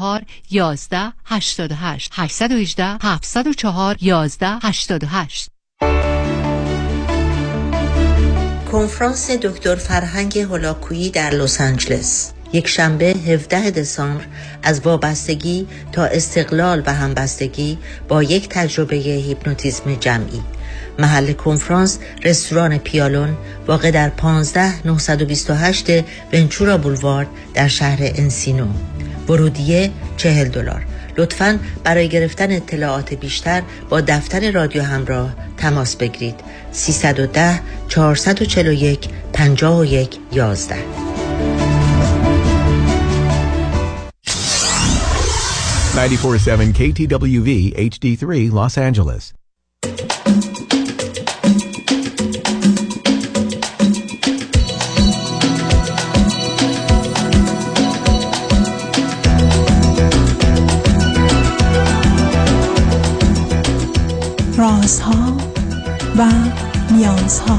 704 11 88 818 704 11 88 کنفرانس دکتر فرهنگ هولاکویی در لس آنجلس. یک شنبه 17 دسامبر از وابستگی تا استقلال و همبستگی با یک تجربه هیپنوتیزم جمعی. محل کنفرانس رستوران پیالون واقع در 15 928 ونچورا بولوارد در شهر انسینو. ورودیه 40 دلار. لطفا برای گرفتن اطلاعات بیشتر با دفتر رادیو همراه تماس بگیرید. 310 441 51 11 947 KTWV HD3 Los Angeles رازها و نیازها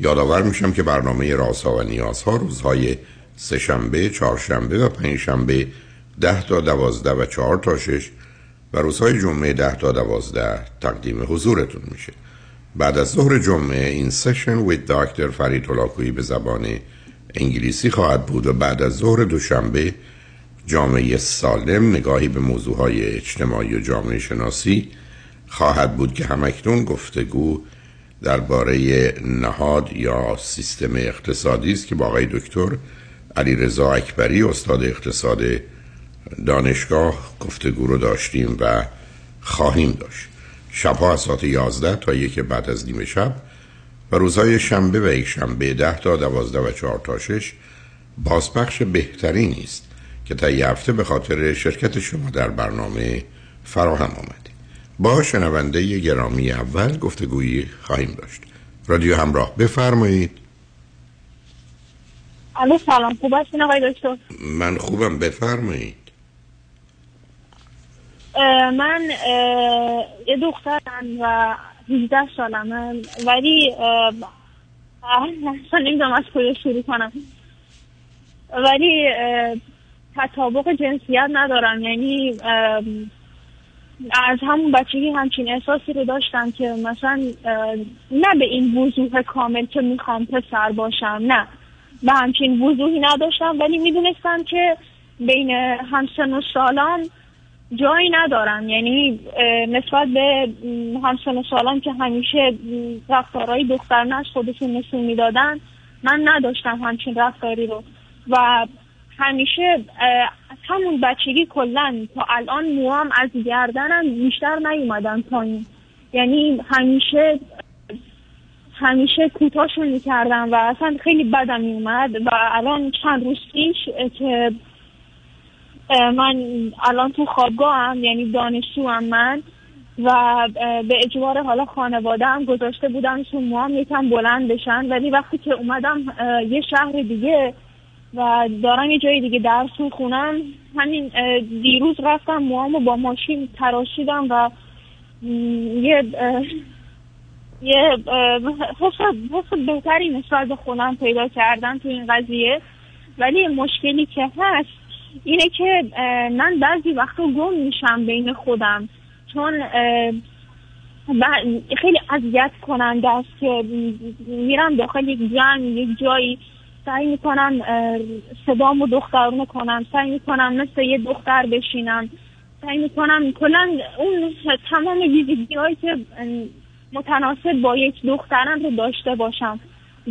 یادآور میشم که برنامه رازها و نیازها روزهای سهشنبه، چهارشنبه و پنجشنبه ده تا دوازده و چهار تا شش و روزهای جمعه ده تا دوازده تقدیم حضورتون میشه. بعد از ظهر جمعه این سشن وید داکتر فرید هلاکویی به زبان انگلیسی خواهد بود و بعد از ظهر دوشنبه جامعه سالم نگاهی به موضوعهای اجتماعی و جامعه شناسی خواهد بود که همکنون گفتگو درباره نهاد یا سیستم اقتصادی است که با آقای دکتر علی رضا اکبری استاد اقتصاد دانشگاه گفتگو رو داشتیم و خواهیم داشت. شبها از ساعت 11 تا یک بعد از نیمه شب و روزهای شنبه و یک شنبه 10 تا 12 و 4 تا 6 بازپخش بهتری نیست که تا هفته به خاطر شرکت شما در برنامه فراهم آمد. با شنونده گرامی اول گفتگویی خواهیم داشت. رادیو همراه بفرمایید. الو سلام. خوب هستین آقای دکتر؟ من خوبم. بفرمایید. من یه دخترم و 18 سالمه. ولی اصلا نمی‌دونم از کجا شروع کنم. ولی تطابق جنسیت ندارم. یعنی از همون بچگی همچین احساسی رو داشتم که مثلا نه به این وضوح کامل که می‌خوام پسر باشم نه. به همچین وضوحی نداشتم ولی می‌دونستم که بین همسن و سالان جایی ندارم. یعنی نسبت به همسن و سالان که همیشه رفتارهای دخترانه از خودشون نشون می‌دادن من نداشتم همچین رفتاری رو. و همیشه از همون بچگی کلا تا الان موام از گردنم بیشتر نیومدن پایین. یعنی همیشه همیشه کوتاهشون می‌کردم و اصلا خیلی بدم میومد و الان چند روز پیش که من الان تو خوابگاه یعنی دانشجو هم من و به اجبار حالا خانواده هم گذاشته بودم تو موام یکم بلند بشن. ولی وقتی که اومدم یه شهر دیگه و دارم یه جای دیگه درس می‌خونم همین دیروز رفتم موامو با ماشین تراشیدم و یه یه حس بهتری نسبت به خودم پیدا کردم تو این قضیه. ولی مشکلی که هست اینه که من بعضی وقتا گم میشم بین خودم. چون خیلی اذیت کننده است که میرم داخل یک جمع یک جایی. سعی می‌کنم صدامو دخترونه کنم سعی می‌کنم مثل یه دختر بشینم سعی می‌کنم کلا اون تمام ویژگی هایی که متناسب با یک دخترم رو داشته باشم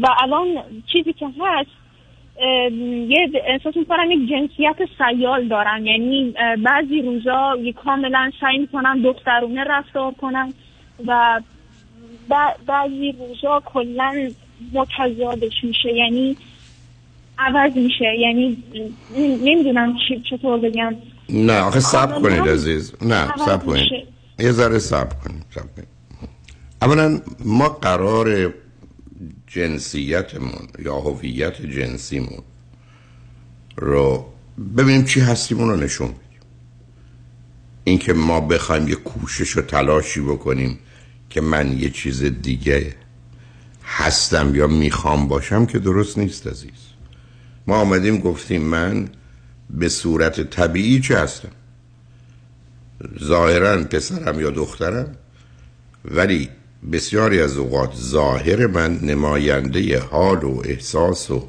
و الان چیزی که هست یه احساس می‌کنم یک جنسیت سیال دارم یعنی بعضی روزا کاملا سعی می‌کنم دخترونه رفتار کنم و بعضی روزا کلا متضادش میشه. یعنی عوض میشه. یعنی نمی‌دونم چی- چطور بگم. نه آخه کاملا کنید عزیز. نه صبر کنید. یه ذره صبر کنید صبر کنید. اولا ما قرار جنسیتمون یا هویت جنسیمون رو ببینیم چی هستیم اون رو نشون بدیم. اینکه ما بخوایم یه کوشش و تلاشی بکنیم که من یه چیز دیگه هستم یا می‌خوام باشم که درست نیست عزیز. ما آمدیم گفتیم من به صورت طبیعی چه هستم؟ ظاهرا پسرم یا دخترم ولی بسیاری از اوقات ظاهر من نماینده حال و احساس و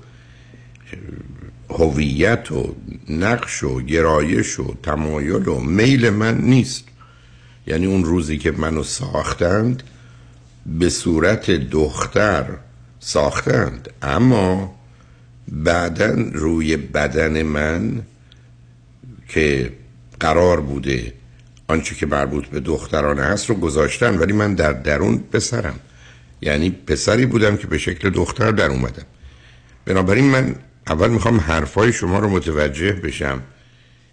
هویت و نقش و گرایش و تمایل و میل من نیست. یعنی اون روزی که منو ساختند به صورت دختر ساختند. اما بعدا روی بدن من که قرار بوده آنچه که مربوط به دخترانه هست رو گذاشتن ولی من در درون پسرم. یعنی پسری بودم که به شکل دختر در اومدم. بنابراین من اول می‌خوام حرفای شما رو متوجه بشم.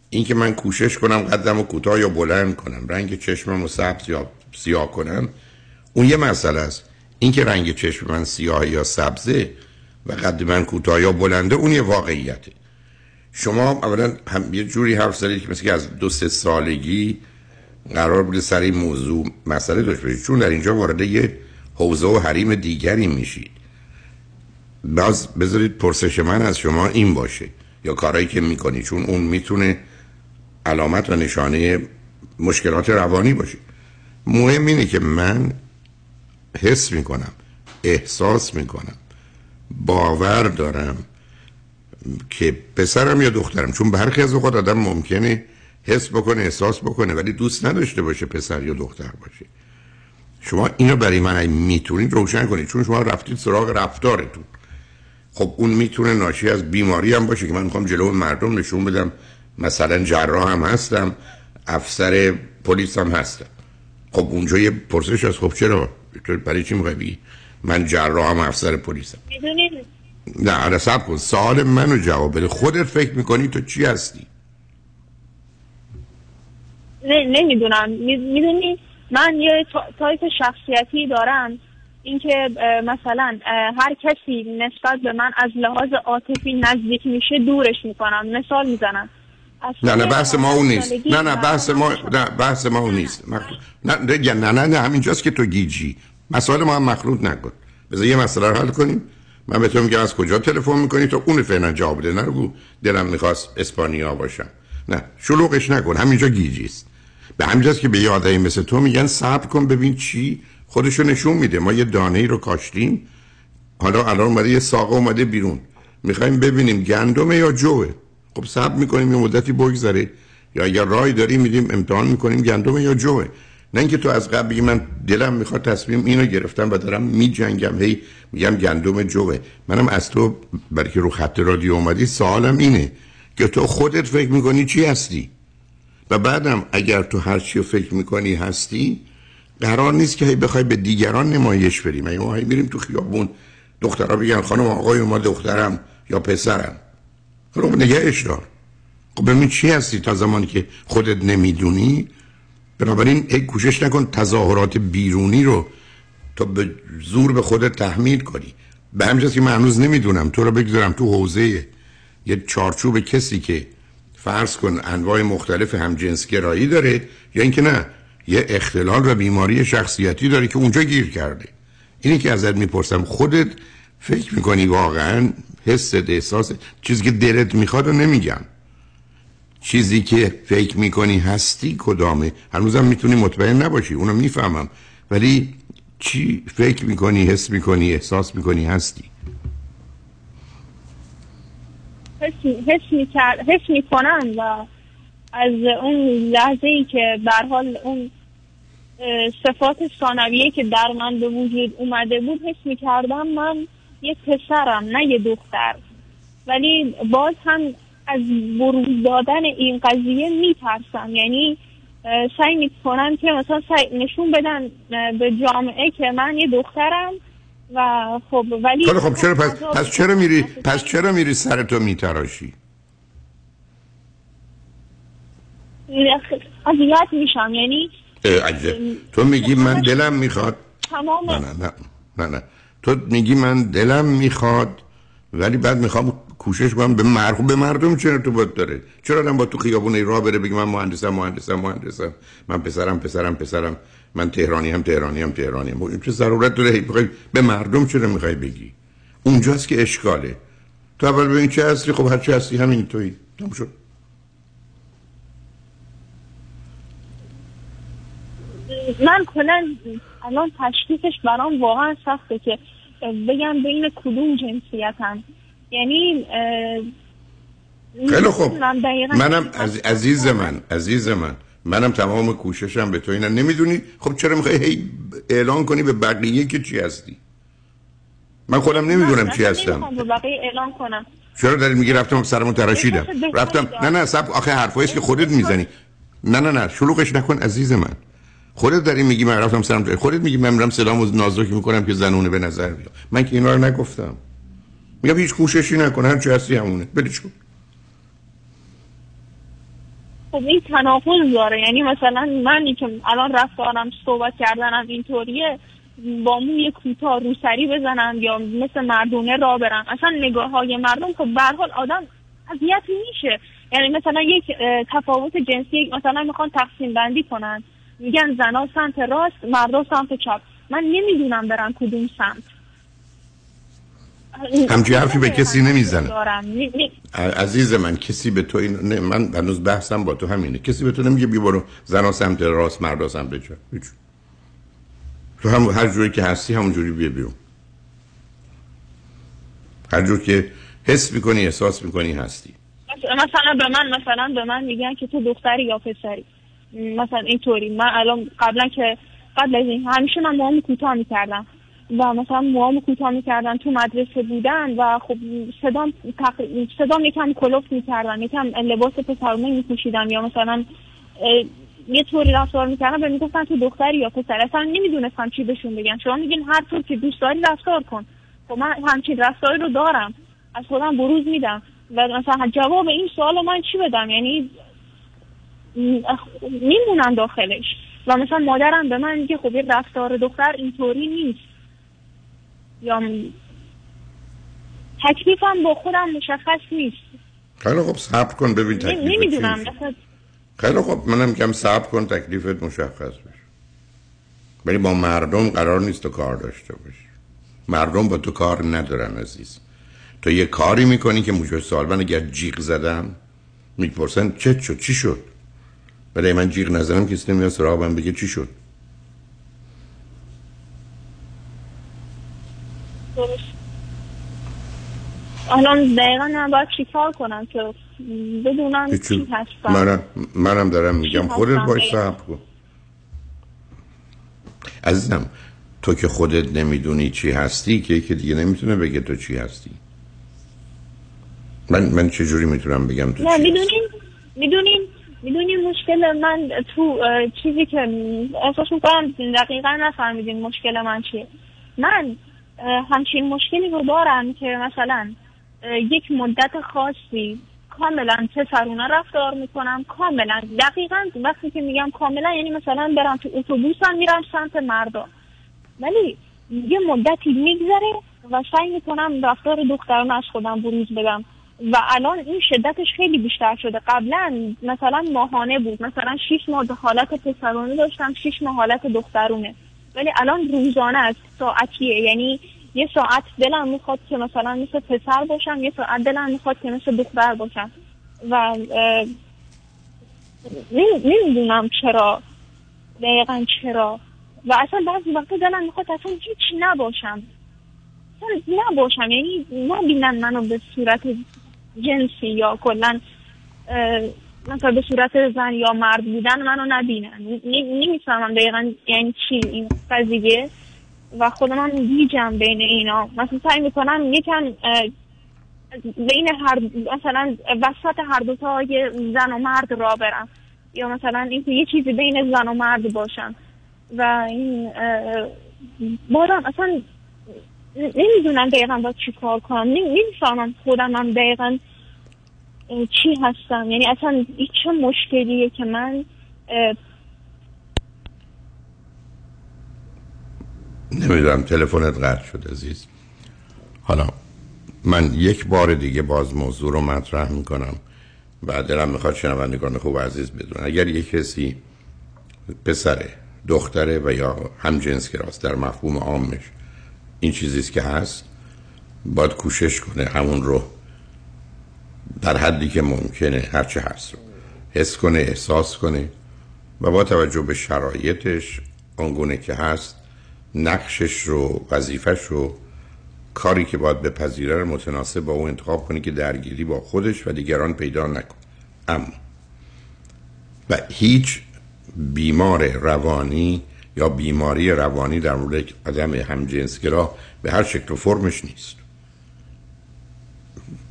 اینکه من کوشش کنم قدم و کوتاه یا بلند کنم رنگ چشمم رو سبز یا سیاه کنم اون یه مسئله است. اینکه رنگ چشم من سیاه یا سبزه و قد من کوتاه یا بلنده اون یه واقعیته. شما اولا هم یه جوری حرف زدید که مثل از دو سه سالگی قرار بوده سر این موضوع مسئله داشت باشید. چون در اینجا وارد یه حوزه و حریم دیگری میشید. باز بذارید پرسش من از شما این باشه. یا کارهایی که می‌کنی. چون اون می‌تونه علامت و نشانه مشکلات روانی باشه. مهم اینه که من حس می‌کنم احساس می‌کنم. باور دارم که پسرم یا دخترم چون برخی از اوقات آدم ممکنه حس بکنه احساس بکنه ولی دوست نداشته باشه پسر یا دختر باشه. شما اینو برای من می‌تونید روشن کنید چون شما رفتید سراغ رفتارتون. خب اون می‌تونه ناشی از بیماری هم باشه که من می‌خوام جلو مردم نشون بدم مثلا جراح هم هستم افسر پلیس هم هستم. خب اونجا یه پرسش از خب چرا؟ برای چی می‌خوای من جراح هم افسر پلیسم. نه حالا سب کن. سوال منو جواب بده. خودت فکر می‌کنی تو چی هستی؟ نمی‌دونم. می‌دونی؟ من یه تا- تایپ شخصیتی دارم. اینکه مثلا هر کسی نسبت به من از لحاظ عاطفی نزدیک میشه دورش می‌کنم. مثال می‌زنم. نه نه بحث ما اون نیست. نه نه بحث ما نه بحث ما اون نیست. نه نه نه نه, نه همینجاست که تو گیجی. مسائل ما هم مخلوط نکن. بذار یه مسئله رو حل کنیم. من به تو میگم از کجا تلفن می‌کنی؟ تو اون فعلا جواب بده. نگو دلم می‌خواست اسپانیا باشم. نه شلوغش نکن. همینجا گیجی است. به همینجاست که به یه آدمی مثل تو میگن صبر کن ببین چی خودشو نشون میده. ما یه دانه ای رو کاشتیم. حالا الان اومده یه ساقه اومده بیرون. می‌خوایم ببینیم گندمه یا جوه. خب صبر می‌کنیم یه مدتی بگذره. یا اگر رای داریم میدیم امتحان می‌کنیم گندمه یا جوه. نه اینکه تو از قبل بگی من دلم می‌خواد تصمیم اینو گرفتم و دارم میجنگم. هی میگم گندم جوه. منم از تو برای که رو خط رادیو اومدی سوالم اینه که تو خودت فکر می‌کنی چی هستی؟ و بعدم اگر تو هر چی فکر می‌کنی هستی قرار نیست که هی بخوای به دیگران نمایش اگه ما هی میریم تو خیابون دخترها بگن خانم آقای ما دخترم یا پسرم؟ خب نگهش دار. خب ببین چی هستی تا زمانی که خودت نمی‌دونی؟ بنابراین هی کوشش نکن تظاهرات بیرونی رو تا به زور به خودت تحمیل کنی. به همجاست که من هنوز نمی‌دونم. تو رو بگذارم تو حوزه یه چارچوب کسی که فرض کن انواع مختلف هم جنسگرایی داره یا اینکه نه یه اختلال و بیماری شخصیتی داره که اونجا گیر کرده. اینی که ازت می‌پرسم خودت فکر می‌کنی واقعا حست احساس چیزی که دلت می‌خواد رو نمیگم. چیزی که فکر می‌کنی هستی کدامه؟ هنوزم می‌تونی مطمئن نباشی اونو می‌فهمم. ولی چی فکر می‌کنی حس می‌کنی احساس می‌کنی هستی؟ حس حس حس می‌کنم و از اون لحظه ای که بر حال اون صفات ثانویه که در من به وجود اومده بود حس می‌کردم من یه پسرم نه یه دختر. ولی باز هم از بروز دادن این قضیه میترسم. یعنی سعی می‌کنم که مثلا سعی نشون بدن به جامعه که من یه دخترم و خب ولی خب خب چرا پس, پس چرا میری پس چرا میری سرتو میتراشی؟ اذیت میشم. یعنی عجب. تو میگی من دلم می‌خواد تمام. نه نه نه نه نه. تو میگی من دلم می‌خواد ولی بعد می‌خوام کوشش کنم به مردم به مردم تو باید داره؟ چرا آدم با تو خیابون راه بره بگه من مهندسم مهندسم مهندسم؟ من پسرم پسرم پسرم. من تهرانی هم تهرانی هم تهرانی هم. چه ضرورت داره؟ بخوای به مردم چرا می‌خوای بگی؟ اونجاست که اشکاله. تو اول ببین چه هستی خب هر چه هستی همین تویی. تموم شد. من کلا الان تشخیصش برام واقعا سخته که بگم بین کدوم جنسیتم یعنی خیلی خوب. منم. عزیز من عزیز من منم تمام کوششم به تو اینا. نمی‌دونی؟ خب چرا می‌خوای اعلان کنی به بقیه که چی هستی؟ من خودم نمی‌دونم چی هستم. به بقیه اعلان کنم. چرا داری میگی رفتم سرمو تراشیدم؟ رفتم. نه نه سب آخه حرفایی که خودت می‌زنی. نه نه نه شلوغش نکن عزیز من. خودت داری میگی من رفتم سرم. خودت میگی من میرم سلامو نازک می‌کنم که زنونه به نظر بیاد. من که اینا رو نگفتم. میگم هیچ کوششی نکن هر چی هستی همونه. بلش کن خب این تناقض داره. یعنی مثلا منی که الان رفتارم صحبت کردنم اینطوریه با موی کوتاه روسری بزنم یا مثل مردونه را برم. اصلا نگاه های مردم خب به هر حال آدم اذیت میشه. یعنی مثلا یک تفاوت جنسی مثلا می‌خوان تقسیم بندی کنن. میگن زنا سمت راست مردا سمت چپ. من نمی‌دونم برم کدوم سمت. همچین حرفی به کسی نمی‌زنه. عزیز من کسی به تو این نه من هنوز بحثم با تو همینه. کسی به تو نمیگه بی برو زنا سمت راست مردا سمت چپ هیچ. تو هم هر جوری که هستی همون جوری بیا بیرون. هر جور که حس می‌کنی احساس می‌کنی هستی. مثلا به من مثلا به من میگن که تو دختری یا پسری. مثلا اینطوری. من الان قبلا که قبل از این همیشه من موهامو کوتاه می‌کردم. و مثلا موهامو کوتاه می‌کردم تو مدرسه بودم و خب صدام تق... صدام یکم کلفت می‌کردم یکم لباس پسرونه میپوشیدم یا مثلا یه طوری رفتار می‌کردم به می‌گفتن تو دختری یا پسر اصلا نمی‌دونستم چی بهشون بگم شما میگین هر طور که دوست داری رفتار کن. خب من همچین رفتاری رو دارم. از خودم بروز میدم. و مثلا جواب این سوال من چی بدم؟ یعنی میمونم داخلش. و مثلا مادرم به من میگه خب یه رفتار دختر اینطوری نیست. یا تکلیفم با خودم مشخص نیست. خیلی خب صبر کن ببین تکلیف نمی‌دونم. خیلی خب منم میگم صبر کن تکلیفت مشخص بشه. ولی با مردم قرار نیست تو کار داشته باشی. مردم با تو کار ندارن عزیز. تو یه کاری می‌کنی که موجب سوال من اگر جیغ زدم می‌پرسن چه شد چی شد؟ ولی من جیغ نزدم کسی نمیاد سراغم بگه چی شد. الان دقیقا من باید چیکار کنم که بدونم. چی هستم. منم منم دارم میگم. خودت؟ باش صبر کن. عزیزم تو که خودت نمی‌دونی چی هستی که یکی دیگه نمی‌تونه بگه تو چی هستی. من من چه جوری می‌تونم بگم تو نه می‌دونین می‌دونین می‌دونین مشکل من تو چیزی که احساس می‌کنم دقیقا نفهمیدین مشکل من چیه. من همچین مشکلی رو دارم که مثلا یک مدت خاصی کاملا پسرونه رفتار می‌کنم کاملا. دقیقا وقتی که میگم کاملا یعنی مثلا برم تو اتوبوسم میرم سمت مردا. ولی یه مدتی میگذره و سعی می‌کنم رفتار دخترانه از خودم بروز بدم. و الان این شدتش خیلی بیشتر شده. قبلا مثلا ماهانه بود. مثلا شیش ماه حالت پسرانه داشتم شیش ماه حالت دخترونه. ولی الان روزانه است. ساعتیه. یعنی یه ساعت دلم می‌خواد که مثلا مثل پسر باشم یه ساعت دلم می‌خواد که مثل دختر باشم. و نمی‌دونم چرا. دقیقا چرا. و اصلا بعضی وقتا دلم می‌خواد اصلا هیچ نباشم. اصلا نباشم. یعنی نبینن منو به صورت جنسی یا کلا مثلا به صورت زن یا مرد بودن منو نبینن. نمی‌فهمم دقیقا یعنی چی این قضیه. و خودم هم گیجم بین اینا. مثلا سعی می‌کنم یکم بین هر مثلا وسط هر دوتا زن و مرد را برم. یا مثلا اینکه یه چیزی بین زن و مرد باشم. و این بارم اصلا نمی‌دونم دقیقا با چی کار کنم. نمی‌فهمم خودم هم دقیقا چی هستم؟ یعنی اصلا چه مشکلیه که من نمی‌دونم تلفنت قطع شد عزیز. حالا من یک بار دیگه باز موضوع رو مطرح می‌کنم. و دلم می‌خواد شنوندگان خوب عزیز بدون اگر یک کسی پسره دختره و یا هم جنس راست در مفهوم عامش این چیزیست که هست باید کوشش کنه همون رو در حدی که ممکنه هرچه هست رو. حس کنه احساس کنه و با توجه به شرایطش آنگونه که هست نقشش رو وظیفش رو کاری که باید بپذیره رو متناسب با اون انتخاب کنی که درگیری با خودش و دیگران پیدا نکن. اما و هیچ بیمار روانی یا بیماری روانی در مورد آدم همجنسگرا به هر شکل و فرمش نیست.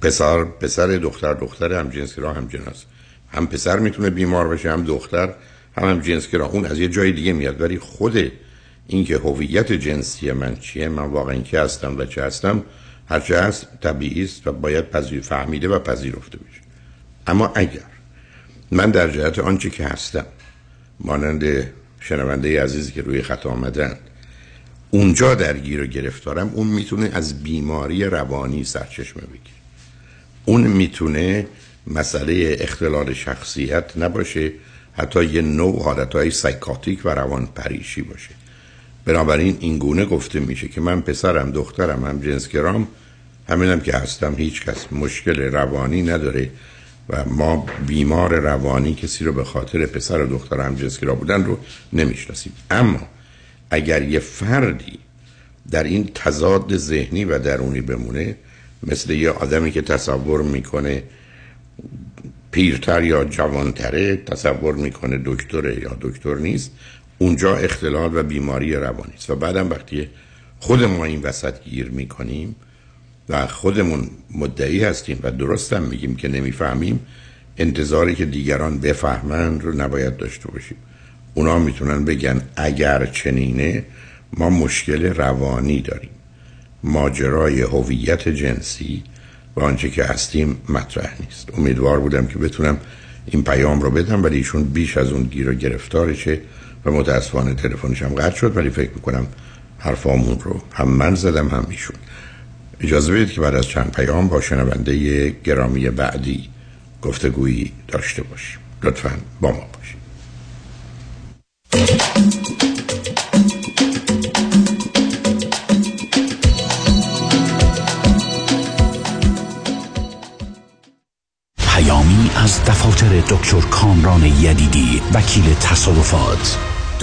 پسر پسر دختر دختر هم جنسگرا هم جنس هم پسر می‌تونه بیمار بشه هم دختر هم هم جنسگرا اون از یه جای دیگه میاد. ولی خود اینکه هویت جنسی من چیه من واقعا کی هستم و چه هستم هرچه هست طبیعی است و باید پذیر فهمیده و پذیرفته بشه. اما اگر من در جهت آنچه که هستم مانند شنونده عزیزی که روی خط آمدن اونجا درگیر و گرفتارم اون می‌تونه از بیماری روانی سرچشمه بگیره. اون می‌تونه مسئله اختلال شخصیت نباشه حتی یه نوع حالتهای سایکاتیک و روان پریشی باشه. بنابراین این گونه گفته میشه که من پسرم دخترم هم جنسگرام همینم که هستم هیچ کس مشکل روانی نداره و ما بیمار روانی کسی رو به خاطر پسر و دختر هم جنسگرا بودن رو نمی‌شناسیم. اما اگر یه فردی در این تضاد ذهنی و درونی بمونه مثل یه آدمی که تصور می‌کنه پیرتر یا جوانتره تصور می‌کنه دکتره یا دکتر نیست اونجا اختلال و بیماری روانی است. و بعدم وقتی خود ما این وسط گیر می‌کنیم و خودمون مدعی هستیم و درستم میگیم که نمی‌فهمیم انتظاری که دیگران بفهمند رو نباید داشته باشیم. اونا می‌تونن بگن اگر چنینه ما مشکل روانی داریم. ماجرای هویت جنسی و آنچه که هستیم مطرح نیست. امیدوار بودم که بتونم این پیام رو بدم ولی ایشون بیش از اون گیر و گرفتارشه و متاسفانه تلفنش هم قطع شد ولی فکر می‌کنم حرفامون رو هم من زدم هم ایشون. اجازه بدید که بعد از چند پیام با شنونده گرامی بعدی گفتگویی داشته باشیم. لطفا با ما باشیم دفاتر دکتر کامران یدیدی وکیل تصادفات.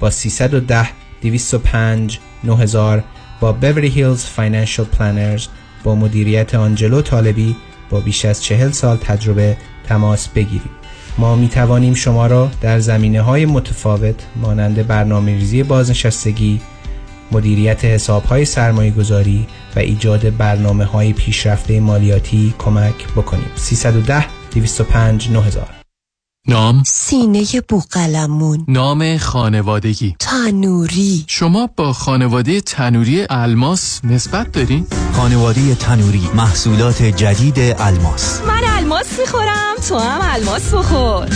با 310 205 9000 با Beverly Hills Financial Planners با مدیریت آنجلو طالبی با بیش از چهل سال تجربه تماس بگیرید ما می توانیم شما را در زمینه های متفاوت مانند برنامه ریزی بازنشستگی، مدیریت حساب های سرمایه گذاری و ایجاد برنامه های پیشرفته مالیاتی کمک بکنیم. 310 205 9000 نام؟ سینه بوقلمون. نام خانوادگی. تنوری. شما با خانواده تنوری الماس نسبت دارین؟ خانواده تنوری محصولات جدید الماس. من الماس می‌خورم تو هم الماس بخور.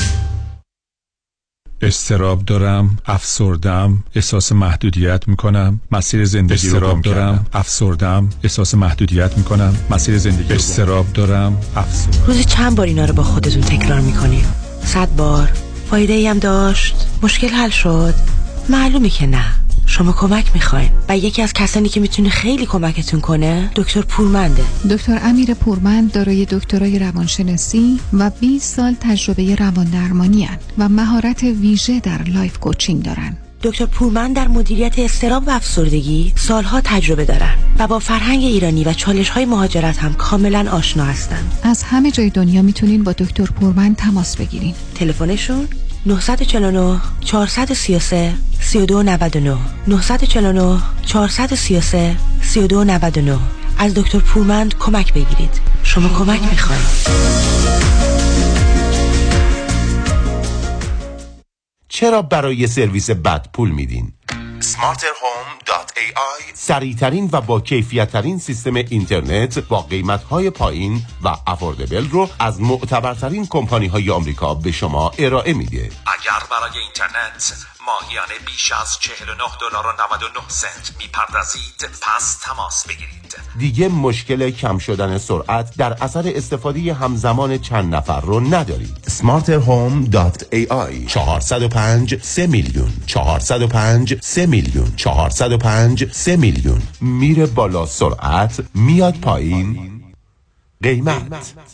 استراب دارم افسردم احساس محدودیت می‌کنم. مسیر زندگی رو دارم افسردم احساس محدودیت می‌کنم. مسیر زندگی استراب دارم افسردم. روزی چند بار اینا رو با خودتون تکرار می‌کنی؟ صد بار. فایده ای هم داشت. مشکل حل شد. معلومه که نه. شما کمک می‌خواین. و یکی از کسانی که می‌تونه خیلی کمکتون کنه دکتر پورمنده. دکتر امیر پورمند دارای دکترای روانشناسی و 20 سال تجربه روان درمانی و مهارت ویژه در life coaching دارن. دکتر پورمند در مدیریت اضطراب و افسردگی سالها تجربه دارن و با فرهنگ ایرانی و چالش های مهاجرت هم کاملا آشنا هستند. از همه جای دنیا می‌تونین با دکتر پورمند تماس بگیرین. تلفنشون 949 433 3299 949 433 3299 از دکتر پورمند کمک بگیرید شما کمک می‌خواید چرا برای سرویس بد پول میدین؟ smarterhome.ai سریعترین و با کیفیت ترین سیستم اینترنت با قیمت های پایین و افوردبل رو از معتبرترین کمپانی های آمریکا به شما ارائه میده اگر برای اینترنت ماهیانه بیش از 49 دلار و 99 سنت. می‌پردازید. پس تماس بگیرید. دیگه مشکل کم شدن سرعت در اثر استفاده همزمان چند نفر رو ندارید. smarterhome.ai 405 3 میلیون. 405 3 میلیون. 405 3 میلیون. میره بالا سرعت میاد پایین. قیمت.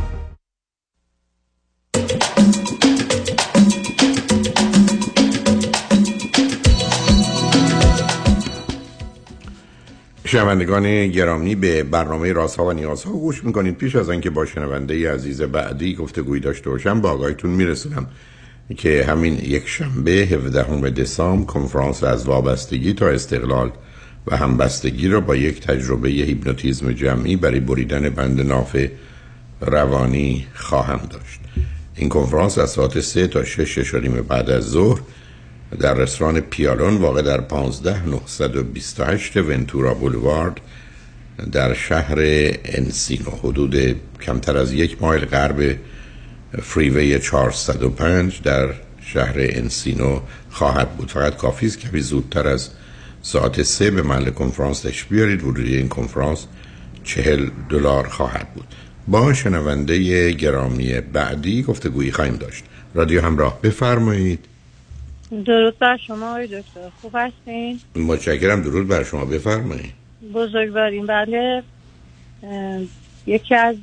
شنوندگان گرامی به برنامه رازها و نیازها گوش می‌کنید. پیش از اینکه با شنونده عزیز بعدی گفتگویی داشته باشم با آقایتون میرسونم که همین یک شنبه 17 دسامبر کنفرانس از وابستگی تا استقلال و همبستگی را با یک تجربه هیپنوتیزم جمعی برای بریدن بند ناف روانی خواهم داشت. این کنفرانس از ساعت 3 تا 6 شدیم بعد از ظهر در رستوران پیالون واقع در 15928 ونتورا بولوارد در شهر انسینو حدود کمتر از یک مایل غرب فریوی 405 در شهر انسینو خواهد بود. فقط کافی است کمی زودتر از ساعت سه به محل کنفرانس تشریف بیارید. ورودی این کنفرانس چهل دلار خواهد بود. با شنونده گرامی بعدی گفتگویی خواهیم داشت. رادیو همراه بفرمایید. درود بر شما آقای دکتر. خوب هستین؟ متشکرم. درود بر شما. بفرمایید. بزرگواریم. بله یکی از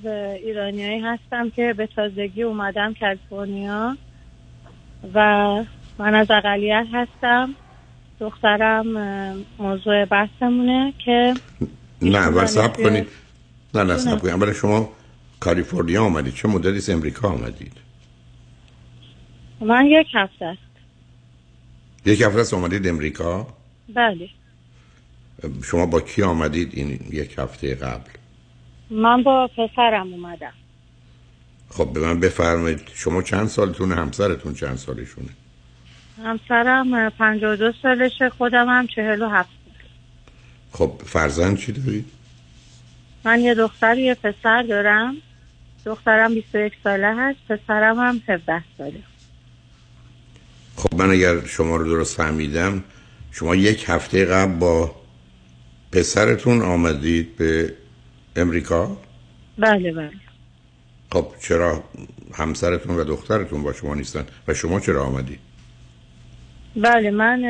ایرانیایی هستم که به تازگی اومدم کالیفرنیا و من از اقلیت هستم. دخترم موضوع بحثمونه که نه و سب کنید. نه نه سب کنید. برای شما کالیفرنیا آمدید چه مدتی از امریکا آمدید؟ من یک هفته. است یک هفته است آمدید امریکا؟ بله. شما با کی آمدید این یک هفته قبل؟ من با پسرم اومدم. خب به من بفرمایید شما چند سالتونه؟ همسرتون چند سالشونه؟ همسرم 52 سالشه خودم هم 47 خب فرزند چی دارید؟ من یه دختر یه پسر دارم. دخترم 21 ساله هست پسرم هم 17 ساله. خب من اگر شما رو درست فهمیدم شما یک هفته قبل با پسرتون آمدید به امریکا؟ بله بله. خب چرا همسرتون و دخترتون با شما نیستن و شما چرا آمدی؟ بله من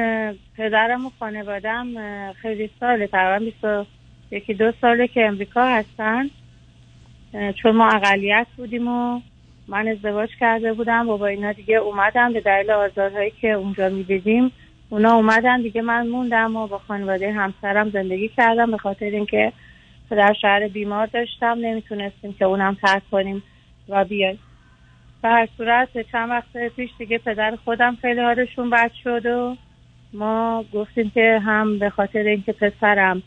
پدرم و خانوادم خیلی ساله تقریبا بیست یکی دو ساله که امریکا هستن. چون ما اقلیت بودیم و من ازدواج کرده بودم و با اینا دیگه اومدم به دلیل آزارهایی که اونجا می‌دیدیم اونا اومدن دیگه من موندم و با خانواده همسرم زندگی کردم به خاطر اینکه پدر شهر بیمار داشتم نمی‌تونستیم که اونم ترک کنیم و بیایم. به هر صورت چند وقت پیش دیگه پدر خودم خیلی حالشون بد شد و ما گفتیم که هم به خاطر اینکه پسرم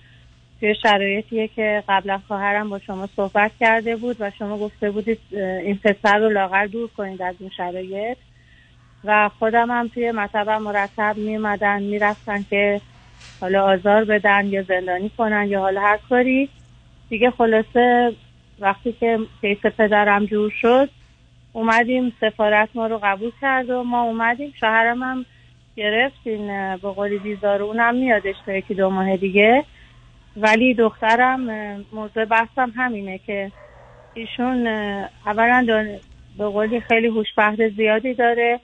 توی شرایطیه که قبلا خواهرم با شما صحبت کرده بود و شما گفته بودید این پسر رو لاغر دور کنید از این شرایط. و خودم هم توی مطبم مرتب می اومدن می رفتن که حالا آزار بدن یا زندانی کنن یا حالا هر کاری. دیگه خلاصه وقتی که کیس پدرم جور شد اومدیم سفارت ما رو قبول کرد و ما اومدیم. شوهرم هم گرفت این اه، به قولی ویزا اونم میادش تا یکی دو ماه دیگه. ولی دخترم موضوع بحثم همینه که ایشون اولا به قولی خیلی هوشبهر زیادی داره.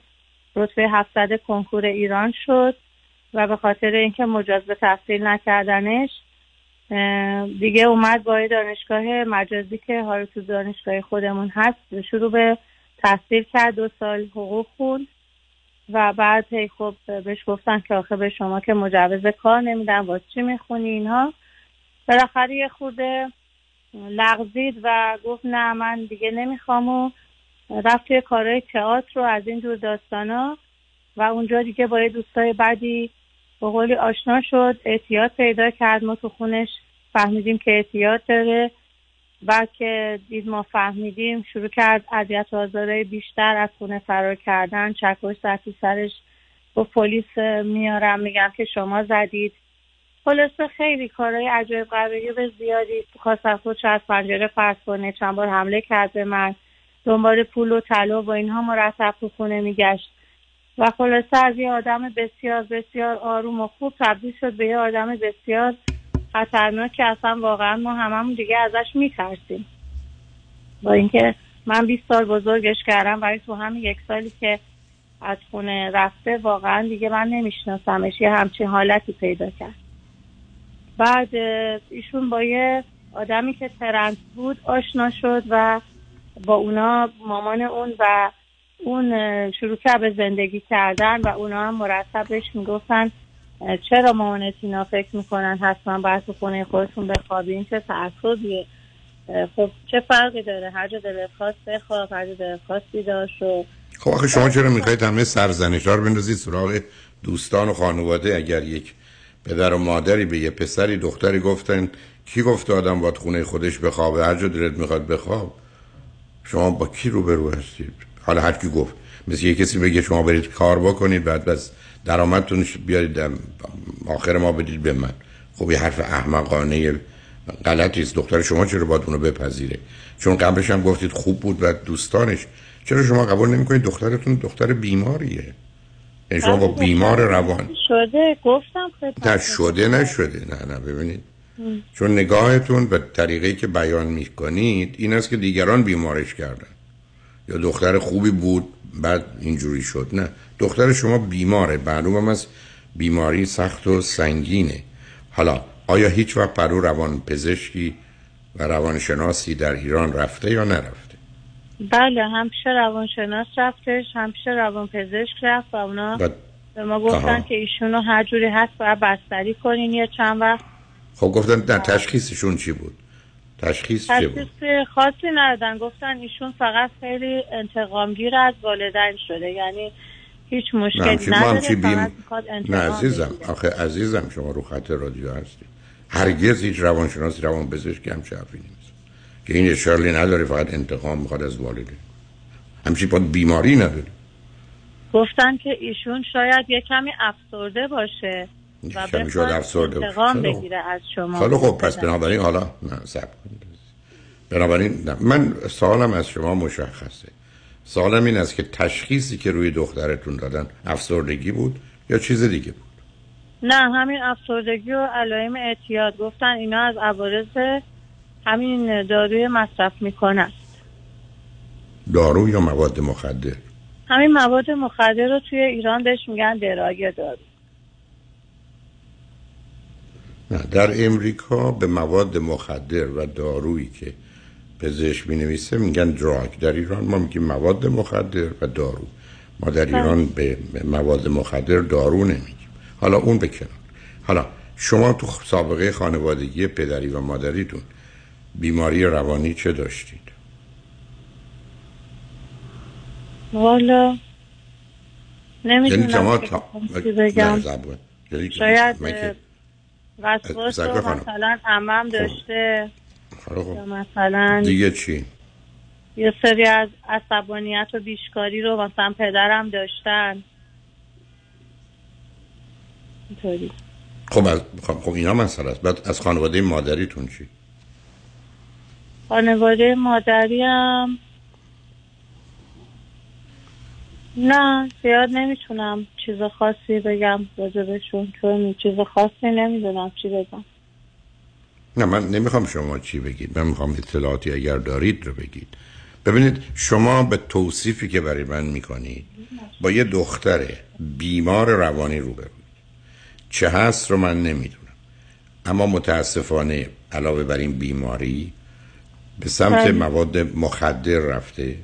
رتبه 700 کنکور ایران شد و به خاطر اینکه مجاز به تحصیل نکردنش دیگه اومد با دانشگاه مجازی که حالا تو دانشگاه خودمون هست شروع به تحصیل کرد دو سال حقوق خوند و بعد هی خب بهش گفتن که آخه به شما که مجوز کار نمیدن واسه چی می‌خونی اینها؟ بالاخره یه خورده لغزید و گفت نه من دیگه نمی‌خوام و رفت توی کارهای تئاتر رو از این جور داستانا و اونجا دیگه با یه دوستای بعدی به قولی آشنا شد. اعتیاد پیدا کرد. ما تو خونش فهمیدیم که اعتیاد داره. بعد که دید ما فهمیدیم شروع کرد اذیت و آزارهای بیشتر از خونه فرار کردن. چکش زد سرش. با پلیس میارم میگم که شما زدید. خلاصه خیلی کارهای عجایب غریب زیادی خواست خودش از پنجره پرت کنه. چند بار حمله کرد به من. دنبال پول و طلا و اینها مرتب تو خونه میگشت. و خلاصه از یه آدم بسیار بسیار آروم و خوب تبدیل شد به یه آدم بسیار خطرناک که اصلا واقعا ما هممون دیگه ازش میترسیم. با اینکه من 20 سال بزرگش کردم ولی تو همین یک سالی که از خونه رفته واقعا دیگه من نمیشناسمش. یه همچین حالتی پیدا کرد. بعد ایشون با یه آدمی که ترنس بود آشنا شد و با اونا مامان اون و اون شروع کرد به زندگی کردن و اونا هم مرتب بهش می‌گفتن چرا مامانت اینا فکر می‌کنن حتما باید تو خونه خودتون بخوابین؟ چه تعصبیه. خب چه فرقی داره؟ هر جا دلت خواست بخواب هر جا دلت خواست بیدار شو. خب آخه شما چرا می‌خواید همه سرزنش رو بندازید سراغ دوستان و خانواده اگر یک پدر و مادری به یه پسری دختری گفتن کی گفته آدم باید خونه خودش بخوابه؟ هر جا دلت می‌خواد بخواب. شما با کی روبرو هستید؟ حالا هر کی گفت. مثل یه کسی بگه شما برید کار بکنید بعد بس درآمدتون بیارید آخر ما بدید به من. خب یه حرف احمقانه غلطی است. دختر شما چرا باید اونو بپذیره؟ چون قبلش هم گفتید خوب بود و دوستانش. چرا شما قبول نمی‌کنید؟ دخترتون دختر بیماریه. شما با بیمار روان. شده؟ گفتم خدمت شده نشده. نه نه ببینید. چون نگاهتون به طریقی که بیان می‌کنید این است که دیگران بیمارش کردن. یا دختر خوبی بود بعد اینجوری شد. نه. دختر شما بیماره. معلوم هم از بیماری سخت و سنگینه. حالا آیا هیچ وقت برو روان پزشکی و روانشناسی در ایران رفته یا نرفته؟ بله همشه روانشناس رفتش همشه روانپزشک رفت و اونا بعد به ما گفتن آها. که ایشونو هر جوری هست باید بستری کنین یه چند وقت. خب گفتن نه تشخیصشون چی بود؟ تشخیص چی بود؟ تشخیص خاصی ندادن گفتن ایشون فقط خیلی انتقامگیر از والدین شده یعنی هیچ مشکلی نداره بیم نه عزیزم آخه عزیزم شما رو خط رادیو هستید. هرگز هیچ روانشناسی روان پزشکی هم حرفی که این اشارلی نداره فقط انتقام می‌خواد از والده. همچی با بیماری نداره. گفتن که ایشون شاید یه کمی افسرده باشه و کمی شاید افسرده. انتقام بگیره از شما. خیلی خب پس بنابراین حالا نه سب کنید. بنابراین نه. من سوالم از شما مشخصه. سوالم این است که تشخیصی که روی دخترتون دادن افسردگی بود یا چیز دیگه بود؟ نه همین افسردگی و علائم اعتیاد. گفتن اینا از عوارض همین داروی مصرف می‌کنن. دارو یا مواد مخدر؟ همین مواد مخدر رو توی ایران بهش میگن دراگ دارو. نه در امریکا به مواد مخدر و دارویی که پزشک می نویسه میگن دراگ. در ایران ما میگیم مواد مخدر و دارو. ما در ایران به مواد مخدر دارو نمیگیم. حالا اون بکنن حالا شما تو سابقه خانوادگی پدری و مادریتون بیماری روانی چه داشتید؟ والا نمی‌دونم یعنی شما که تا... بگم. یعنی شاید وسواس رو. مثلا عمم داشته حالا خب. یا مثلا دیگه چی؟ یه سری از عصبانیت و بیشکاری رو مثلا پدرم داشتن. اینطوری. خب از خب, خب اینا مسئله است. بعد از خانواده مادریتون چی؟ خانواده مادریم. نه زیاد نمی‌تونم چیز خاصی بگم راجبشون چون چیز خاصی نمی‌دونم چی بگم. نه من نمی‌خوام شما چی بگید. من می‌خوام اطلاعاتی اگر دارید رو بگید. ببینید شما به توصیفی که برای من می‌کنید با یه دختر بیمار روانی روبروید چه هست رو من نمی‌دونم. اما متاسفانه علاوه بر این بیماری به سمت بله. مواد مخدر رفته و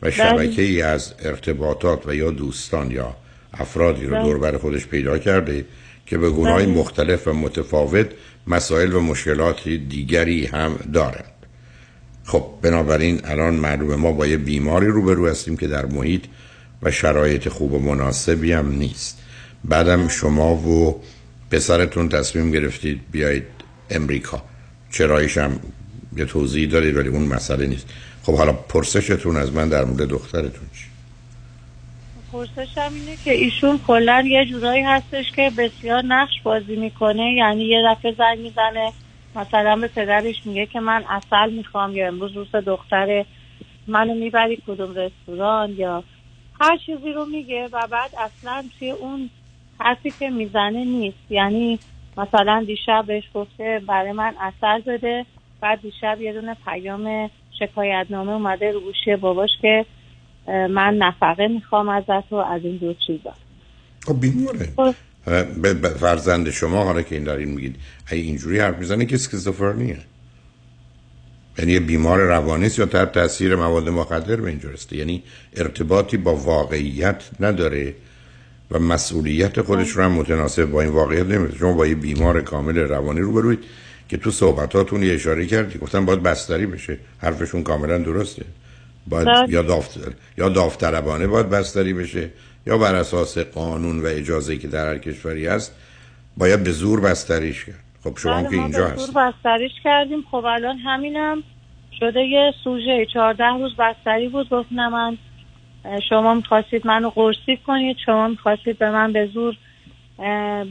بله. شبکه ای از ارتباطات و یا دوستان یا افرادی رو بله. دور بر خودش پیدا کرده که به گناه بله. مختلف و متفاوت مسائل و مشکلات دیگری هم دارند خب بنابراین الان معلومه ما با یه بیماری روبرو هستیم که در محیط و شرایط خوب و مناسبی هم نیست بعدم شما و پسرتون تصمیم گرفتید بیایید امریکا چرایش هم یه توضیح دارید ولی اون مسئله نیست. خب حالا پرسشتون از من در مورد دخترتون چی؟ پرسشم اینه که ایشون کلا یه جورایی هستش که بسیار نقش بازی می‌کنه. یعنی یه دفعه زنگ می‌زنه مثلا به پدرش میگه که من اصل می‌خوام یا امروز روز دختر منو می‌بری کدوم رستوران یا هر چیزی رو میگه و بعد اصلا توی اون حرفی که می‌زنه نیست. یعنی مثلا دیشب بهش گفته برای من اثر بده بعد دیشب یه دونه پیام شکایتنامه اومده رو گوشی باباش که من نفقه می‌خوام ازت و از این دو چیزا. خب بیماره به به فرزند شما حالا که این دارین میگید اگه اینجوری حرف می‌زنه که اسکیزوفرنیه یعنی بیمار روانی است یا تحت تاثیر مواد مخدر به اینجا رسیده؟ یعنی ارتباطی با واقعیت نداره و مسئولیت خودش رو هم متناسب با این واقعیت نمیده شما با یه بیمار کامل روانی روبروید که تو صحبتاتون یه اشاره کردی. گفتن باید بستری بشه. حرفشون کاملا درسته. باید. یا دافتر یا داوطلبانه باید بستری بشه یا بر اساس قانون و اجازه که در هر کشوری هست باید به زور بستریش کرد. خب شما هم بله، که اینجا هست زور بستریش کردیم. خب الان همینم شده یه سوژه. چهارده روز بستری بود. گفت نه من شما می‌خواستید منو قرصی کنید. شما می‌خواستید به من به زور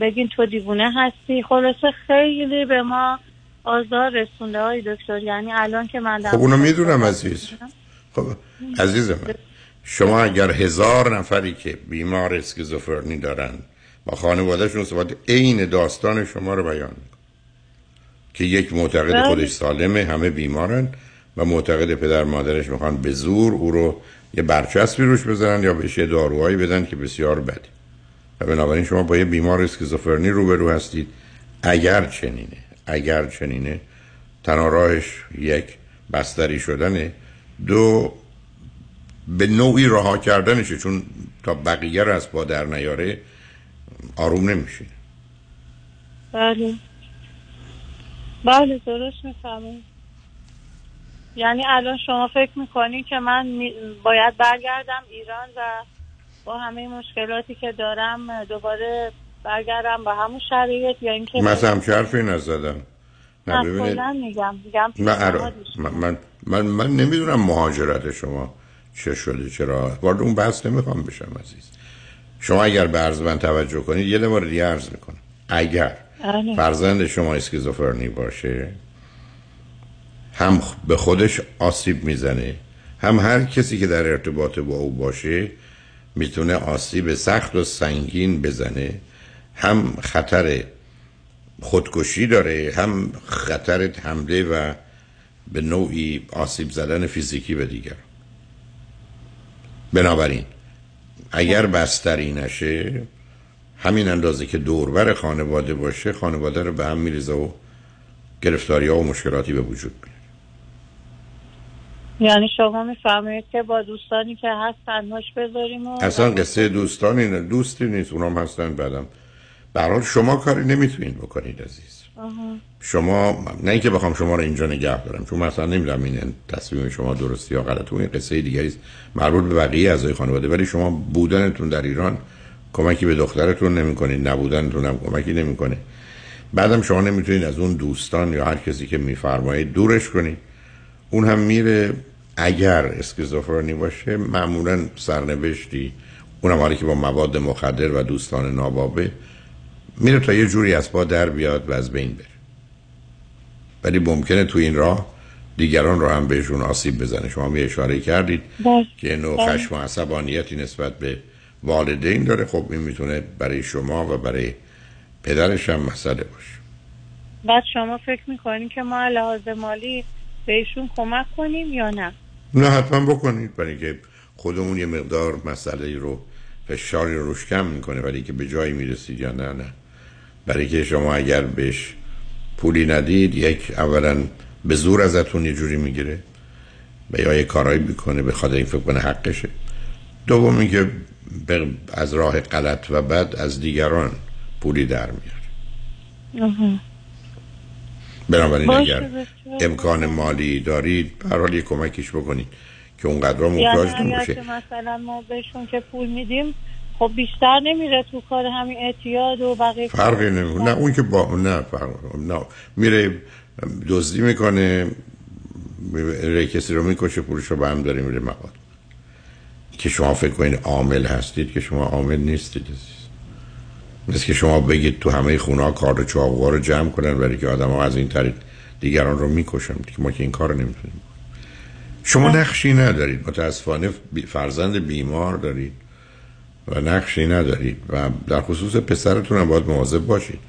بگین تو دیوونه هستی. خلاصه خیلی به ما آزار رسونده های دکتر. یعنی الان که من خب اونو می‌دونم عزیز. خب عزیز من شما اگر هزار نفری که بیمار اسکیزوفرنی دارن با خانوادهشون صحبت عین داستان شما رو بیان که یک معتقد بله. خودش سالمه همه بیمارن و معتقد پدر مادرش می‌خوان به زور او رو یه برچسبی روش بزنن یا بهش یه داروهایی بدن که بسیار بده و بنابراین شما با یه بیمار اسکیزوفرنی روبرو هستید. اگر چنینه. اگر چنینه تنها راهش یک بستری شدنه. دو به نوعی رها کردنشه چون تا بقیه رو از پا در نیاره آروم نمیشه. بله. بله درست می‌فهمید یعنی الان شما فکر می‌کنین که من باید برگردم ایران و با همه مشکلاتی که دارم دوباره برگردم با همون شرایط یا اینکه همچه حرفی نزدم. نه میگم میگم من, پیشنهادش. من, من, من, من نمی‌دونم مهاجرت شما چه شده چرا وارد اون بحث نمی‌خوام بشم عزیز شما اگر به عرض من توجه کنید یه مورد دیگه عرض می‌کنم اگر بله. فرزند شما اسکیزوفرنی باشه هم به خودش آسیب می‌زنه هم هر کسی که در ارتباط با او باشه می‌تونه آسیب سخت و سنگین بزنه هم خطر خودکشی داره. هم خطر حمله و به نوعی آسیب زدن فیزیکی به دیگر. بنابراین اگر بستری نشه همین اندازه که دوربر خانواده باشه خانواده رو به هم میریزه و گرفتاری ها و مشکلاتی به وجود میاد یعنی شما میفرمایید که با دوستانی که هست تنهاش بذاریم و اصلا قصه دوستانی نه دوستی نیست. اونام هستن بعدم برحال شما کاری نمی‌تونید بکنید عزیز. آها. شما نه اینکه بخوام شما رو اینجا نگه دارم چون مثلا نمی‌دونم این تصمیم شما درستی یا غلط این قصه دیگری است. مربوط به بقیه اعضای خانواده. ولی شما بودنتون در ایران کمکی به دخترتون نمی‌کنید نبودنتون هم کمکی نمی‌کنه. بعدم شما نمی‌تونید از اون دوستان یا هر کسی که میفرمایید دورش کنید. اون هم میره اگر اسکیزوفرنی باشه معمولا سرنوشتی اونم حالی که با مواد مخدر و دوستان نابابه میره تا یه جوری از پا در بیاد و از بین بره. ولی ممکنه تو این راه دیگران رو هم بهشون آسیب بزنه. شما می اشاره کردید بله. که نوع بله. خشم و عصبانیتی نسبت به والدین داره. خب این می‌تونه برای شما و برای پدرش هم مسئله باشه. بعد شما فکر می‌کنین که ما لحاظ مالی بهشون کمک کنیم یا نه؟ نه حتما بکنید. برای که خودمون یه مقدار مسئله رو فشاری رو روش کم می‌کنه. ولی که به جایی می‌رسید یا نه نه. برای که شما اگر بهش پولی ندید یک اولا به زور ازتون یه جوری می‌گیره و یا یه کارایی می‌کنه به خاطر این فکر کنه حقشه دوم اینکه به- از راه غلط و بد از دیگران پولی در میاره. بنابراین اگر. امکان مالی دارید به هر حال یه کمکیش بکنید که اونقدر یعنی محتاج اگر نباشه که مثلا ما بهشون که پول میدیم خب بیشتر نمیره تو کار همین اعتیاد و بقیه فرقی نمی‌کنه. نه اون که با نه فرق نه. میره دزدی می‌کنه کسی رو می‌کشه پولش رو به هم داره میره مواد که شما فکر کنید عامل هستید که شما عامل نیستید مثل که شما بگید تو همه خونه ها کار چاقوها رو جمع کنن برای که آدم از این طریق دیگران رو می‌کشن که ما که این کار رو نمی‌تونیم. شما نقشی ندارید. متاسفانه فرزند بیمار دارید. و نقشی ندارید و در خصوص پسرتون هم باید مواظب باشید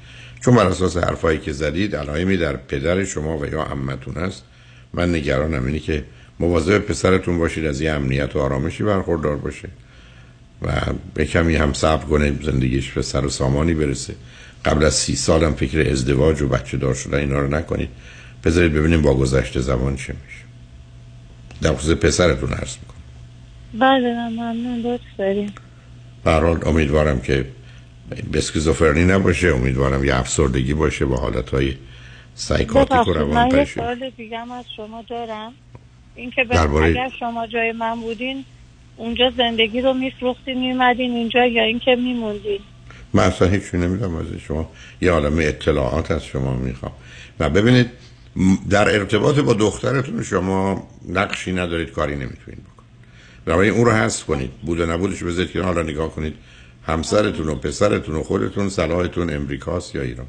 چون بر اساس حرفایی که زدید علائمی در پدر شما و یا عمتون هست من نگرانم اینی که مواظب پسرتون باشید از یه امنیت و آرامشی برخوردار باشه. و به کمی هم صبر کنه زندگیش به سر و سامانی برسه. قبل از سی سال هم فکر ازدواج و بچه دار شدن اینا رو نکنید. بذارید ببینیم با گذشته زمان چه میشه. در خصوص پسرتون عرض می‌کنم. بله ممنون. لطف داریم به هر حال امیدوارم که به اسکیزوفرنی نباشه امیدوارم یه افسردگی باشه با حالتهای سایکاتیک و روان من یه سوال دیگه هم از شما دارم. اینکه درباره- اگر شما جای من بودین اونجا زندگی رو میفروختین میمدین اینجا یا اینکه میموندین؟ من اصلا هیچی نمی‌دونم از شما. یه عالم اطلاعات از شما می‌خوام. و ببینید در ارتباط با دخترتون شما نقشی ندارید کاری نمی‌تونید بنابراین اون رو حذف کنید. بود و نبودش بذارید که حالا نگاه کنید. همسرتون و پسرتون و خودتون صلاحتون امریکاست یا ایران؟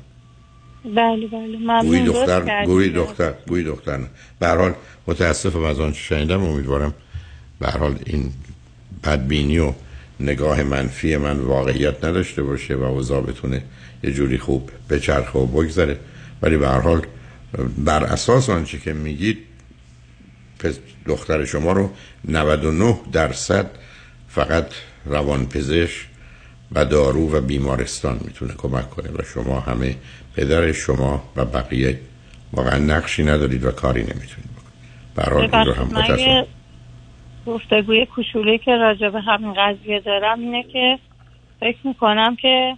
بله بله. ممنون. دختر. گویی دختر گویی دختر به هر حال متاسفم از آنچه شنیدم. امیدوارم به هر حال این بدبینی و نگاه منفی من واقعیت نداشته باشه و اوضاع بتونه یه جوری خوب بچرخه و بگذره. ولی به هر حال بر اساس آنچه که میگید دختر شما رو 99 درصد فقط روانپزشک و دارو و بیمارستان می‌تونه کمک کنه و شما همه پدر شما و بقیه واقعا نقشی ندارید و کاری نمی‌تونید بکنید. برای رو هم یه گفتگوی کوچولی که راجع به همین قضیه دارم اینه که فکر می‌کنم که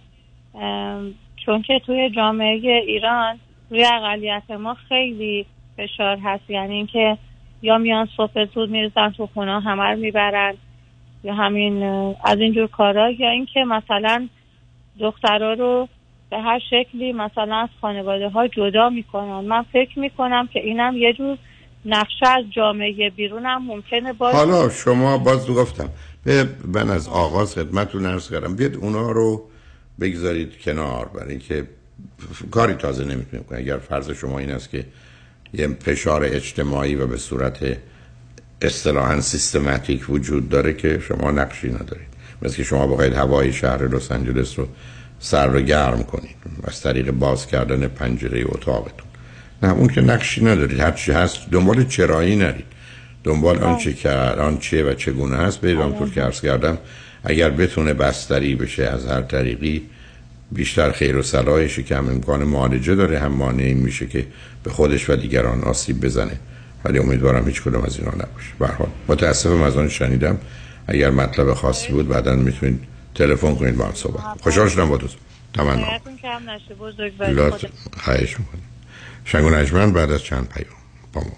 چون که توی جامعه ایران روی اقلیت ما خیلی فشار هست یعنی اینکه یا میان صبح زود میرزن تو خونه همه رو می‌برن یا همین از اینجور کارا. یا اینکه مثلا دخترها رو به هر شکلی مثلا از خانواده ها جدا می‌کنن. من فکر می‌کنم که اینم یه جور نقشه از جامعه بیرون هم ممکنه باشه. حالا شما باز گفتم به من از آغاز خدمتتون عرض کردم. بیاد اونا رو بگذارید کنار برای اینکه کاری تازه نمی‌تونیم کنیم. اگر فرض شما این است که یه فشار اجتماعی و به صورت اصطلاحا سیستماتیک وجود داره که شما نقشی ندارید. مثل که شما بخواید هوای شهر لس آنجلس رو سر و گرم کنید. از طریق باز کردن پنجره اتاقتون. نه اون که نقشی ندارید. هر چی هست دنبال چرایی نرید. دنبال آنچه که چیه و چگونه است برید آنطور که عرض کردم اگر بتونه بستری بشه از هر طریقی بیشتر خیر و صلاحشه که هم امکان معالجه داره هم مانعی میشه که به خودش و دیگران آسیب بزنه. ولی امیدوارم هیچ کدوم از اینا نباشه. به هر حال متاسفم از آن شنیدم. اگر مطلب خاصی بود بعدا می‌تونید تلفن کنید با هم صحبت. خوشحال شدم با دوست تمنا. خواهش می‌کنم. شنگ و نجمن بعد از چند پیام با ما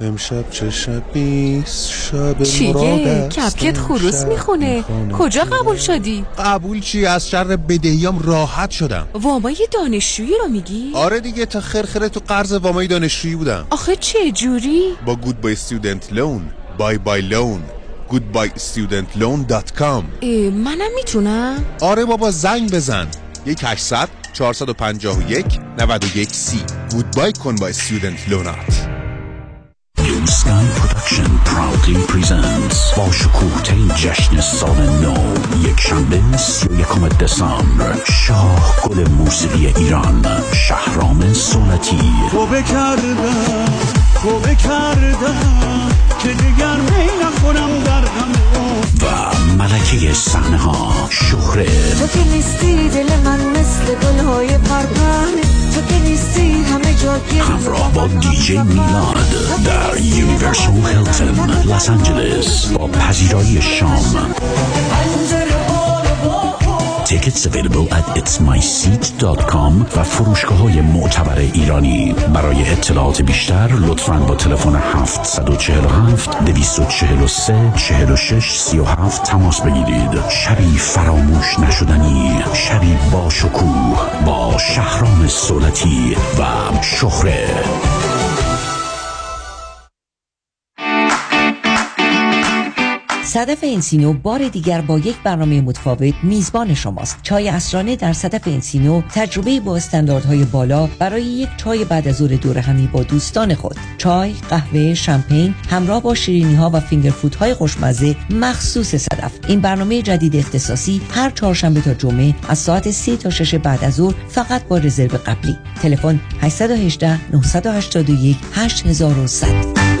امشب چه شبیست شب چیه؟ کپکت خروس می‌خونه کجا قبول شدی؟ قبول چی از شر بدهیام راحت شدم وامای دانشجویی رو میگی؟ آره دیگه تا خرخره تو قرض وامای دانشجویی بودم آخه چه جوری؟ با گود بای استودنت لون بای بای لون اه، منم می‌تونم؟ آره بابا زنگ بزن یک 800 451 91 سی گودبای کن با استودنت لونات Blue Sky Production proudly presents با شکوه ترین جشن سال نو یک شنبه سی و یکم دسامبر شاه گل موسیقی ایران شهرام سنتی توبه کردم توبه کردم که دیگر می نخورم در غم و ملکه صحنه ها شهره. تو که نیستی دل من مثل گلهای پرپر. تو که نیستی همه جا همراه با دیجی میلاد در Universal Hilton لس آنجلس با پذیرایی شام. Tickets available at itsmyseat.com و فروشگاه های معتبر ایرانی. برای اطلاعات بیشتر لطفاً با تلفن 747 243 46 37 تماس بگیرید. شبی فراموش نشدنی شبی با شکوه با شهرام صولتی و شهره. صدف انسینو بار دیگر با یک برنامه متفاوت میزبان شماست. چای اسرانه در صدف انسینو تجربه با استانداردهای بالا برای یک چای بعد از ظهر دور همی با دوستان خود. چای قهوه شامپین همراه با شیرینی ها و فینگر فود های خوشمزه مخصوص صدف. این برنامه جدید اختصاصی هر چهارشنبه تا جمعه از ساعت 3 تا 6 بعد از ظهر فقط با رزرو قبلی. تلفن 818 981 8100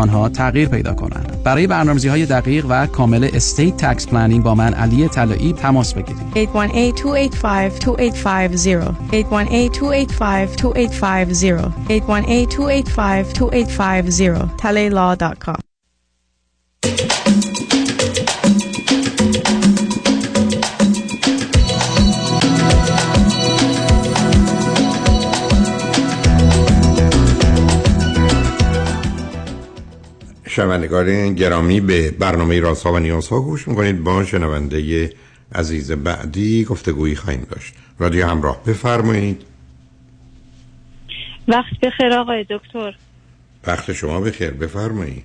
آنها تغییر پیدا کنند. برای برنامه‌ریزی های دقیق و کامل estate tax planning با من علی طلایی تماس بگیرید. 818-285-2850 818-285-2850 818-285-2850 talaylaw.com شنوندگان گرامی به برنامه رازها و نیازها گوش می‌کنید. با شنونده عزیز بعدی گفتگویی خواهیم داشت. رادیو همراه بفرمایید. وقت بخیر آقای دکتر. وقت شما بخیر. بفرمایید.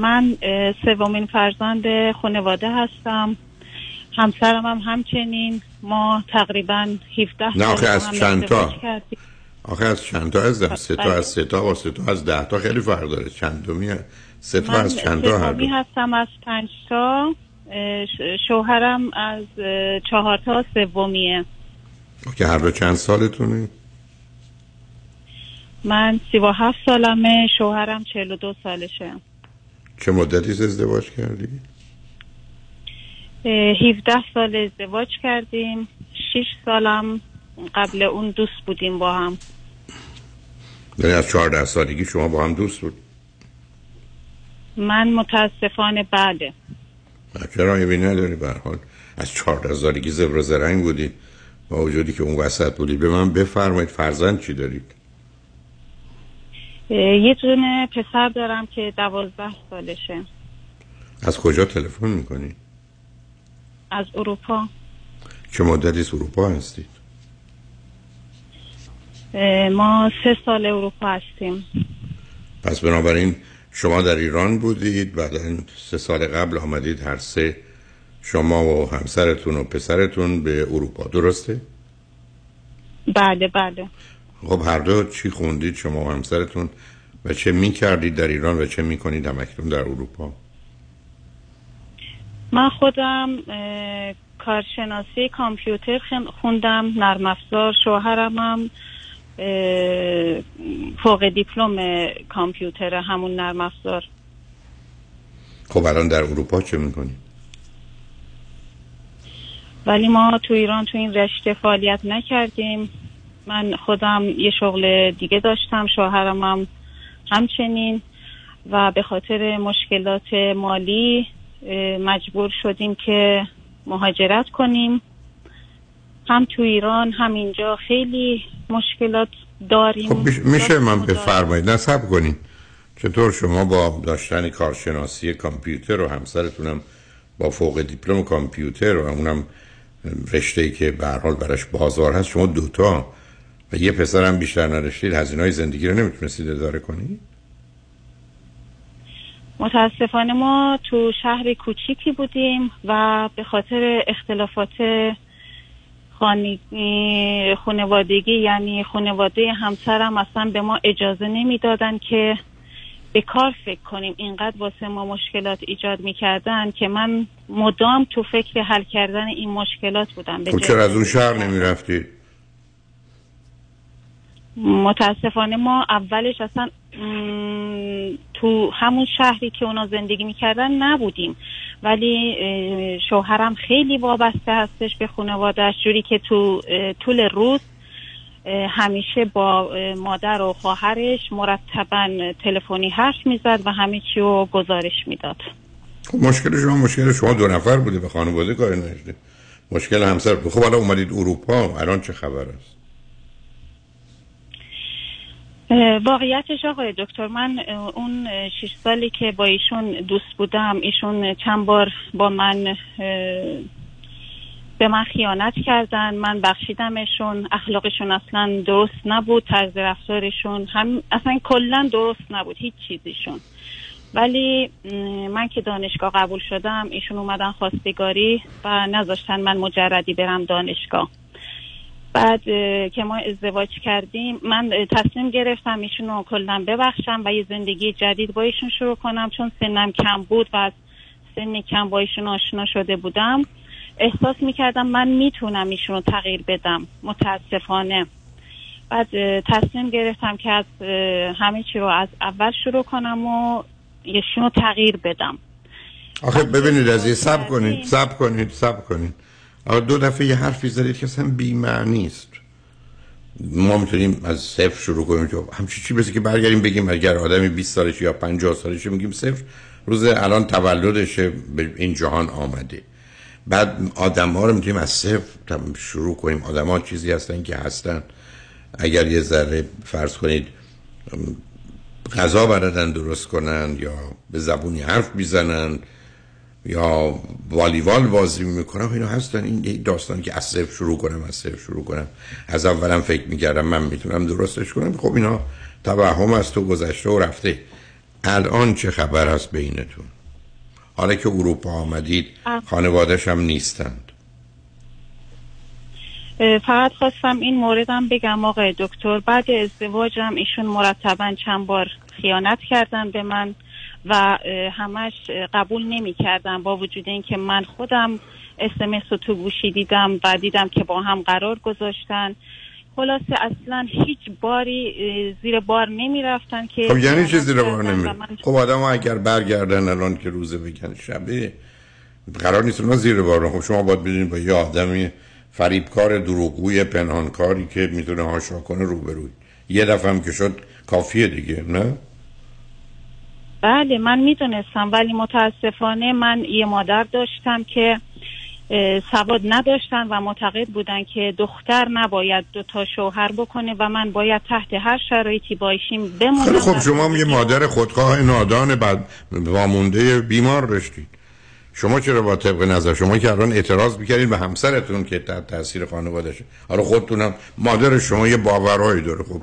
من سومین فرزند خانواده هستم. همسرم هم همچنین. ما تقریبا 17 نه از چند تا؟ آخه از چند تا از سه تا از سه تا با سه تا از ده تا خیلی فرق داره. چندمی سه تا از چند تا هر هستم از پنج تا. شوهرم از چهار تا سومیه. که هر دو چند سالتونه من سی و هفت سالمه شوهرم چهل و دو سالشه. چه مدتی ازدواج کردی؟ اه، 17 سال ازدواج کردیم. 6 سالم قبل اون دوست بودیم با هم. یعنی از 14 سالگی شما با هم دوست بود؟ من متاسفانه بله. چرا؟ ایبی نداری به هر حال. از 14 سالگی زبر و زرنگ بودی. با وجودی که اون وسط بودی. به من بفرمایید فرزند چی دارید؟ یه دونه پسر دارم که دوازده سالشه. از کجا تلفن می‌کنی؟ از اروپا. چه مدتی از اروپا هستید ما سه سال اروپا هستیم. پس بنابراین شما در ایران بودید بعدا سه سال قبل آمدید هر سه شما و همسرتون و پسرتون به اروپا. درسته؟ بله بله. خب هر دو چی خوندید شما و همسرتون و چه می کردید در ایران و چه می کنید همکنون در اروپا؟ من خودم کارشناسی کامپیوتر خوندم نرم افزار شوهرم هم فوق دیپلم کامپیوتر همون نرم افزار. خب الان در اروپا چه می کنید؟ ولی ما تو ایران تو این رشته فعالیت نکردیم. من خودم یه شغل دیگه داشتم شوهرم هم همچنین. و به خاطر مشکلات مالی مجبور شدیم که مهاجرت کنیم. هم تو ایران هم اینجا. خیلی مشکلات داریم. خب میشه- من بفرمایید. نصب کنید چطور شما با داشتن کارشناسی کامپیوتر و همسرتونم با فوق دیپلم کامپیوتر و اونم رشته ای که به حال براش بازار هست شما دوتا و یه پسرم بیشتر نداشتید هزینه های زندگی رو نمی‌تونستید اداره کنید؟ متاسفانه ما تو شهر کوچیکی بودیم و به خاطر اختلافات خانوادگی یعنی خانواده همسرم اصلا به ما اجازه نمی‌دادن که به کار فکر کنیم. اینقدر واسه ما مشکلات ایجاد می‌کردن که من مدام تو فکر حل کردن این مشکلات بودم. به خب چرا از اون شهر نمی‌رفتید متاسفانه ما اولش اصلا تو همون شهری که اونا زندگی می‌کردن نبودیم. ولی شوهرم خیلی وابسته هستش به خانوادهش جوری که تو طول روز همیشه با مادر و خواهرش مرتبا تلفنی حرف می‌زد و همه چی رو گزارش می‌داد. خب مشکل شما مشکل شما دو نفر بوده به خانواده کاری نداشته. مشکل همسر. خب حالا اومدید اروپا الان چه خبر است؟ واقعیتش آقای دکتر من اون شش سالی که با ایشون دوست بودم ایشون چند بار با من به من خیانت کردن من بخشیدمشون اخلاقشون اصلا درست نبود طرز رفتارشون هم اصلا کلا درست نبود هیچ چیزیشون. ولی من که دانشگاه قبول شدم ایشون اومدن خواستگاری و نذاشتن من مجردی برم دانشگاه. بعد که ما ازدواج کردیم من تصمیم گرفتم ایشون رو کلا ببخشم و یه زندگی جدید با ایشون شروع کنم چون سنم کم بود و از سن کم با ایشون آشنا شده بودم. احساس می‌کردم من می‌تونم ایشون رو تغییر بدم متاسفانه. بعد تصمیم گرفتم که از همه چی رو از اول شروع کنم و ایشون رو تغییر بدم. آخه ببینید از یه سب کنید سب کنید سب کنید. دو دفعه یه حرفی زدید که اصلا بی‌معنی است. ما می‌تونیم از صفر شروع کنیم که همچی چی بسی که برگردیم بگیم اگر آدمی 20 سالشه یا 50 سالشه میگیم صفر. روز الان تولدشه به این جهان آمده. بعد آدم ها رو می‌تونیم از صفر شروع کنیم. آدم ها چیزی هستن که هستن. اگر یه ذره فرض کنید غذا بلدن درست کنن یا به زبونی حرف می‌زنن یا والیبال بازی می‌کنم اینا هستن. این داستان که از صفر شروع کنم از صفر شروع کنم. از اولم فکر می‌کردم من می‌تونم درستش کنم. خب اینا توهم از تو گذشته و رفته. الان چه خبر هست بینتون؟ حالا که اروپا آمدید خانوادش هم نیستند. فقط خواستم این موردم بگم آقای دکتر. بعد ازدواجم ایشون مرتبا چند بار خیانت کردن به من. و همش قبول نمی کردم با وجود اینکه من خودم اسمس رو تو گوشی دیدم و دیدم که با هم قرار گذاشتن. خلاصه اصلا هیچ باری زیر بار نمی رفتن که خب یعنی چه زیر بار من- خب آدم ها اگر برگردن الان که روزه بگن شبه قرار نیست اونا زیر بار خب شما باید بدونید با یه آدمی فریبکار دروغگوی پنهانکاری که می‌تونه هاشا کنه روبروی. یه دفعه هم که شد کافیه دیگه نه؟ بله من می‌دونستم ولی متاسفانه من یه مادر داشتم که سواد نداشتن و معتقد بودن که دختر نباید دو تا شوهر بکنه و من باید تحت هر شرایطی بایشیم بمونم. خب و شما یه مادر خودخواه نادان بعد وامونده بیمار داشتید شما چرا با طبق نظر شما که الان اعتراض می‌کردید به همسرتون که تحت تاثیر خانوادهشه حالا خودتونم مادر شما یه باورهایی داره. خب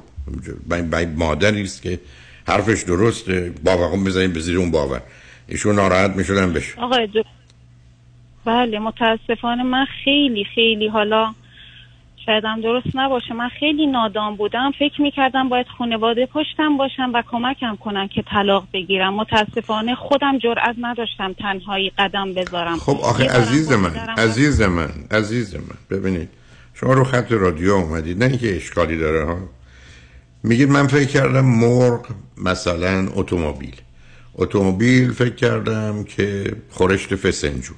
مادری است که حرفش درسته. باور بزنید به زیر اون باور. ایشون ناراحت می‌شدن بشه آقای دو... بله متاسفانه من خیلی خیلی حالا شایدم درست نباشه. من خیلی نادام بودم. فکر می‌کردم باید خانواده پشتم باشم و کمکم کنن که طلاق بگیرم. متاسفانه خودم جرئت نداشتم تنهایی قدم بذارم. خب آخه عزیز من عزیز من عزیز من. ببینید شما رو خط رادیو اومدید. نه اینکه اشکالی داره ها؟ میگید من فکر کردم مرغ مثلا اتومبیل. اتومبیل فکر کردم که خورشت فسنجون.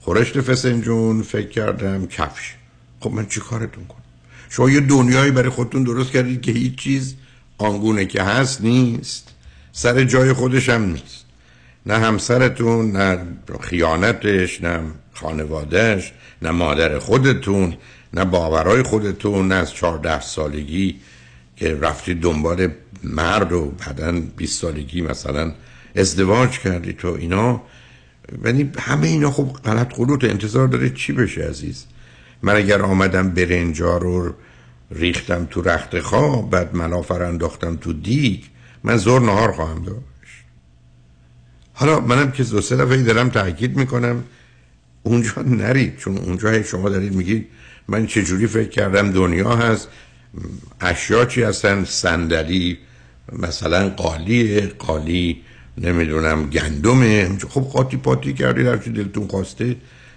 خورشت فسنجون فکر کردم کفش. خب من چی کارتون کنم؟ شما یه دنیایی برای خودتون درست کردید که هیچ چیز آنگونه که هست نیست. سر جای خودش هم نیست. نه همسرتون نه خیانتش نه خانوادهش نه مادر خودتون نه باورای خودتون نه از چهارده سالگی که رفتید دنبال مرد و بعدا 20 سالگی مثلا ازدواج کردی تو اینا. ولی همه اینا خب غلط غلوط انتظار داره چی بشه عزیز؟ من اگر آمدم برنجا رو ریختم تو رخت خواب بعد ملافر انداختم تو دیگ من زور نهار خواهم داشت. حالا منم که دو سه دفعه دارم تاکید می‌کنم اونجا نرید چون اونجا شما دارید میگید من چجوری فکر کردم دنیا هست. اشیا چی هستن صندلی مثلا قالیه قالی نمی‌دونم گندمه. خب قاطی پاتی کردید هر دلتون خواسته.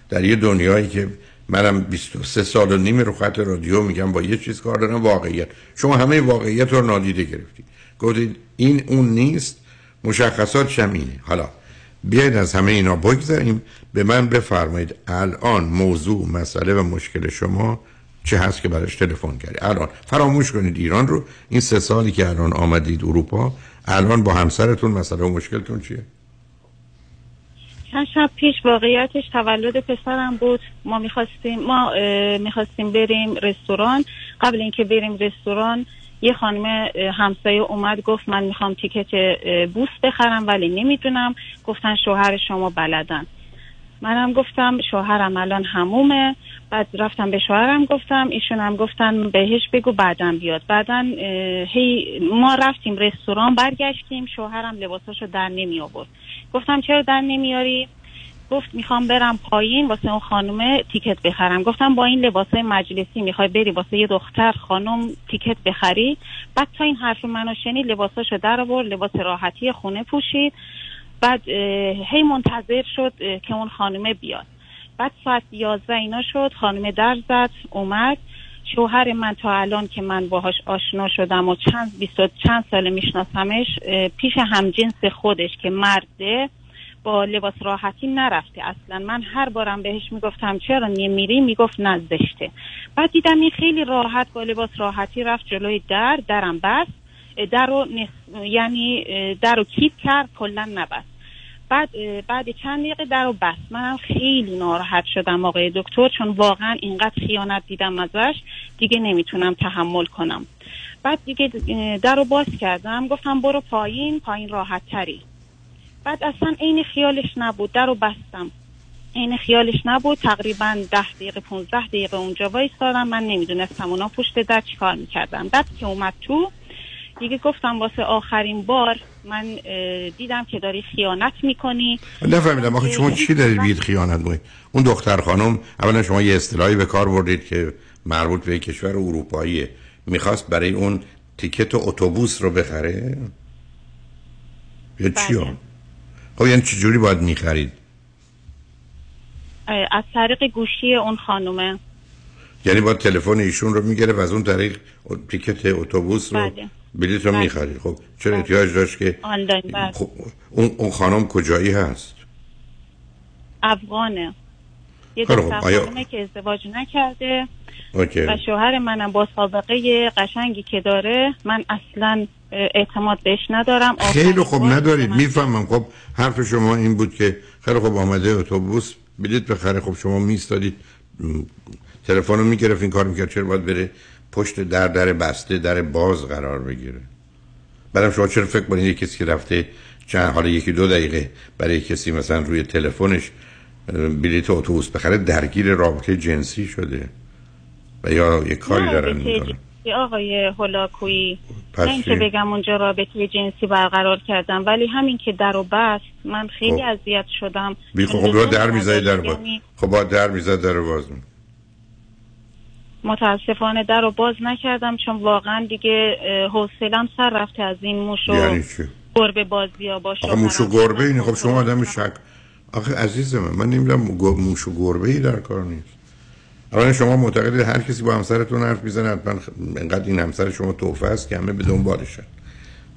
در یه دنیایی که منم 23 سال و نیم رو خط رادیو میگم با یه چیز کار دارم واقعیت. شما همه واقعیت رو نادیده گرفتید. گفتید این اون نیست مشخصات اینه حالا بیاید از همه اینا بگذاریم به من بفرمایید الان موضوع مسئله و مشکل شما چه هست که براش تلفن کردی الان فراموش کنید ایران رو. این سه سالی که الان آمدید اروپا الان با همسرتون و مشکلتون چیه؟ چند شب پیش واقعیتش تولد پسرم بود. ما می‌خواستیم ما می‌خواستیم بریم رستوران. قبل اینکه بریم رستوران یه خانم همسایه اومد گفت من می‌خوام تیکت بوس بخرم ولی نمی‌دونم. گفتن شوهر شما بلدن. منم گفتم شوهرم الان همومه. بعد رفتم به شوهرم گفتم ایشون هم گفتن بهش بگو بعدم بیاد. بعدا هی ما رفتیم رستوران برگشتیم شوهرم لباساشو در نمی آورد. گفتم چرا در نمیاری گفت می‌خوام برم پایین واسه اون خانومه تیکت بخرم. گفتم با این لباسای مجلسی می‌خوای بری واسه یه دختر خانم تیکت بخری؟ بعد تا این حرف منو شنید لباساشو در آورد لباس راحتی خونه پوشید. بعد هی منتظر شد که اون خانومه بیاد. بعد ساعت یازده اینا شد خانومه در زد اومد. شوهر من تا الان که من باهاش آشنا شدم و چند بیست چند سال میشناسمش پیش همجنس خودش که مرده با لباس راحتی نرفته. اصلا من هر بارم بهش می‌گفتم چرا نمیری می‌گفت نه زشته. بعد دیدم این خیلی راحت با لباس راحتی رفت جلوی در درم بست. در رو نصف- یعنی در رو کیپ کرد کلا نبست. بعد بعد چند دقیقه در رو بست. منم خیلی ناراحت شدم آقای دکتر چون واقعا اینقدر خیانت دیدم ازش دیگه نمی‌تونم تحمل کنم. بعد دیگه در رو باز کردم. گفتم برو پایین پایین راحت تری. بعد اصلا عین خیالش نبود. در رو بستم. عین خیالش نبود. تقریبا ده دقیقه 15 دقیقه اونجا وایسادم من نمی‌دونستم اونا پشت در چیکار می‌کردن. بعد که اومد تو دیگه گفتم واسه آخرین بار من دیدم که داری خیانت می‌کنی. نفهمیدم. آخه شما چی دارید بگید خیانت می‌کنید اون دختر خانم اولا شما یه اصطلاحی به کار بردید که مربوط به کشور اروپاییه. می‌خواست برای اون تیکت اتوبوس رو بخره؟ یا چی ها؟ خب یعنی چجوری باید می‌خرید؟ از طریق گوشی اون خانومه. یعنی با تلفن ایشون رو می‌گیره و از اون طریق تیکت اتوبوس رو بله. بلیط رو بله. می‌خرید خب چرا احتیاج داشت که آنلاین بله. خب اون اون خانم کجایی هست؟ افغانه. یه دختر خوب. آیا- که ازدواج نکرده اوکی. و شوهر منم با سابقه قشنگی که داره من اصلا اعتماد بهش ندارم. خیلی خوب ندارید. می‌فهمم. خب حرف شما این بود که خیلی خوب آمده اتوبوس بلیط بخره. خب شما میستادید تلفن رو می‌گرفت این کار می‌کرد. چرا باید بره؟ پشت در در بسته در باز قرار بگیره. بعدم شما چرا فکر کنید کسی که رفته چند حالا یکی دو دقیقه برای کسی مثلا روی تلفنش اه، بلیط اتوبوس بخره درگیر رابطه جنسی شده و یا یه کاری دارن می‌کنن؟ آقای هولاکویی نه چی؟ بگم اونجا رابطه جنسی برقرار کردم ولی همین که در و بست من خیلی خب. اذیت شدم. خب را در در باز یعنی خب با در می‌زد در باز می متاسفانه در رو باز نکردم چون واقعا دیگه حوصلم سر رفته از این موش و یعنی چی؟ گربه بازی ها با آخه موش و گربه اینه. خب شما آدم شک. آخه عزیز من من نمی‌دونم موش و گربه ای در کار نیست. اولا شما معتقدید هر کسی با همسرتون حرف می‌زنه حتما انقدر این همسر شما توفه است که همه به دنبالشن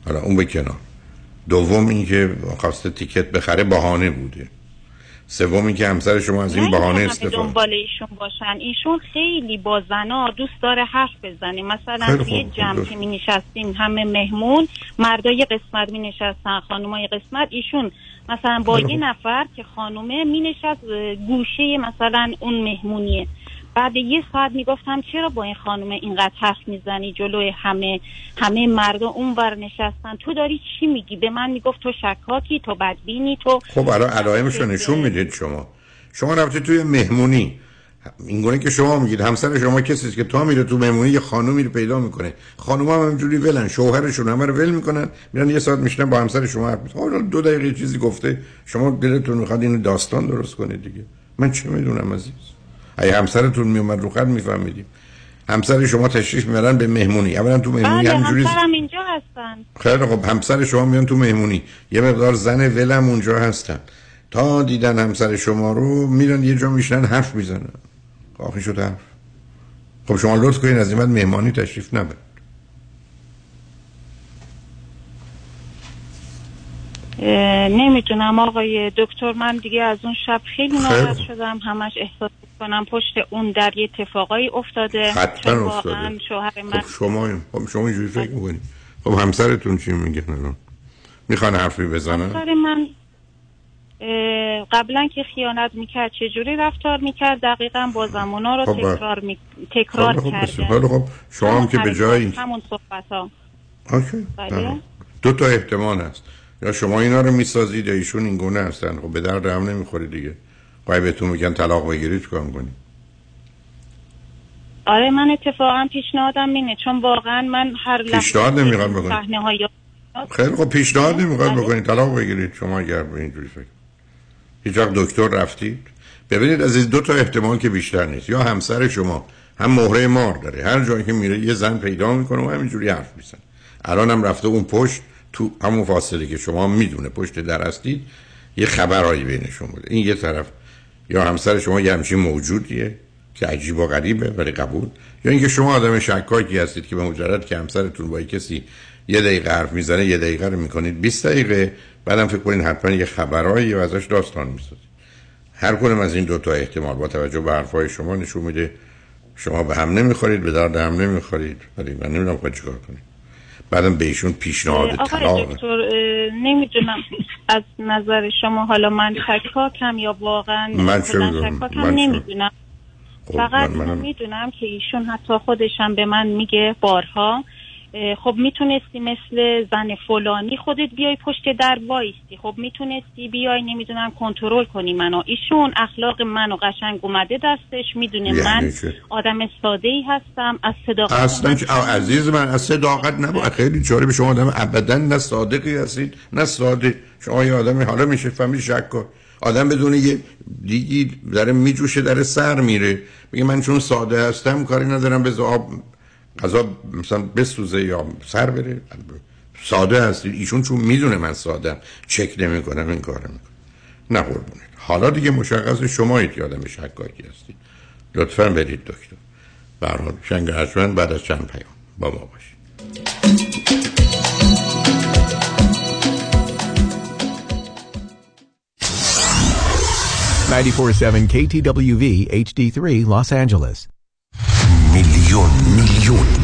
حالا اون به کنار. دوم اینکه خواسته تیکت بخره بهانه بوده. سوم اینکه همسر شما از این نه بهانه استفاده. دنبال ایشون باشن. ایشون خیلی با زنا دوست داره حرف بزنه. مثلا خوب. جمع که می نشستیم همه مهمون مردای قسمت می نشستن خانومای قسمت. ایشون مثلا با یه. نفر که خانومه می نشست گوشه مثلا اون مهمونیه. بعد یه ساعت می‌گفتم چرا با این خانومه اینقدر حرف می‌زنی جلوی همه همه مردا اون ور نشستن؟ تو داری چی میگی؟ به من می‌گفت تو شکاکی تو بدبینی تو خب الان علائمش رو نشون می‌دید شما. شما رفته توی مهمونی. این گونه که شما میگید همسر شما کسی که تا میره تو مهمونی یه خانومی رو پیدا می‌کنه. خانم هم همینجوری ولن شوهرشون همه رو ول می‌کنن میرن یه ساعت میشنن با همسر شما حرف حالا دو دقیقه چیزی گفته شما دلتون می‌خواد اینو داستان درست کنید دیگه. من چه می‌دونم عزیز؟ اگه همسرتون میومد رو خط میفهمیدیم. همسر شما تشریف می‌برن به مهمونی. اولا تو مهمونی بله همینجوری همسرم اینجا هستن. خیلی خب همسر شما میان تو مهمونی. یه مقدار زن ولم اونجا هستن. تا دیدن همسر شما رو میرن یه جا میشنن حرف می‌زنن. آخی شد حرف. خب شما لطف کنین از این مهمانی تشریف نبرید اه، نمی‌دونم. آقای دکتر من دیگه از اون شب خیلی ناراحت. شدم. همش احساس کنم پشت اون در یه اتفاقایی افتاده. حتما افتاده. شوهر من. خب شما خب شما اینجوری فکر می‌کنید خب همسرتون چی میگن الان می‌خوان حرفی بزنن؟ همسر من قبلا که خیانت می‌کرد چجوری رفتار می‌کرد؟ دقیقا با زمانا رو خب،. تکرار می... تکرار خب کرده. خیلی خب شما هم که به جای همون صحبت ها بله. دو تا احتمال هست. یا شما اینا رو می‌سازید یا ایشون این گونه هستن؟ خب به درد هم نمی‌خوره دیگه. خواهی بهتون میگن طلاق بگیرید چیکار کنید آره من اتفاقا پیشنهادم اینه چون واقعا من هر لحظه پیشنهاد نمی‌خواد بکنید. صحنه های خیلی خب پیشنهاد نمی‌خواد بله. بکنید. طلاق بگیرید شما اگر به اینجوری فکر. هیچ وقت دکتر رفتید. ببینید از این دو تا احتمال که بیشتر نیست. یا همسر شما هم مهره مار داره. هر جایی که میره یه زن پیدا می‌کنه و همینجوری حرف می‌زنه. الان هم رفته اون پشت تو همون فاصله که شما می‌دونه پشت در هستید یه خبرهایی بینشون بوده. این یه طرف یا همسر شما یه همچین موجودیه که عجیب و غریبه ولی قبول. یا اینکه شما آدم شکاکی هستید که به مجرد که همسرتون با کسی یه دقیقه حرف می‌زنه یه دقیقه رو می‌کنید. 20 دقیقه بعدم فکر کنید حتما یه خبرایی و ازش داستان می‌سازید. هر کدوم از این دو تا احتمال با توجه به حرفای شما نشون میده. شما به هم نمی‌خورید به درد هم نمی‌خورید. ولی من نمی‌دونم چیکار کنید بعدم به ایشون پیشنهاد طلاق دکتر نمی‌دونم از نظر شما حالا من شکاکم یا واقعا من چه؟ نمی‌دونم خب، فقط من- می‌دونم که ایشون حتی خودشم به من میگه بارها خب می‌تونستی مثل زن فلانی خودت بیای پشت در وایستی. خب می‌تونستی بیای نمی‌دونم کنترل کنی منو. ایشون اخلاق منو قشنگ اومده دستش می‌دونه یعنی من چه؟ آدم ساده ای هستم از صداقت اصلا آه، عزیز من از صداقت نبا خیلی جالب شما آدم ابدا نه صادقی هستید نه ساده. شما یه آدمی حالا میشه فهمید شک کن. آدم بدون یه دیگی داره میجوشه در سر میره. میگه من چون ساده هستم کاری ندارم به آب غذا مثلا بسوزه یا سر بره. ساده هستید ایشون چون می‌دونه من سادم چک نمی‌کنم این کارو می‌کنه نه قربونت. حالا دیگه مشخص شمایید آدم شکاکی هستید لطفا برید دکتر. به هر حال شنگ ارجمند بعد از چند پیام. با ما باشید. 94.7 KTWV HD3 Los Angeles. میلیون میلیون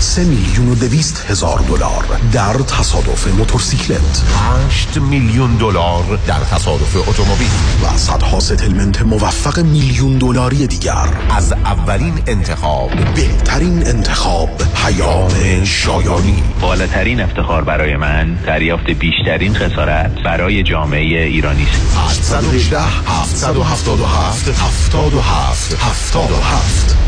3 میلیون و دویست هزار دلار در تصادف موتورسیکلت. 8 میلیون دلار در تصادف اتومبیل. و صدها ستلمنت موفق میلیون دلاری دیگر. از اولین انتخاب. بهترین انتخاب پیام شایانی. بالاترین افتخار برای من دریافت بیشترین خسارت برای جامعه ایرانی است. 818 777 77 77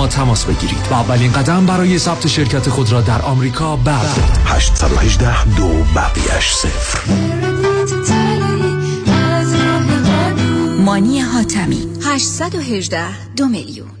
ما تماس بگیرید. و اولین قدم برای ثبت شرکت خود را در آمریکا بردارید. 818 دو بقیش صفر. مانی حاتمی. 818 دو میلیون.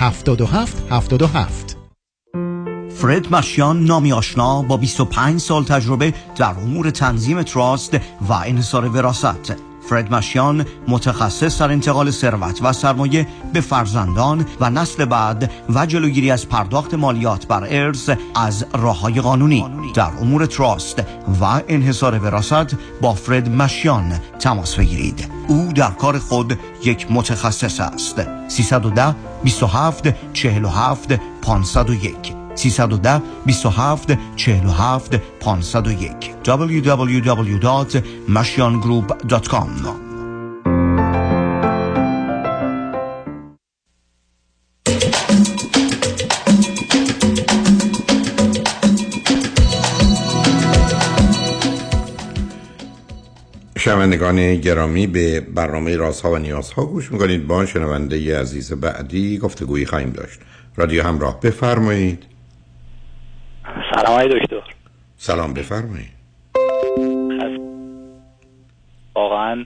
77 77 فرد مشیان نامی آشنا با 25 سال تجربه در امور تنظیم تراست و انحصار وراست فرد مشیان متخصص در انتقال ثروت و سرمایه به فرزندان و نسل بعد و جلوگیری از پرداخت مالیات بر ارث از راه های قانونی. در امور تراست و انحصار وراست با فرد مشیان تماس بگیرید. او در کار خود یک متخصص است. 310 27 47 501 310 27 47 501 www.mashiangroup.com شنوندگان گرامی به برنامه رازها و نیازها گوش می‌کنید. با شنونده عزیز بعدی گفتگویی خواهیم داشت. رادیو همراه بفرمایید. سلام های دکتر. سلام بفرمایید. واقعا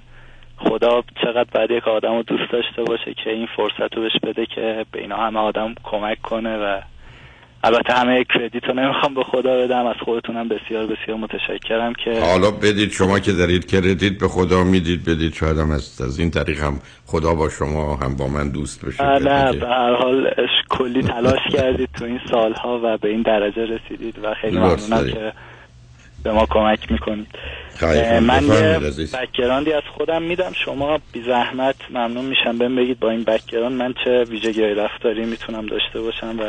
خدا چقدر باید یک آدم رو دوست داشته باشه که این فرصت رو بهش بده که به اینا همه آدم کمک کنه و البته همه کردیت رو نمی‌خوام به خدا بدم از خودتونم بسیار بسیار متشکرم که حالا بدید شما که دارید credit به خدا می‌دید بدید شاید هم از, از این طریق هم خدا با شما هم با من دوست بشه. نه به هر حال کلی تلاش کردید تو این سالها و به این درجه رسیدید و خیلی ممنونم. که به ما کمک می‌کنید. من یه. background ی از خودم میدم. شما بی زحمت ممنون میشم. بهم بگید با این background من چه ویژگی رفتاری می‌تونم داشته باشم و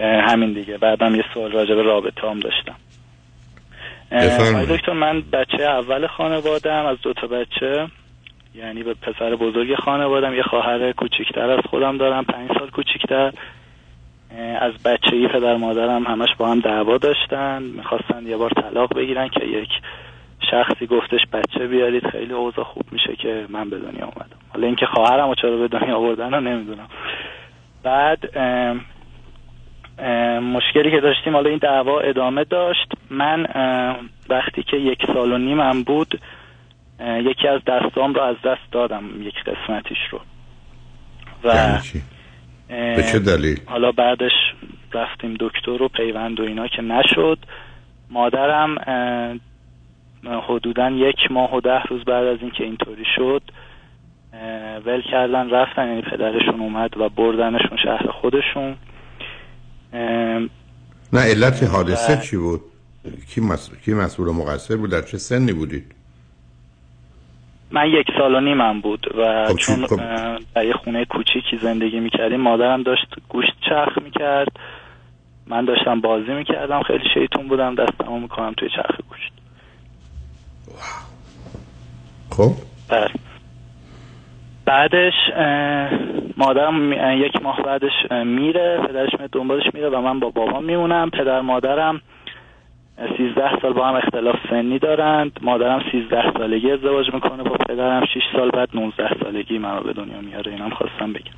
همین دیگه. بعدم یه سوال راجع به رابطه هم داشتم. دکتر من بچه اول خانوادم از دو تا بچه یعنی به پسر بزرگ خانوادم یه خواهر کوچیکتر از خودم دارم پنج سال کوچیکتر. از بچگی پدر مادرم همش با هم دعوا داشتن. می‌خواستن یه بار طلاق بگیرن که یک شخصی گفتش بچه بیارید خیلی اوضاع خوب میشه که من به دنیا اومدم. حالا اینکه خواهرم رو چرا به دنیا آوردن رو نمی‌دونم. بعد مشکلی که داشتیم حالا این دعوا ادامه داشت. من وقتی که یک سال و نیمم بود یکی از دستام رو از دست دادم یک قسمتیش رو. و یعنی به چه دلیل؟ حالا بعدش رفتیم دکتر و پیوند و اینا که نشد. مادرم حدودا یک ماه و ده روز بعد از اینکه اینطوری شد ول کردن رفتن یعنی پدرشون اومد و بردنشون شهر خودشون. نه علت حادثه چی بود؟ کی, مس... کی مسئول و مقصر بود؟ در چه سنی بودید؟ من یک سال و نیمم بود و خب چون خب- در یه خونه کوچیکی زندگی می‌کردیم مادرم داشت گوشت چرخ می‌کرد. من داشتم بازی می‌کردم خیلی شیطون بودم دستمو می‌کنم توی چرخ گوشت. خب. بله. بعدش مادرم یک ماه بعدش میره پدرش میاد دنبالش میره و من با بابام میمونم. پدر مادرم اه، سیزده سال با هم اختلاف سنی دارند. مادرم سیزده سالگی ازدواج می‌کنه با پدرم شیش سال بعد 19 سالگی منو به دنیا میاره. اینم خواستم بگم.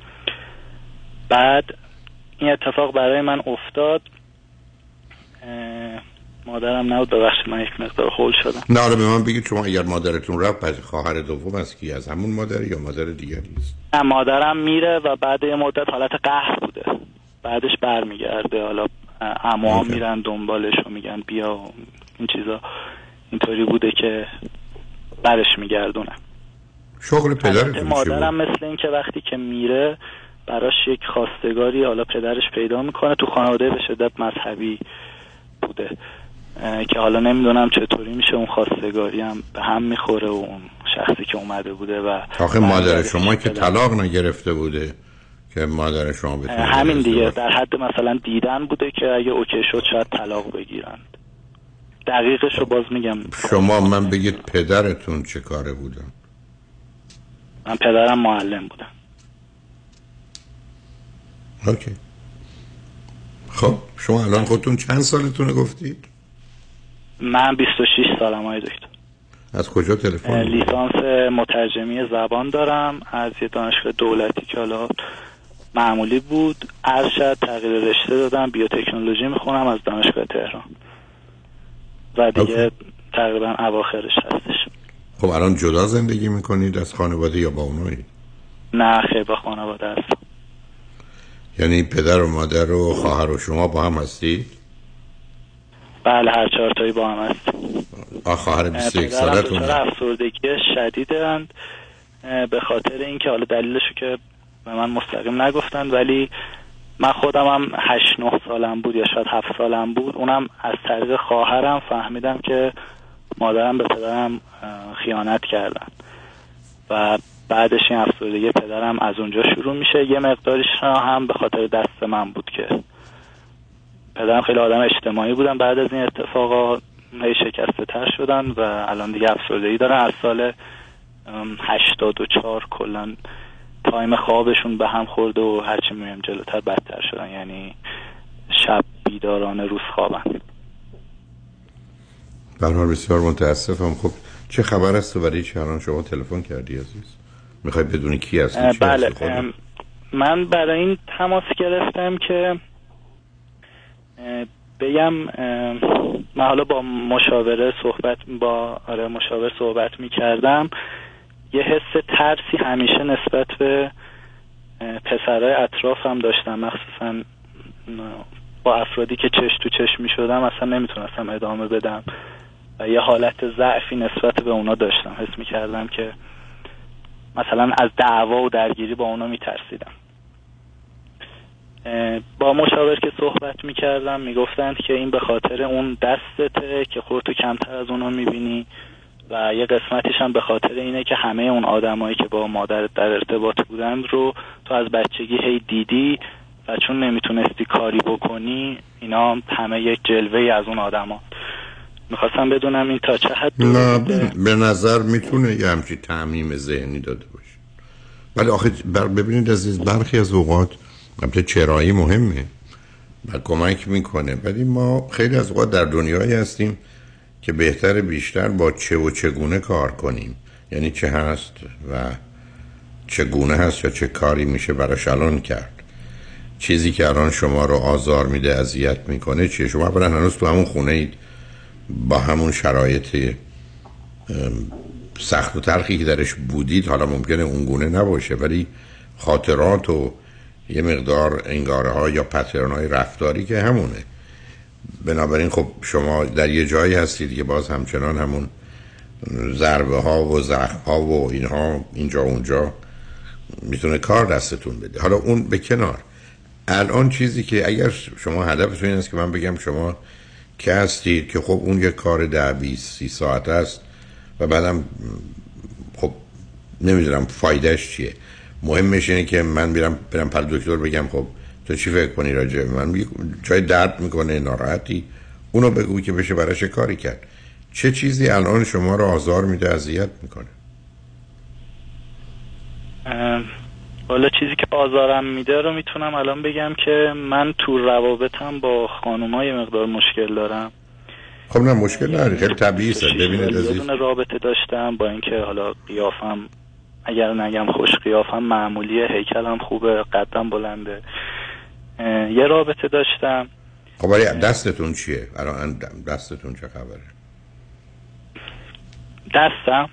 بعد این اتفاق برای من افتاد. مادرم نبود ببخشید من یک مقدار هول شدم. نه حالا به من بگید شما اگر مادرتون رفت پس خواهر دوم از کی؟ از همون مادر یا مادر دیگری است؟ نه مادرم میره و بعد یه مدت حالت قهر بوده. بعدش برمیگرده حالا اوکی. میرن دنبالش و میگن بیا و این چیزا. اینطوری بوده که برش میگردونه. شغل پدرتون مادرم مثل این که وقتی که میره براش یک خواستگاری حالا پدرش پیدا می‌کنه تو خانواده به شدت مذهبی بوده. که حالا نمی‌دونم چطوری میشه اون خواستگاری هم به هم می‌خوره و اون شخصی که اومده بوده و آخه مادر شما که. طلاق نگرفته بوده که مادر شما بتونه همین دیگه. در حد مثلا دیدن بوده که اگه اوکی شد شاید طلاق بگیرند. دقیقش رو باز میگم. شما من بگید پدرتون چه کاره بودن؟ من پدرم معلم بودم. اوکی. خب شما الان خودتون چند سالتونه گفتید؟ من 26 سالم های دکتر. از کجا تلفن؟ لیسانس مترجمی زبان دارم. از یه دانشگاه دولتی که حالا معمولی بود ارشد تغییر رشته دادم بیوتکنولوژی می‌خونم از دانشگاه تهران. و دیگه تقریبا اواخرش هستش. خب الان جدا زندگی می‌کنید از خانواده یا با اونایی؟ نه خیلی با خانواده هستم. یعنی پدر و مادر و خواهر و شما با هم هستید؟ بله هر چهار تایی با هم آه خواهر اه، 21 پدرم سالتون افسردگی شدیدند. به خاطر اینکه حالا دلیلشو که به من مستقیم نگفتند ولی من خودم هم هشت نه سالم بود یا شاید هفت سالم بود. اونم از طریق خواهرم فهمیدم که مادرم به پدرم خیانت کردن و بعدش این افسردگی پدرم از اونجا شروع میشه. یه مقدارش هم به خاطر دست من بود که پدرم خیلی آدم اجتماعی بودن. بعد از این اتفاقا هی شکسته تر شدن و الان دیگه افسردگی دارن. از سال ام، 84 کلا تایم خوابشون به هم خورده و هرچی میریم جلوتر بدتر شدن. یعنی شب بیدارانه روز خوابن. در حال بسیار متاسفم. خب چه خبر است و برای چه شما تلفن کردی عزیز؟ می‌خوای بدونی کی هستی بله من برای این تماس گرفتم که بگم من حالا با مشاوره صحبت با آره مشاور صحبت می کردم یه حس ترسی همیشه نسبت به اه، پسرهای اطرافم داشتم. مخصوصا با افرادی که چش تو چش می شدم اصلا نمی‌تونستم ادامه بدم. و یه حالت ضعفی نسبت به اونا داشتم. حس می کردم که مثلا از دعوا و درگیری با اونا می ترسیدم با مشاور که صحبت می کردم می گفتند که این به خاطر اون دستته که خودتو کمتر از اونا می بینی و یه قسمتش هم به خاطر اینه که همه اون آدمایی که با مادرت در ارتباط بودند رو تو از بچگی هی دیدی و چون نمی‌تونستی کاری بکنی اینا همه یک جلوه از اون آدما. می‌خواستم بدونم این تا چه حد نه به نظر می‌تونه یه همچی تعمیم ذهنی داده باشه. ولی آخه بر ببینید عزیز برخی از اوقات البته چرایی مهمه و کمک می‌کنه. ولی ما خیلی از اوقات در دنیایی هستیم که بهتر بیشتر با چه و چگونه کار کنیم. یعنی چه هست و چگونه هست یا چه کاری میشه براش الان کرد. چیزی که الان شما رو آزار میده اذیت می‌کنه چیه؟ شما اولا هنوز تو همون خونه اید. با همون شرایط سخت و تلخی که درش بودید حالا ممکنه اونگونه نباشه ولی خاطرات و یه مقدار انگاره ها یا پترن های رفتاری که همونه. بنابراین خب شما در یه جایی هستید که باز همچنان همون ضربه ها و زخم ها و اینها اینجا اونجا می‌تونه کار دستتون بده. حالا اون به کنار. الان چیزی که اگر شما هدفتون این است که من بگم شما که هستید که خب اون یه کار ده بیست سی ساعت است و بعدم خب نمی‌دونم فایدهش چیه. مهمش اینه که من برم برم پل دکتر بگم خب تو چی فکر کنی راجع به من؟ جای درد می‌کنه ناراحتی. اونو بگو که بشه براش کاری کرد. چه چیزی الان شما رو آزار میده اذیت می‌کنه؟ حالا چیزی که آزارم میده رو می‌تونم الان بگم که من تو روابطم با خانومای مقدار مشکل دارم. خب نه مشکل نداری خیلی طبیعی است ببینید رابطه داشتم با اینکه حالا قیافم اگر نگم خوش قیافم معمولیه هیکلم خوبه قدم بلنده. یه رابطه داشتم. خب دستتون چیه؟ الان دستتون چه خبره؟ دستم.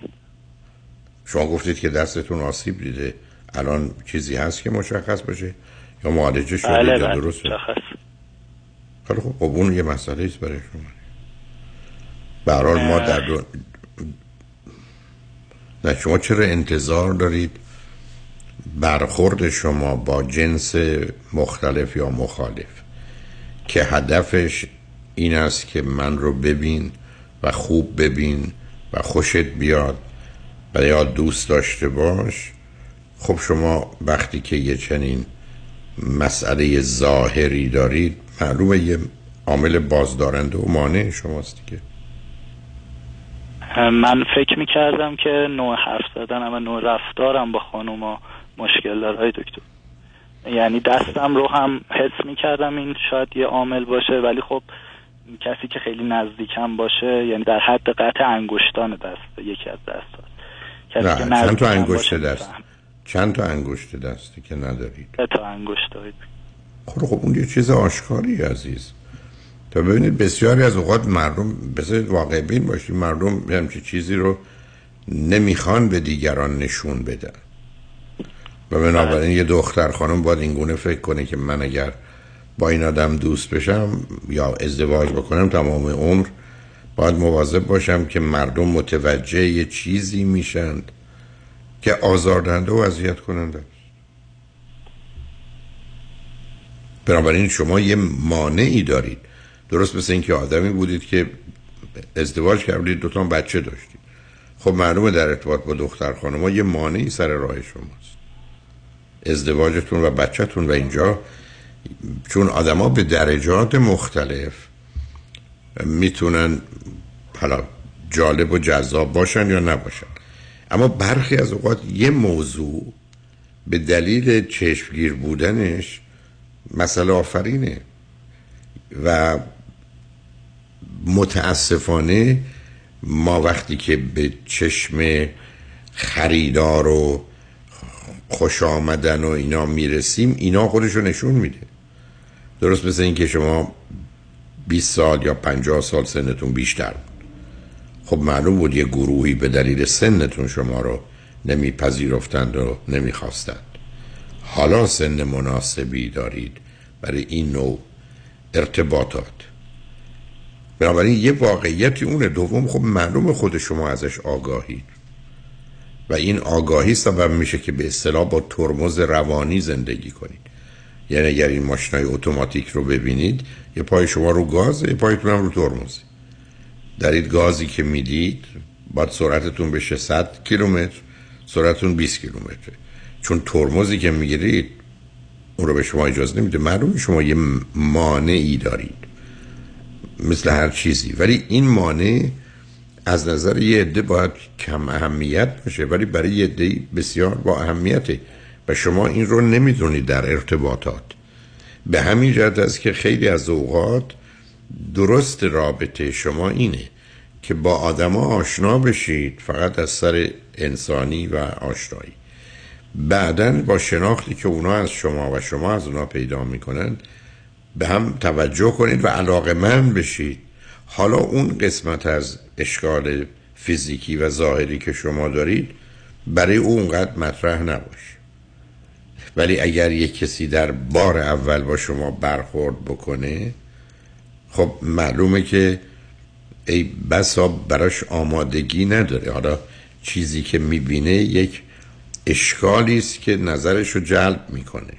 شما گفتید که دستتون آسیب دیده. الان چیزی هست که مشخص باشه؟ یا معالجه شده بله یا بله درسته؟ مشخص. خیلی خب خب اون یه مسئله است برای شما. به ما در دو... نه شما چرا انتظار دارید برخورد شما با جنس مختلف یا مخالف؟ که هدفش این است که من رو ببین و خوب ببین و خوشت بیاد و یا دوست داشته باش. خب شما وقتی که یه چنین مسئله ظاهری دارید معلومه یه عامل بازدارنده و مانع شماست دیگه من فکر می‌کردم که نوع حرف زدنم و نوع رفتارم با خانوما مشکل داره. های دکتر. یعنی دستم رو هم حس می‌کردم این شاید یه عامل باشه ولی خب کسی که خیلی نزدیکم باشه یعنی در حد قطع انگشتان دست یکی از دست هست. چند تا انگشت دست؟ چند تا انگشت دستی که ندارید؟ تا انگشت دارید. خب خب اون یه چیز آشکاری عزیز. تا ببینید بسیاری از اوقات مردم بذارید واقع بین باشید مردم همچی چیزی رو نمی‌خوان به دیگران نشون بدن. و بنابراین یه دختر خانم باید اینگونه فکر کنه که من اگر با این آدم دوست بشم یا ازدواج بکنم تمام عمر باید مواظب باشم که مردم متوجه یه چیزی میشند که آزاردهنده و اذیت کننده بنابراین شما یه مانعی دارید درست مثل اینکه آدمی بودید که ازدواج کردید دوتا بچه داشتید. خب معلومه در ارتباط با دختر خانم یه مانعی سر راه شماست. ازدواجتون و بچهتون و اینجا چون آدما به درجات مختلف می‌تونن حالا جالب و جذاب باشن یا نباشن. اما برخی از اوقات یه موضوع به دلیل چشمگیر بودنش مسئله آفرینه و متاسفانه ما وقتی که به چشم خریدار و خوش آمدن و اینا می‌رسیم اینا خودشو نشون میده. درست مثل اینکه شما 20 سال یا 50 سال سنتون بیشتر بود. خب معلوم بود یه گروهی به دلیل سنتون شما رو نمیپذیرفتند و نمی‌خواستند. حالا سن مناسبی دارید برای این نوع ارتباطات. بنابراین یه واقعیتی اونه دوم خب معلوم خود شما ازش آگاهید و این آگاهی سبب میشه که به اصطلاح با ترمز روانی زندگی کنید. یعنی اگر این ماشینای اتوماتیک رو ببینید یه پای شما رو گاز یه پایتون هم رو ترمزه. در این گازی که می‌دید باید سرعتتون بشه 100 کیلومتر سرعتتون 20 کیلومتره. چون ترمزی که می‌گیرید اون رو به شما اجازه نمیده. معلوم شما یه مانعی دارید. مثل هر چیزی. ولی این مانع از نظر یه عده باید کم اهمیت باشه ولی برای یه عده بسیار با اهمیته. و شما این رو نمی‌دونید در ارتباطات. به همین جهت است که خیلی از اوقات درست رابطه شما اینه که با آدما آشنا بشید فقط از سر انسانی و آشنایی. بعدا با شناختی که اونا از شما و شما از اونا پیدا می‌کنن به هم توجه کنید و علاقه من بشید. حالا اون قسمت از اشکال فیزیکی و ظاهری که شما دارید برای او اونقدر مطرح نباشه. ولی اگر یک کسی در بار اول با شما برخورد بکنه خب معلومه که ای بسا براش آمادگی نداره. حالا چیزی که می‌بینه یک اشکالی است که نظرش رو جلب می‌کنه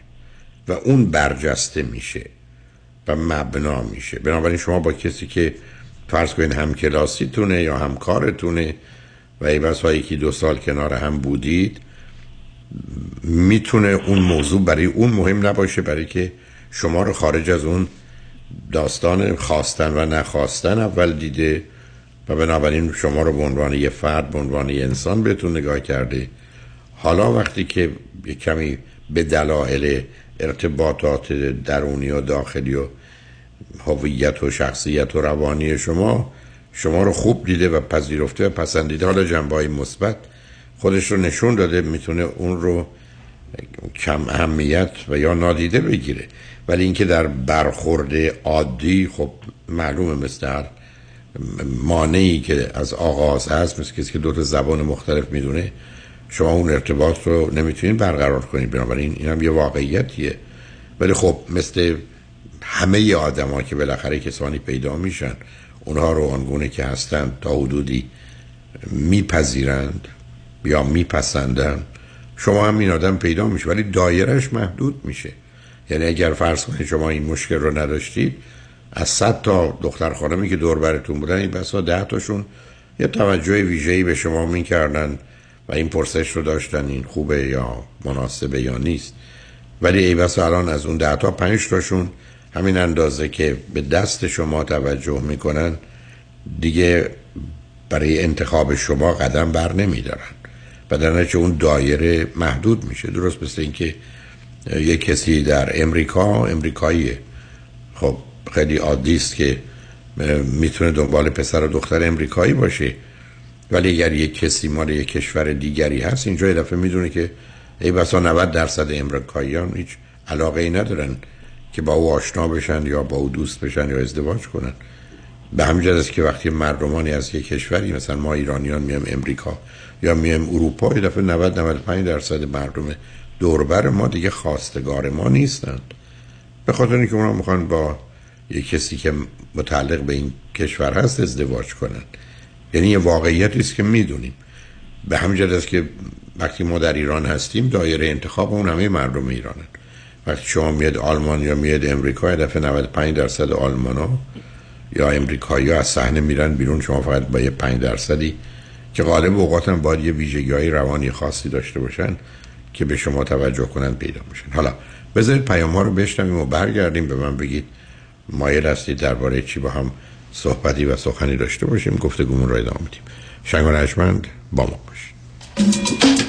و اون برجسته میشه. و مبنا میشه. بنابراین شما با کسی که فرض کنید هم کلاسیتونه یا همکارتونه و ای بسا یکی دو سال کنار هم بودید می‌تونه اون موضوع برای اون مهم نباشه برای که شما رو خارج از اون داستان خواستن و نخواستن اول دیده و بنابراین شما رو به عنوان یه فرد به عنوان یه انسان بهتون نگاه کرده. حالا وقتی که کمی به دلایل ارتباطات درونی و داخلی و هویت و شخصیت و روانی شما شما رو خوب دیده و پذیرفته و پسندیده. حالا جنبه های مثبت خودش رو نشون داده می‌تونه اون رو کم اهمیت و یا نادیده بگیره. ولی اینکه در برخورد عادی خب معلومه مثل هر مانعی که از آغاز هست مثل کسی که دو تا زبان مختلف می‌دونه شما اون ارتباط رو نمی‌تونید برقرار کنید. بنابراین این هم یه واقعیتیه. ولی خب مثل همه آدم که بالاخره کسانی پیدا میشن اونها رو آنگونه که هستند تا حدودی میپذیرند یا میپسندن شما هم این آدم پیدا میشه ولی دایرش محدود میشه. یعنی اگر فرض کنید شما این مشکل رو نداشتید از صد تا دختر خانمی که دور براتون بودن این بسا ده تاشون یه توجه ویژه‌ای به شما می‌کردن و این پرسش رو داشتن این خوبه یا مناسبه یا نیست. ولی ای بسا الان از اون ده تا پنج تاشون همین اندازه که به دست شما توجه می‌کنن دیگه برای انتخاب شما قدم بر نمیدارن. و در اون دایره محدود میشه. درست مثل اینکه یه کسی در امریکا امریکاییه خب خیلی عادی است که می‌تونه دنبال پسر و دختر امریکایی باشه. ولی اگر یک کسی مال یک کشور دیگری هست اینجا یه دفعه می‌دونه که ای بسا 90 درصد امریکاییان هیچ علاقه ای ندارن که با او آشنا بشن یا با او دوست بشن یا ازدواج کنن. به همین است که وقتی مردمانی از یک کشوری مثلا ما ایرانیان میام امریکا یا میام اروپا یه دفعه 90 95 درصد مردم دوربر ما دیگه خواستگار ما نیستند. به خاطر اینکه اونا می‌خوان با یک کسی که متعلق به این کشور هست ازدواج کنن. یعنی یه واقعیتی است که می‌دونیم. به همین است که وقتی ما در ایران هستیم دایره انتخاب اون همه مردم ایرانن. وقتی شما میاد آلمان یا میاد امریکا دفعه 95 درصد آلمان ها یا امریکایی ها از صحنه میرن بیرون شما فقط با یه 5 درصدی که غالب اوقات هم باید یه ویژگی های روانی خاصی داشته باشن که به شما توجه کنن پیدا میشن. حالا بذارید پیام ها رو بشنویم و برگردیم به من بگید مایل هستید درباره چی با هم صحبتی و سخنی داشته باشیم. گفتگومون رو ادامه میدیم. شنگ و با ما باشید.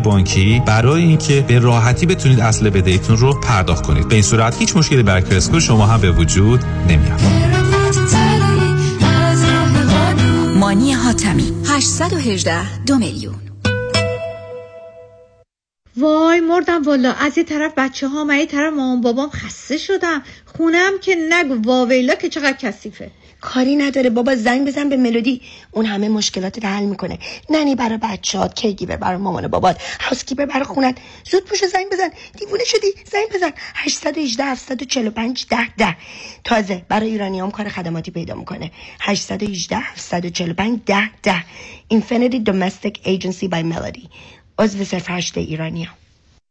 بانکی برای اینکه به راحتی بتونید اصل بدهیتون رو پرداخت کنید. به این صورت هیچ مشکلی برای کرسکو شما هم به وجود نمیاد. مانی حاتمی 818 دو میلیون. وای مردم والا از یه طرف بچه ها من یه طرف مامان بابام خسته شدم. خونم که نگو واویلا که چقدر کثیفه. کاری نداره. بابا زنگ بزن به ملودی. اون همه مشکلات حل می‌کنه. ننی برای بچهات کیگیبر برای مامان و بابات هاوسکیپر برای خونت. زود باش زنگ بزن. دیوونه شدی. زنگ بزن. 818 745 10 10 تازه برای ایرانیام کار خدماتی پیدا می‌کنه. 818 745 10 10 Infinity Domestic Agency by Melody. عضو صفر هشت ایرانیام.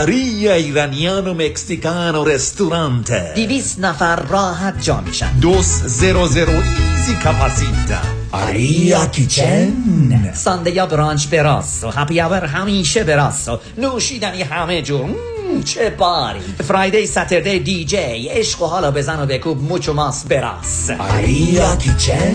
آریا ایرانیان و مکسیکان و رستورانت دیویس نفر راحت جا میشن. دوس زیرو زیرو ایزی کپاسیتا. آریا کیچن. سانده یا برانچ براس و هپی اور همیشه براس و نوشیدنی همه جور. چه باری. فرایدی ساتردی دی جی عشق و حالا بزن و بکوب موچو ماس براس آریا کیچن.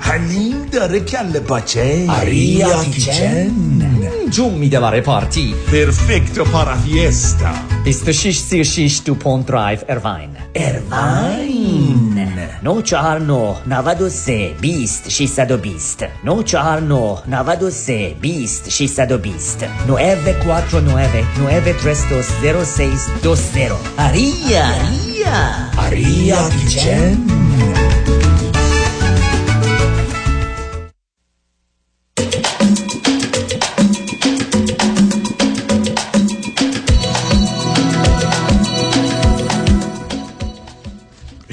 حلیم داره کل باچه. آریا کیچن. جون میده برای پارتی پرفکتو پارا فیستا 2636 دو پونت درایو اروین اروین 949 93 20 620 949 93 20 620 949 932 0620 Aria Aria Aria Kitchen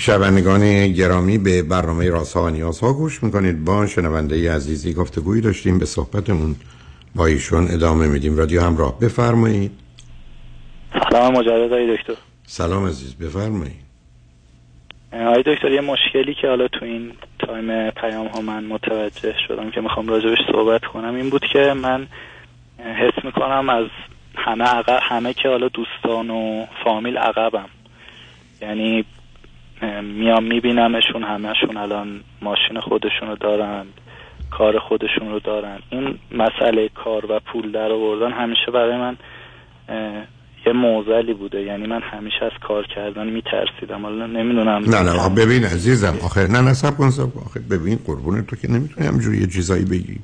شنوندگان گرامی به برنامه رازها و نیازها گوش می‌کنید. با شنونده عزیزی گفتگویی داشتیم به صحبتمون با ایشون ادامه میدیم. رادیو همراه بفرمایید. سلام مجدد آقای دکتر. سلام عزیز بفرمایید. آقای دکتر یه مشکلی که حالا تو این تایم پیام ها من متوجه شدم که می‌خوام راجبش صحبت کنم این بود که من حس می‌کنم از همه عقب همه که حالا دوستان و فامیل عقبم. یعنی میام میبینمشون همهشون الان ماشین خودشون رو دارند کار خودشون رو دارن. این مسئله کار و پول در آوردن همیشه برای من یه موزلی بوده. یعنی من همیشه از کار کردن میترسیدم. حالا نمی‌دونم. نه نه ببین عزیزم آخه نه نه سب کن سب آخه ببین قربون تو که نمی‌تونی همجوری یه چیزایی بگی.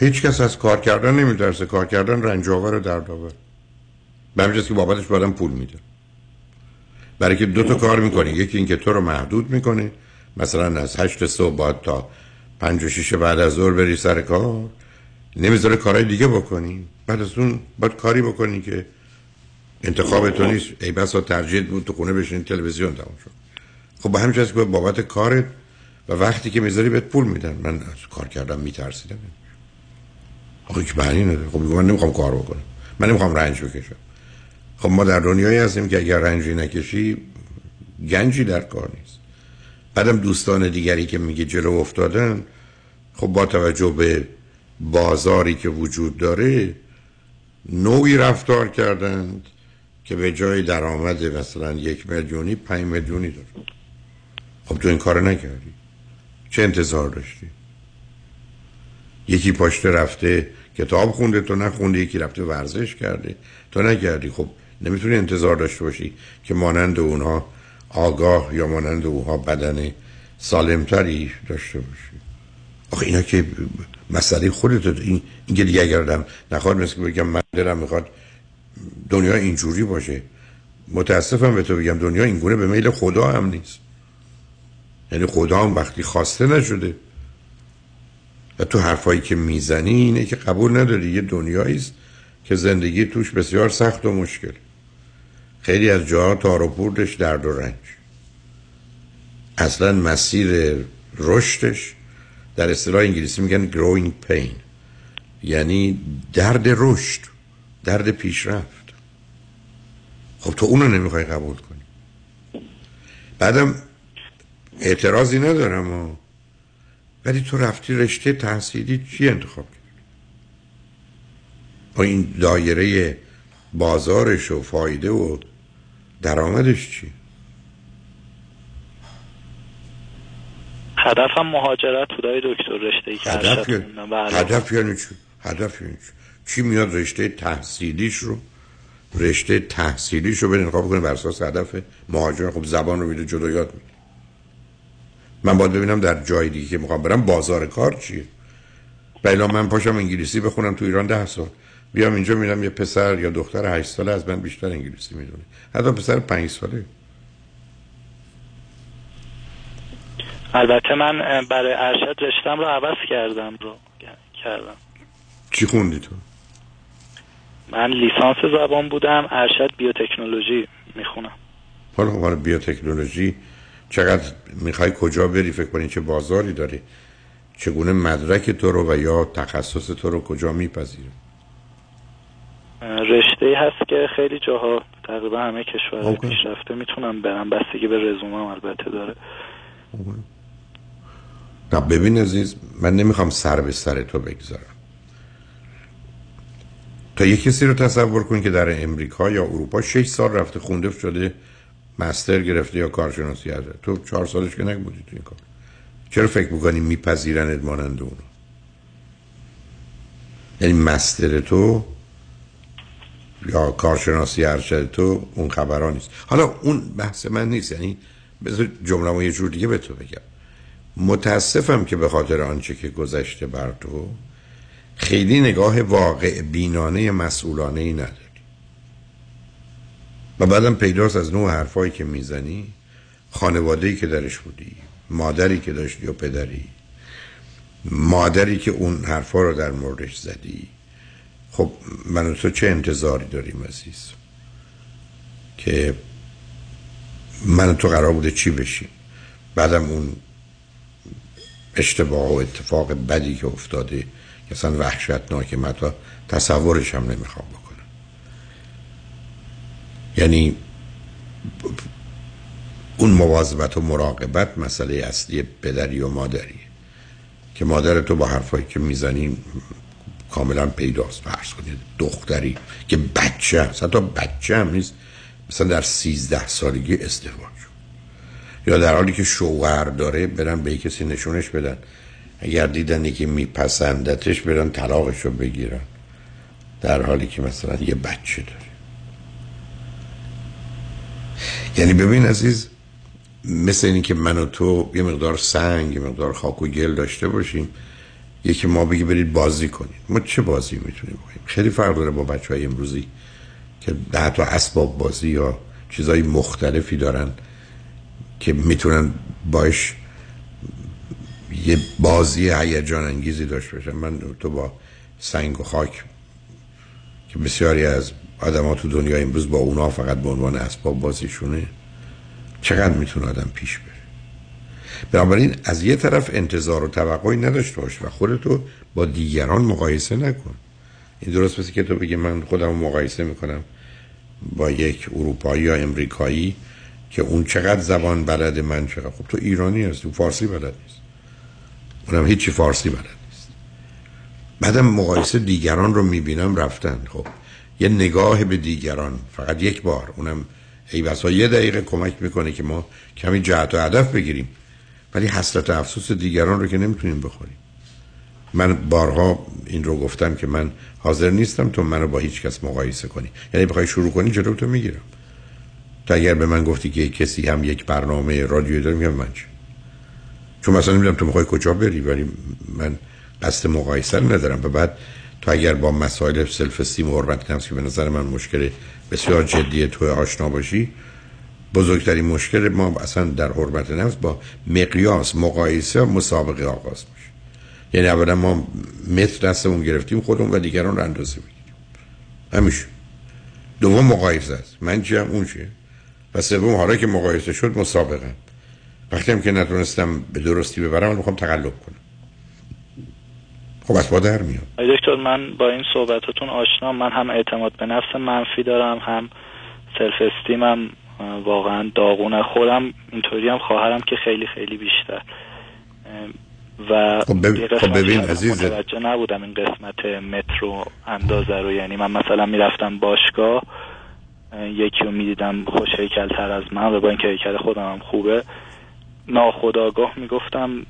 هیچ کس از کار کردن نمیترسه. کار کردن رنج آور و درد آور. به که بابتش بادم پول میده. برای که دو تا کار می‌کنی. یکی اینکه تو رو محدود می‌کنه. مثلا از هشت صبح باید تا پنج و شیش بعد از ظهر بری سر کار. نمی‌ذاره کارهای دیگه بکنی. بعد از اون باید کاری بکنی که انتخاب تو نیست. ای بسا ترجیح بود تو خونه بشین تلویزیون تمام شد. خب با همین که بابت کارت و وقتی که می‌ذاری بهت پول میدن. من از کار کردم میترسیدم. آخه که معنی نداره. خب من نمی‌خوام کار بکنم. من نمی‌خوام رنج بکشم. خب ما در دنیایی هستیم که اگر رنجی نکشی گنجی در کار نیست. بعدم دوستان دیگری که میگه جلو افتادن خب با توجه به بازاری که وجود داره نوعی رفتار کردند که به جای درآمد مثلا یک میلیونی پنج میلیونی داره خب تو این کار نکردی. چه انتظار داشتی؟ یکی پاشته رفته کتاب خونده تو نخونده یکی رفته ورزش کرده. تو نکردی. خب نمی‌تونی انتظار داشته باشی که مانند اونها آگاه یا مانند اونها بدن سالمتری داشته باشی. آخه اینا که مسئله خودت این اینکه دیگه اگر آدم نخواد مثل بگم من دلم می‌خواد دنیا اینجوری باشه متاسفم به تو بگم دنیا اینگونه به میل خدا هم نیست. یعنی خدا هم وقتی خواسته نشده. و تو حرفایی که می‌زنی اینه که قبول نداری یه دنیایی است که زندگی توش بسیار سخت و مشکل. خیلی از جاها تار و درد و رنج. اصلا مسیر رشدش در اصطلاح انگلیسی میگن growing pain. یعنی درد رشد درد پیشرفت. خب تو اونو نمی‌خوای قبول کنی. بعدم اعتراضی ندارم ولی تو رفتی رشته تحصیلی چی انتخاب کرد با این دایره بازارش و فایده و درآمدش چی؟ هدفم مهاجرت بودای دکتر رشته که هدف, یعنی هدف یعنی چی؟ هدف یعنی چی؟ چی میاد رشته تحصیلیش رو؟ رشته تحصیلیش رو برین انتخاب کنه بر اساس هدف مهاجرت. خب زبان رو میده جلو یاد میده. من باید ببینم در جای دیگه که می‌خوام برم بازار کار چیه؟ بلا من پاشم انگلیسی بخونم تو ایران ده سال. بیام اینجا میرم یه پسر یا دختر هشت ساله از من بیشتر انگلیسی می‌دونه. حتی پسر پنج ساله. البته من برای ارشد رشتم رو عوض کردم رو. کردم. چی خوندی تو؟ من لیسانس زبان بودم ارشد بیوتکنولوژی می‌خونم. حالا عنوان بیوتکنولوژی چقدر می‌خوای کجا بری؟ فکر کنی چه بازاری داری؟ چگونه مدرک تو رو و یا تخصص تو رو کجا میپذیره رشته هست که خیلی جاها تقریبا همه کشور پیشرفته می‌تونم برم بستگی به رزومه البته داره. نه ببین عزیز من نمی‌خوام سر به سر تو بگذارم. تا یه کسی رو تصور کن که در امریکا یا اروپا 6 سال رفته خونده شده مستر گرفته یا کارشناسی هست. تو چهار سالش که نبودی تو این کار. چرا فکر می‌کنی میپذیرن مانند اونو؟ یعنی مستر تو یا کارشناسی ارشد تو اون خبران نیست. حالا اون بحث من نیست یعنی بذار جمله یه جور دیگه به تو بگم. متاسفم که به خاطر آنچه که گذشته بر تو خیلی نگاه واقع بینانه مسئولانه ای نداری. و بعدم پیداست از نوع حرفایی که می‌زنی خانواده که درش بودی مادری که داشتی و پدری مادری که اون حرفا رو در موردش زدی. خب من تو چه انتظاری داریم عزیز؟ که من تو قرار بوده چی بشیم؟ بعدم اون اشتباه و اتفاق بدی که افتاده که اصلا وحشتناکه من تا تصورش هم نمی‌خوام بکنم. یعنی اون مواظبت و مراقبت مسئله اصلی پدری و مادری که مادر تو با حرفایی که می‌زنی کاملا پیداست. فرض کنید دختری که بچه هست حتی بچه هم نیست. مثلا در سیزده سالگی ازدواج یا در حالی که شوهر داره برن به کسی نشونش بدن. اگر دیدن که میپسندتش برن طلاقش رو بگیرن. در حالی که مثلا یه بچه داره. یعنی ببین عزیز مثل اینی که من و تو یه مقدار سنگ یه مقدار خاک و گل داشته باشیم یکی ما بگی برید بازی کنید. ما چه بازی می‌تونیم بکنیم؟ خیلی فرق داره با بچه های امروزی که تا اسباب بازی یا چیزهای مختلفی دارن که می‌تونن باش یه بازی هیجان انگیزی داشته باشن. من تو با سنگ و خاک که بسیاری از آدم تو دنیا امروز با اونا فقط به عنوان اسباب بازیشونه چقدر می‌تونه آدم پیش بره؟ بنابراین از یه طرف انتظار و توقعی نداشته باش و خودتو با دیگران مقایسه نکن. این درست مثل که تو بگی من خودم مقایسه می‌کنم با یک اروپایی یا امریکایی که اون چقدر زبان بلد من چقدر خب تو ایرانی هستی فارسی بلد نیست. اونم هیچی فارسی بلد نیست. بعدم مقایسه دیگران رو می‌بینم رفتن. خب یه نگاه به دیگران فقط یک بار. اونم ای بسا یه دقیقه کمک می‌کنه که ما کمی جهت و هدف بگیریم. ولی حسرت افسوس دیگران رو که نمی‌تونیم بخوریم. من بارها این رو گفتم که من حاضر نیستم تو منو با هیچ کس مقایسه کنی. یعنی بخوای شروع کنی جلو تو می‌گیرم. تا اگر به من گفتی که کسی هم یک برنامه رادیویی داره میگم من چه چون مثلا نمی‌دونم تو می‌خوای کجا بری ولی من قصد مقایسه ندارم. و بعد تو اگر با مسائل سلف استیم و حرمت که به نظر من مشکل بسیار جدی تو آشنا باشی بزرگترین مشکل ما اصلا در حرمت نفس با مقیاس مقایسه و مسابقه آغاز میشه. یعنی اولا ما متر دستمون گرفتیم خودمون و دیگران رو اندازه می‌گیریم. همیشه دوم مقایسه است. من چیم اون چیه و سوم حالا که مقایسه شد مسابقه. وقتی هم که نتونستم به درستی ببرم من می‌خوام تقلب کنم. خب از در میاد. دکتر من با این صحبتاتون آشنا من هم اعتماد به نفس منفی دارم هم سلف استیمم واقعا داغونه خودم. اینطوری هم خواهرم که خیلی خیلی بیشتر. و خب, بب... خب ببین عزیز متوجه نبودم این قسمت مترو اندازه رو. یعنی من مثلا می‌رفتم باشگاه یکی رو می‌دیدم خوش هیکل تر از من و با اینکه هیکل خودم هم خوبه ناخداگاه می‌گفتم.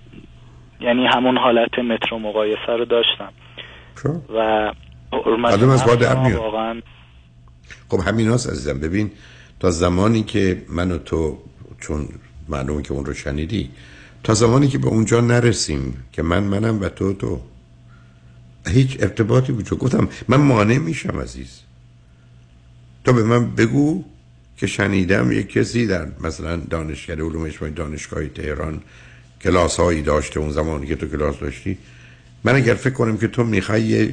یعنی همون حالت مترو مقایسه رو داشتم. و آدم از در میاد. واقعا خب همین هست عزیزم. ببین تا زمانی که من و تو چون معلومه که اون رو شنیدی تا زمانی که به اونجا نرسیم که من منم و تو تو. هیچ ارتباطی وجود گفتم من مانع میشم عزیز. تو به من بگو که شنیدم یک کسی در مثلا دانشگاه علوم اجتماعی دانشگاه تهران کلاس هایی داشته اون زمانی که تو کلاس داشتی. من اگر فکر کنم که تو می‌خوای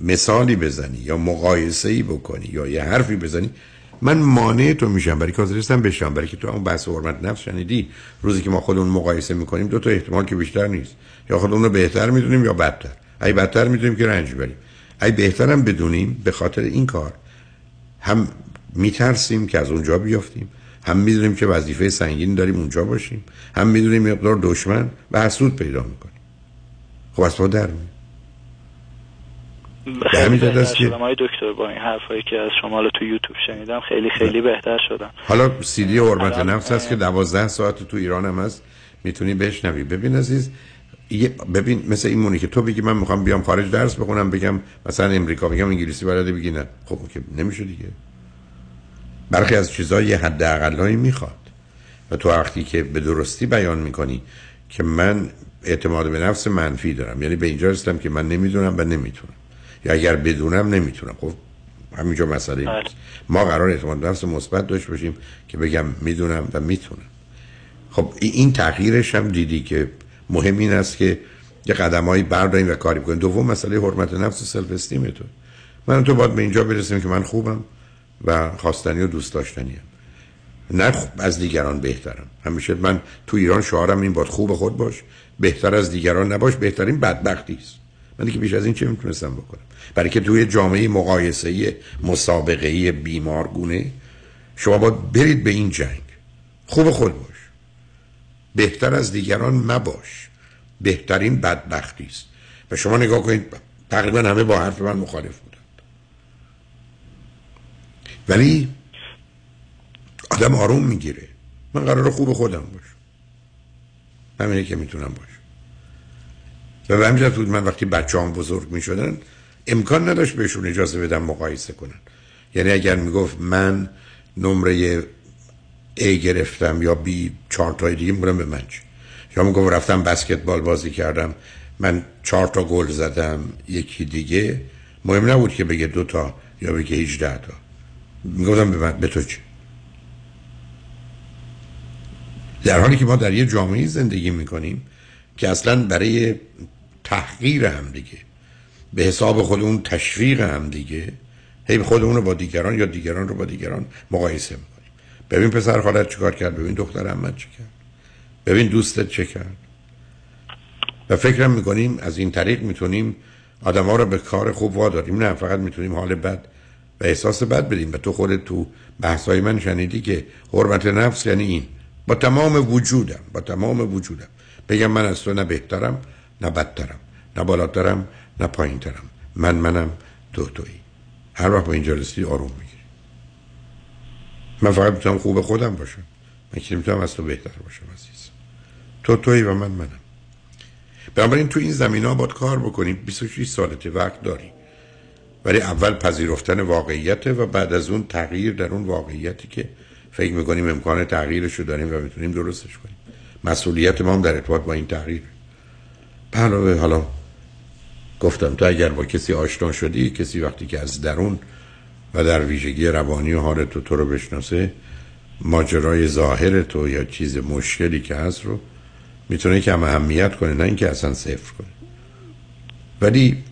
مثالی بزنی یا مقایسه ای بکنی یا یه حرفی بزنی من مانع تو میشم برای که حاضرستم بشم. برای که تو اون بحث حرمت نفس شنیدی روزی که ما خودمون مقایسه می‌کنیم دو تا احتمال که بیشتر نیست. یا خودمون رو بهتر می‌دونیم یا بدتر. ای بدتر می‌دونیم که رنج بریم ای بهترم بدونیم به خاطر این کار هم میترسیم که از اونجا بیافتیم هم می‌دونیم که وظیفه سنگین داریم اونجا باشیم هم می‌دونیم مقدار دشمن و حسود پیدا می‌کنیم خب از در خیلی بهتر شدم. های دکتر با این حرفایی که از شما تو یوتیوب شنیدم خیلی خیلی بهتر شدم. حالا سیدی حرمت نفس هست که دوازده ساعت تو ایران هم هست. می‌تونی بشنوی. ببین عزیز ببین مثل این مونی که تو بگی من می‌خوام بیام خارج درس بخونم بگم مثلا امریکا بگم انگلیسی بلده بگی نه. خب که نمیشه دیگه. برخی از چیزها یه حد اقلایی می‌خواد. و تو وقتی که به درستی بیان می‌کنی که من اعتماد به نفس منفی دارم. یعنی به اینجا رسیدم که من نمی‌دونم و نمی‌تونم. یا اگر بدونم نمی‌تونم. خب همینجا مسئله نیست ما قرار اعتماد نفس مثبت داشت باشیم که بگم می‌دونم و می‌تونم. خب این تغییرش هم دیدی که مهم این است که یه قدمایی برداریم و کاری بکنیم. دوم مسئله حرمت نفس و سلف استیم تو. من تو باید به اینجا برسیم که من خوبم و خواستنی و دوست داشتنی هم. نه از دیگران بهترم. همیشه من تو ایران شعارم این باید خوب خود باش. بهتر از دیگران نباش. بهترین بدبختی است. من که بیش از این چه می‌تونستم بکنم؟ برای که توی جامعه مقایسه مسابقه بیمارگونه شما باید برید به این جنگ. خوب خود باش. بهتر از دیگران مباش. بهترین بدبختی است. و شما نگاه کنید تقریبا همه با حرف من مخالف بودن. ولی آدم آروم می‌گیره. من قرار خوب خودم باشم. همینه که می‌تونم باشم. و به همین بود من وقتی بچه هم بزرگ می‌شدن امکان نداشت بهشون اجازه بدم مقایسه کنن. یعنی اگر می‌گفت من نمره A گرفتم یا B چهار تای دیگه میگم به من چی؟ یا می‌گفت رفتم بسکتبال بازی کردم من چهار تا گل زدم یکی دیگه. مهم نبود که بگه دو تا یا بگه 18 تا. می‌گفتم به به تو چی؟ در حالی که ما در یه جامعه زندگی می‌کنیم که اصلا برای تحقیر هم دیگه. به حساب خودمون تشویق هم دیگه. هی خودمون رو با دیگران یا دیگران رو با دیگران مقایسه می‌کنیم. ببین پسر خالت چیکار کرد؟ ببین دختر احمد چی کرد؟ ببین دوستت چه کرد؟ و فکرم می‌کنیم از این طریق می‌تونیم آدم ها رو به کار خوب واداریم. نه فقط می‌تونیم حال بد و احساس بد بدیم. و تو خودت تو بحثای من شنیدی که حرمت نفس یعنی این. با تمام وجودم با تمام وجودم. بگم من از تو نه بهترم نه بدترم نه بالاترم نه پایینترم من منم تو تویی. هر وقت به اینجا رسیدی آروم می‌گیری. من فقط می‌تونم خوب خودم باشم. من که می‌تونم از تو بهتر باشم عزیز. تو تویی و من منم. بنابراین تو این زمین ها باید کار بکنیم. 26 سالته وقت داری. ولی اول پذیرفتن واقعیته و بعد از اون تغییر در اون واقعیتی که فکر می‌کنیم امکان تغییرش رو داریم و می‌تونیم درستش کنیم. مسئولیت ما هم در ارتباط با این تغییر علاوه حالا گفتم تو اگر با کسی آشنا شدی کسی وقتی که از درون و در ویژگی روانی و حال تو تو رو بشناسه ماجرای ظاهر تو یا چیز مشکلی که هست رو می‌تونه کم اهمیت کنه نه اینکه اصلا صفر کنه. ولی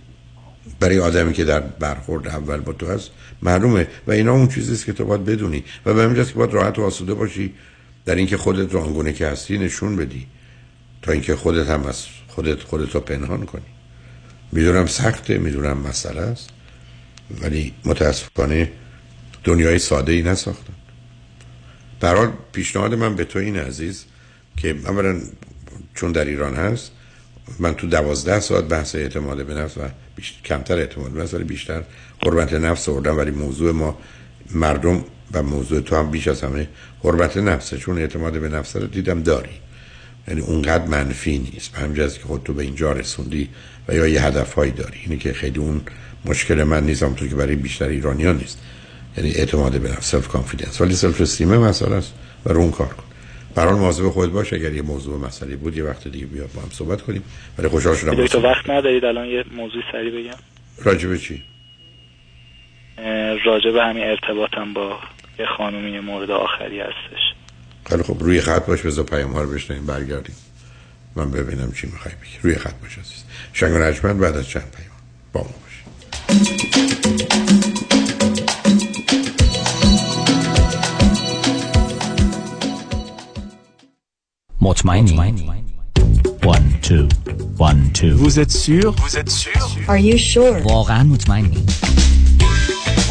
برای آدمی که در برخورد اول با تو هست معلومه و اینا اون چیزیست که تو باید بدونی و به همینجاست که باید راحت و آسوده باشی در اینکه خودت رو آنگونه که هستی نشون بدی تا اینکه خودت هم از خودت خودت رو پنهان کنی. می‌دونم سخته می‌دونم مسئله است ولی متاسفانه دنیای ساده ای نساختن در حال پیشنهاد من به تو این عزیز که اولا چون در ایران هست من تو دوازده ساعت بحث اعتماد به نفس و کمتر اعتماد به ولی بیشتر حرمت نفس آوردم ولی موضوع ما مردم و موضوع تو هم بیش از همه حرمت نفسه چون اعتماد به نفس رو دیدم داری. یعنی اونقدر منفی نیست. به همین که خود تو به اینجا رسوندی و یا یه هدفهایی داری. اینه که خیلی اون مشکل من نیست تو که برای بیشتر ایرانیان نیست. یعنی اعتماد به نفس self confidence ولی self esteem مسئله است و رو اون کار کن. برای مواظب خود باش اگر یه موضوع مسئله بود یه وقت دیگه بیا با هم صحبت کنیم. ولی خوشحال شدم تو وقت ندارید؟ الان یه موضوع سریع بگم. راجبه چی؟ راجب همین ارتباطم با یه خانومی مورد آخری هستش. خیلی خب روی خط باش بذار پیام ها رو بشنیم برگردیم من ببینم چی می‌خوای بگی روی خط باش عزیز شنگ و بعد از چند پیام با ما باش مطمئنی One, two. One, two. Vous êtes sûr? Vous êtes sûr? Are you sure? واقعا مطمئنی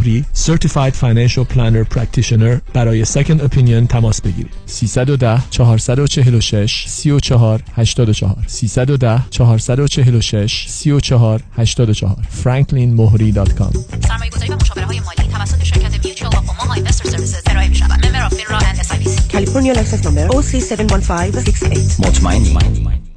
مهری Certified Financial Planner Practitioner برای Second Opinion تماس بگیرید. 310 446 34 84 310 446 34 84 franklinmohri.com سرمایه گذاری و مشاوره های مالی توسط شرکت میوچوال و اوماها اینوستر سرویسز ارائه می شود ممبر اف فینرا اند اس آی پی سی کالیفرنیا لایسنس نمبر OC71568 مطمئنی.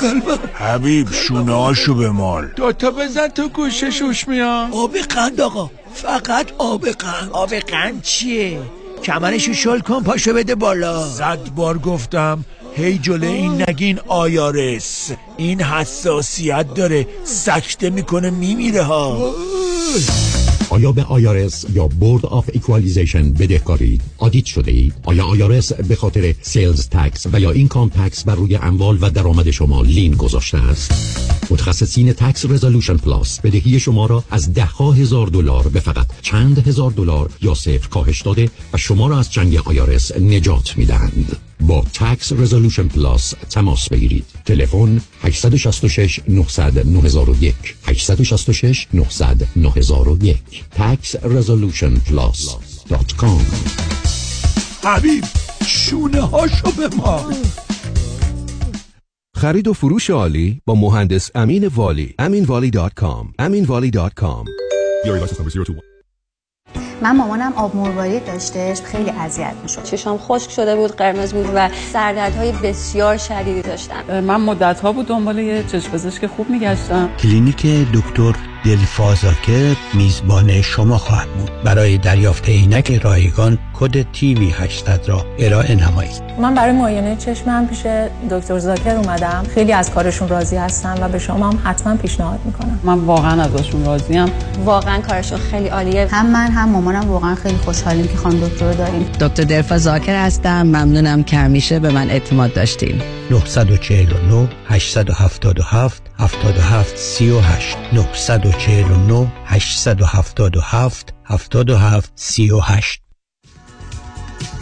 قلبم حبیب شونه هاشو به مال دوتا بزن تو گوشه شوش میاد آب قند آقا. فقط آب قند. آب قند چیه؟ کمرشو شل کن پاشو بده بالا. صد بار گفتم هی جلو این نگین IRS. این حساسیت داره سکته می‌کنه میمیره ها. آیا به IRS یا Board of Equalization بدهکارید؟ audit شده اید؟ آیا IRS به خاطر sales tax و یا income tax بر روی اموال و درآمد شما lien گذاشته است؟ متخصصین Tax Resolution Plus بدهی شما را از ده هزار دلار به فقط چند هزار دلار یا صفر کاهش داده و شما را از چنگ IRS نجات می‌دهند. با Tax Resolution Plus تماس بگیرید. تلفن 866 900 9001 866 900 9001 taxresolutionplus.com حبیب شونه هاشو بمال. خرید و فروش عالی با مهندس امین والی. aminvali.com aminvali.com من مامانم آب مروارید داشتش خیلی اذیت می‌شد. چشام خشک شده بود قرمز بود و سردردهای بسیار شدیدی داشتم. من مدت ها بود دنبال یه چشم پزشک خوب میگشتم. کلینیک دکتر دلفازاکر میزبان شما خواهد بود. برای دریافت عینک رایگان کد تیوی 800 را ارائه نمایید. من برای معاینه چشمم پیش دکتر زاکر اومدم. خیلی از کارشون راضی هستم و به شما هم حتما پیشنهاد می‌کنم. من واقعا ازشون راضیم واقعا کارشون خیلی عالیه. هم من هم مامانم واقعا خیلی خوشحالیم که خانم دکتر رو داریم. دکتر دلفا زاکر هستم. ممنونم که همیشه به من اعتماد داشتین. 949 877 77 38 949 877 77 38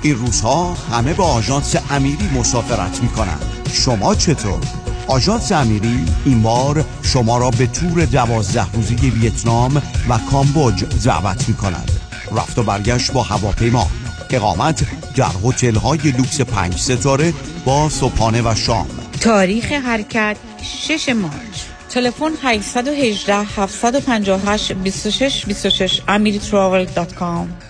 این روزها همه با آژانس امیری مسافرت می کنند شما چطور؟ آژانس امیری این بار شما را به تور دوازده روزی ویتنام و کامبوج دعوت می کند رفت و برگشت با هواپیما. اقامت در هتل های لوکس پنج ستاره با صبحانه و شام. تاریخ حرکت 6 مارچ. تلفن 818 758 26 26 amiritravel.com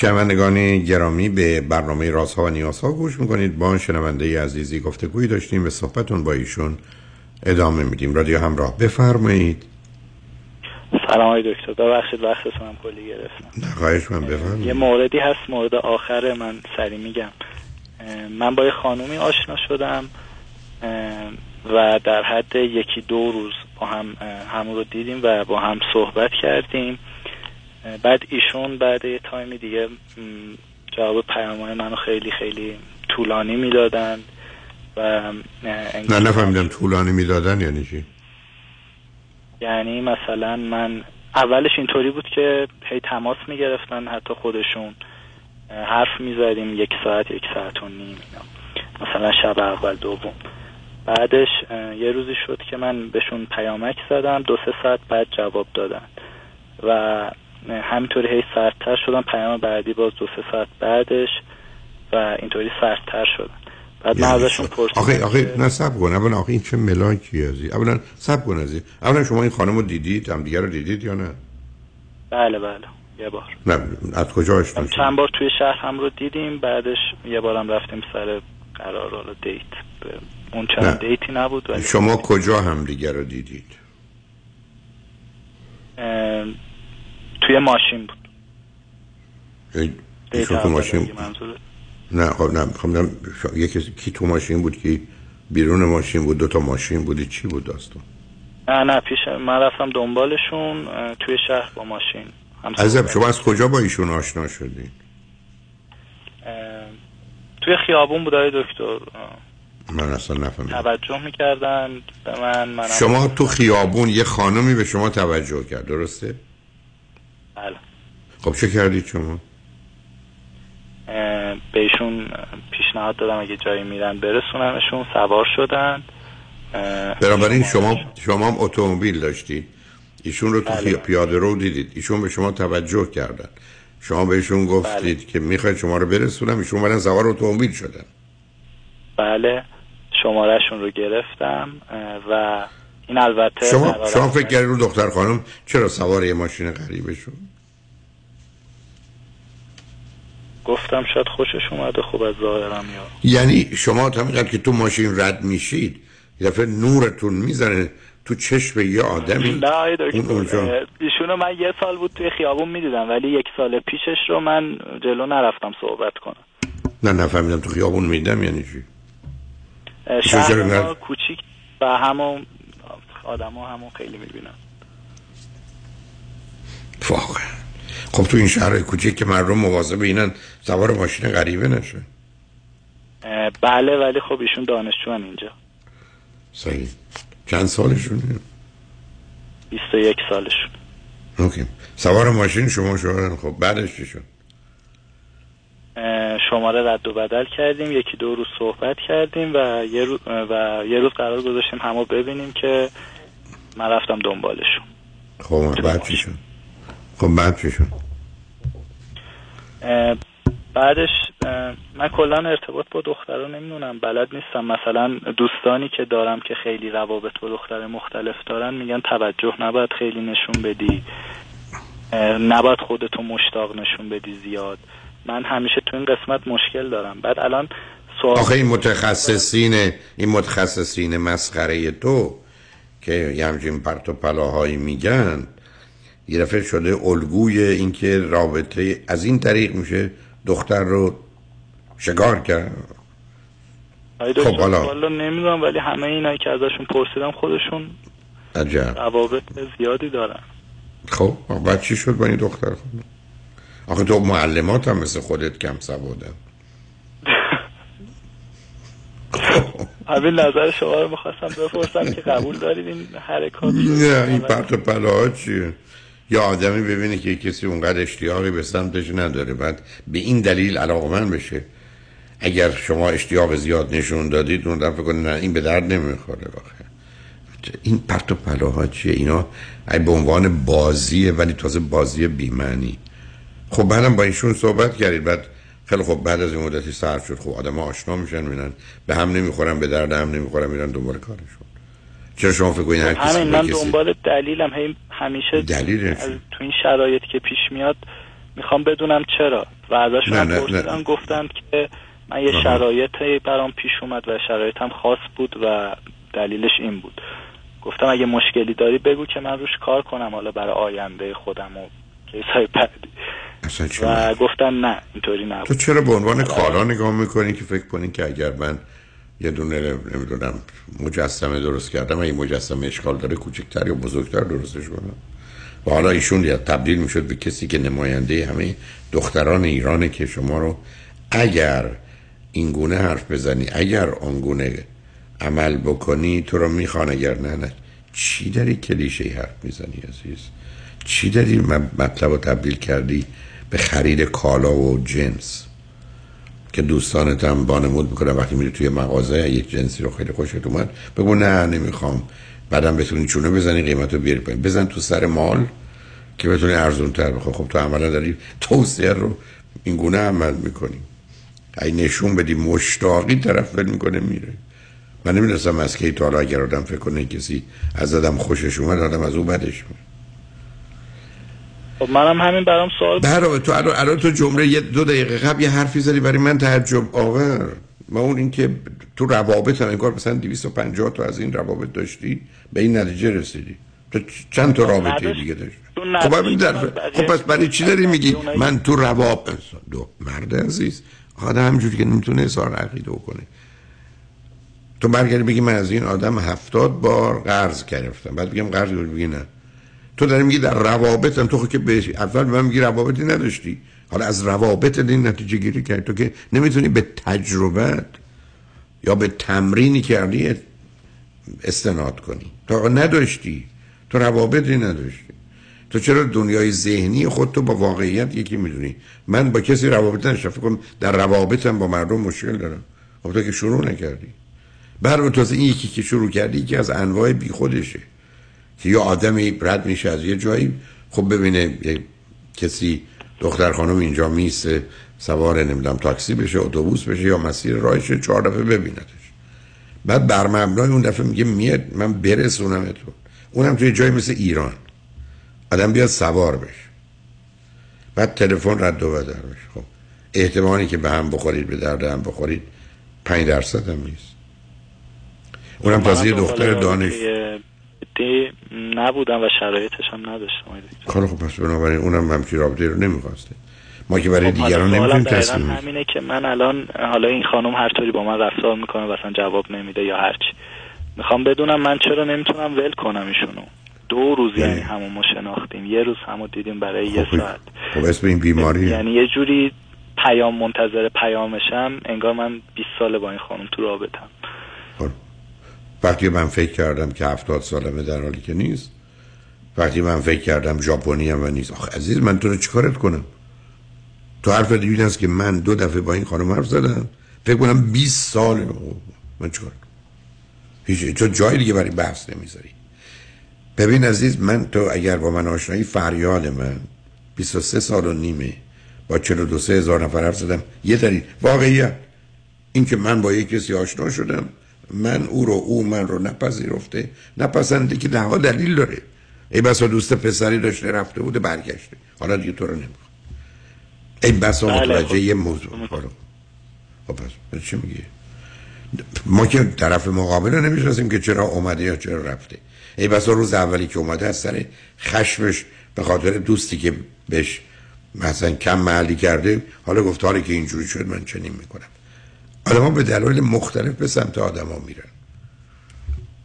شنوندگان گرامی به برنامه رازها و نیازها گوش می‌کنید. با شنونده عزیزی گفتگویی داشتیم به صحبتون با ایشون ادامه میدیم. رادیو همراه بفرمایید. سلام دکتر. ببخشید وقتتون هم کلی گرفتم. نه خواهش من بفرمایید. یه موردی هست مورد آخر من سری میگم. من با یه خانومی آشنا شدم و در حد یکی دو روز با هم همون رو دیدیم و با هم صحبت کردیم. بعد ایشون بعد یه تایمی دیگه جواب پیامهای منو خیلی خیلی طولانی می‌دادن و نه نفهمیدم طولانی می‌دادن یعنی چی؟ یعنی مثلا من اولش اینطوری بود که هی تماس می‌گرفتن حتی خودشون حرف می‌زدیم یک ساعت یک ساعت و نیم اینا. مثلا شب اول دوم. بعدش یه روزی شد که من بهشون پیامک زدم دو سه ساعت بعد جواب دادن. و همینطوری هی سردتر شدم پیام بعدی باز دو سه ساعت بعدش و اینطوری سردتر شدن. بعد من ازشون پرسیدم آخه آخه نه سب کن. اولا آخه این چه ملاکی ازی؟ اولا سب کن ازی. اولا شما این خانم رو دیدید؟ هم دیگه رو دیدید یا نه؟ بله بله. یه بار. نه از کجا آشنا چند بار توی شهر هم رو دیدیم. بعدش یه بارم رفتیم سر قرار رو دیت. اون چند دیتی نبود ولی شما کجا هم دیگه رو دیدید؟ توی ماشین بود. ایشون تو ماشین نه خب نه خب یکی کی تو ماشین بود که بیرون ماشین بود دو تا ماشین بودی چی بود داستان؟ نه نه پیش من رفتم دنبالشون توی شهر با ماشین. عزیزم شما از کجا با ایشون آشنا شدین توی خیابون بود دکتر. من اصلا نفهمیدم. توجه می‌کردن به من منم شما تو خیابون یه خانمی به شما توجه کرد درسته؟ بله. خب چه کردید شما؟ بهشون پیشنهاد دادم اگه جایی میرن برسونمشون سوار شدن. بنابراین شما شما هم اتومبیل داشتید ایشون رو تو بله. پیاده رو دیدید. ایشون به شما توجه کردن. شما بهشون گفتید بله. که می‌خواید شما رو برسونم. ایشون بعدن سوار اتومبیل شدن. بله. شمارهشون رو گرفتم و این البته شما شما فکر کردید رو دختر خانم چرا سوار یه ماشین غریبه شد؟ گفتم شاید خوشش اومده خوب از ظاهرم یا یعنی شما تا که تو ماشین رد میشید یه دفعه نورتون می‌زنه تو چشم یه آدمی. نه دکتر ایشونو من یه سال بود توی خیابون می‌دیدم ولی یک سال پیشش رو من جلو نرفتم صحبت کنم. نه نفهمیدم تو خیابون میدم یعنی چی؟ شهر کوچیک و همون آدم ها همون خیلی می‌بینم واقعا. خب تو این شهر کوچیک که مردم مواظب اینن سوار ماشین غریبه نشه بله ولی خب ایشون دانشجو اینجا. صحیح. چند سالشونه 21 سالشون. اوکی. سوار ماشین شما شدن. خب بعدش چی شد؟ شماره رد و بدل کردیم یکی دو روز صحبت کردیم و یه روز, و یه روز قرار گذاشتیم همو ببینیم که من رفتم دنبالشون. خب بعد چی شد؟ خب بعد چی شد؟ اه، بعدش من کلا ارتباط با دخترها نمی‌دونم بلد نیستم. مثلا دوستانی که دارم که خیلی روابط با دختر مختلف دارن میگن توجه نباید خیلی نشون بدی. نباید خودتو مشتاق نشون بدی زیاد. من همیشه تو این قسمت مشکل دارم. بعد الان سوال آخه این متخصصین این متخصصین مسخره تو که یه همچین پرت و پلاهایی میگن یه دفعه شده الگوی اینکه رابطه از این طریق میشه دختر رو شکار کرد. خب، حالا. والا نمی‌دونم ولی همه اینایی که ازشون پرسیدم خودشون عجب. روابط زیادی دارن. خب بعد چی شد با این دختر؟ آخه تو معلمات هم مثل خودت کم سوادن. همین نظر شما رو می‌خواستم بپرسم که قبول دارید این حرکات؟ نه این پرت و پلاها چیه؟ یا آدمی ببینه که کسی اونقدر اشتیاقی به سمتش نداره بعد به این دلیل علاقمند بشه. اگر شما اشتیاق زیاد نشون دادید اون دفعه کنه نه این به درد نمی‌خوره واقعا. این پرت و پلاها چیه؟ اینا ای به عنوان بازیه ولی تازه بازی بیمعنی. خب بعدم با ایشون صحبت کردید بعد خیلی خب بعد از این مدتی سرد شد. خب آدم آشنا میشن میرن به هم نمی‌خورن به درد هم نمی‌خورن میرن دنبال کارشون. چرا شما فکر کنید هر کسی همین به من کسی- دنبال دلیلم. هی همیشه دلیل؟ از تو این شرایطی که پیش میاد می‌خوام بدونم چرا. و ازشون هم پرسیدم نه. گفتن که من یه. شرایطی برام پیش اومد و شرایطم خاص بود و دلیلش این بود. گفتم اگه مشکلی داری بگو که من روش کار کنم. حالا برای آینده خودم و کیسای بعدی. و گفتن نه اینطوری تو نبود چرا به عنوان کالا نگاه می‌کنی که فکر کنی که اگر من یه دونه نمی‌دونم مجسمه درست کردم این مجسمه اشکال داره کوچکتر یا بزرگتر درستش کنم؟ و حالا ایشون یا تبدیل می‌شد به کسی که نماینده همه دختران ایرانه که شما رو اگر این گونه حرف بزنی اگر آنگونه عمل بکنی تو رو می‌خوان اگر نه نه. چی داری کلیشه حرف می‌زنی عزیز؟ چی داری مطلب رو تبدیل کردی؟ به خرید کالا و جنس که دوستانت هم بانمود می‌کنن وقتی میری توی مغازه یک جنسی رو خیلی خوشت اومد بگو نه نمی‌خوام. بعدم بتونی چونه بزنی قیمت رو بیاری پایین. بزن تو سر مال که بتونی ارزون تر بخواه خب تو عملا داری توصیه رو این گونه عمل می‌کنی. ای نشون بدی مشتاقی طرف ول می‌کنه میره. من نمی‌دونستم از کی تا اگر آدم فکر کنه کسی از آدم خوشش اومد آدم از او بدش میاد خب منم همین برام سوال. برای تو الان الان تو جمله یه دو دقیقه قبل یه حرفی زدی برای من تعجب آور. و اون اینکه تو روابط هم انگار مثلا 250 تا از این روابط داشتی به این نتیجه رسیدی. تو چند تا رابطه نداشت. دیگه داشتی؟ خب همین در خب پس برای چی داری میگی؟ من تو روابط دو مرد عزیز. آدم همجوری که نمی‌تونه اظهار عقیده کنه تو برگردی بگی من از این آدم هفتاد بار قرض گرفتم. بعد بگم قرض بگی نه. تو داری میگی در روابطم تو خود که به اول به من میگی روابطی نداشتی. حالا از روابط این نتیجه گیری کردی. تو که نمی‌تونی به تجربت یا به تمرینی کردی استناد کنی. تو نداشتی. تو روابطی نداشتی. تو چرا دنیای ذهنی خود تو با واقعیت یکی می‌دونی؟ من با کسی روابط نداشتم. فکر کنم در روابطم با مردم مشکل دارم. خب تو که شروع نکردی. بر تازه این یکی که شروع کردی که از انواع بیخودشه. که یا آدمی رد میشه از یه جایی خب ببینه یه کسی دختر خانم اینجا میسته سوار نمی‌دونم تاکسی بشه اتوبوس بشه یا مسیر راهش چهار دفعه ببیندش. بعد بر مبنای اون دفعه میگه میاد من برسونم تو اونم توی جایی مثل ایران. آدم بیاد سوار بشه. بعد تلفن رد و بدل بشه. خب احتمالی که به هم بخورید به درد هم بخورید پنج درصد هم نیست. اونم تازه دختر دانش. نبودم و شرایطش هم نداشتم خب خب پس بنابراین اونم همچی رابطه رو نمی‌خواسته. ما که برای خب دیگران نمی‌تونیم تصمیم همینه که من الان حالا این خانم هر طوری با من رفتار می‌کنه مثلا جواب نمیده یا هرچی می‌خوام بدونم من چرا نمی‌تونم ول کنم ایشونو. دو روز یعنی, یعنی همون ما شناختیم. یه روز همو دیدیم برای خب یه ساعت. خب اسم این بیماری؟ یعنی یه جوری پیام منتظر پیامشم. انگار من 20 ساله با این خانم تو رابطم. خب. وقتی من فکر کردم که هفتاد سالمه در حالی که نیست وقتی من فکر کردم ژاپنی و نیست. آخه عزیز من تو رو چیکارت کنم؟ تو حرف دیگه است که من دو دفعه با این خانم حرف زدم. فکر کنم 20 سال من چیکار هیچ تو جای دیگه برای بحث نمی‌ذاری. ببین عزیز من تو اگر با من آشنایی فریاد من 23 سال و نیمه با 42 هزار نفر حرف زدم. یه دلیل واقعیت. این که من با یک کسی آشنا شدم من او رو او من رو نپذیرفته نپسنده که ده دلیل داره. ای بسا دوست پسری داشته رفته بوده برگشته. حالا دیگه تو رو نمی‌خواد ای بسا بله، متوجه خب. یه موضوع. خب پس چی میگی؟ ما که طرف مقابل رو نمی‌شناسیم که چرا اومده یا چرا رفته. ای بسا روز اولی که اومده از سر خشمش به خاطر دوستی که بهش مثلا کم معلی کرده حالا گفت حالی که اینجوری شد من چنین می‌کنم. آدم به دلایل مختلف به سمت آدما میرن.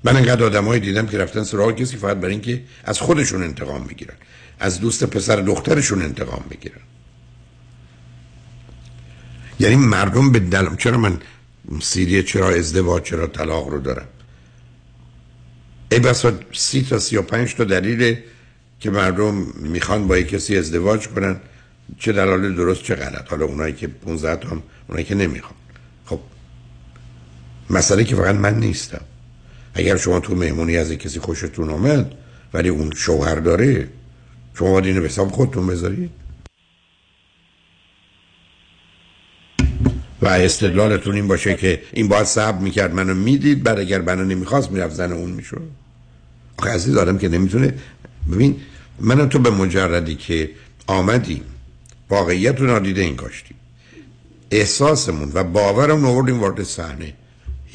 من انقدر آدمایی دیدم که رفتن سراغ کسی فقط برای اینکه از خودشون انتقام می‌گیرن از دوست پسر دخترشون انتقام می‌گیرن یعنی مردم به دل... چرا من سیریه چرا ازدواج چرا طلاق رو دارم؟ ای بسا سی تا سی و پنج تا دلیل که مردم می‌خوان با کسی ازدواج کنن چه دلال درست چه غلط. حالا اونایی که 15 تا هم اونایی که نمی‌خوان. مسئله که فقط من نیستم. اگر شما تو مهمونی از کسی خوشتون آمد ولی اون شوهر داره شما باید اینو حساب خودتون بذارید. و استدلالتون این باشه که این باید صبر می‌کرد منو می‌دید بعد اگر منو نمی‌خواست می‌رفت زن اون می‌شد. آخه عزیز آدم که نمی‌تونه ببین من تو به مجردی که آمدیم واقعیت رو نادیده این کاشتیم احساسمون و باورمون آوردیم وارد صحنه.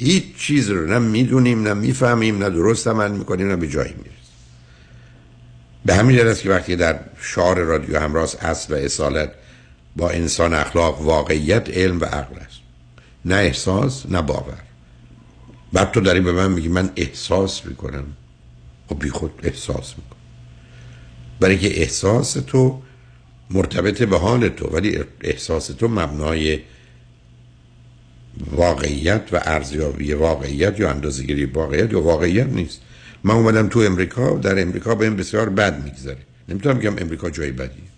هیچ چیز رو نه می‌دونیم نه می‌فهمیم نه درست عمل می‌کنیم نه به جایی می‌رسیم. به همین است که وقتی در شعار رادیو همراز اصل و اصالت با انسان اخلاق واقعیت علم و عقل است. نه احساس نه باور. بعد تو داری به من میگی من احساس می‌کنم. خب بی خود احساس می‌کنم. برای که احساس تو مرتبط به حال تو ولی احساس تو مبنای واقعیت و ارزیابی واقعیت یا اندازه‌گیری واقعیت یا واقعیت نیست. من اومدم تو امریکا در امریکا به این بسیار بد میگذره. نمی‌تونم بگم امریکا جای بدیه.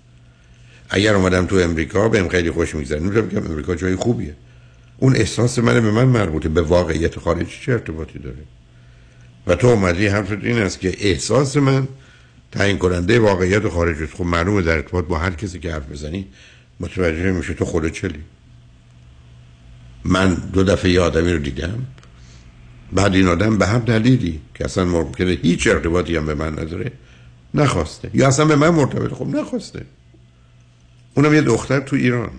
اگر اومدم تو امریکا بهم خیلی خوش میگذره. نمی‌تونم بگم امریکا جای خوبیه. اون احساس من به من مربوطه. به واقعیت خارجی چه ارتباطی داره؟ و تو اومدی حرفت این است که احساس من تعیین کننده واقعیت خارج است. خب معلومه در ارتباط با هر کسی که حرف بزنی متوجه میشه تو خود چلی. من دو دفعه یه آدمی رو دیدم. بعد این آدم به هم دلیلی که اصلا ممکنه هیچ ارتباطی هم به من نداره نخواسته. یا اصلا به من مرتبط. خب نخواسته. اونم یه دختر تو ایران.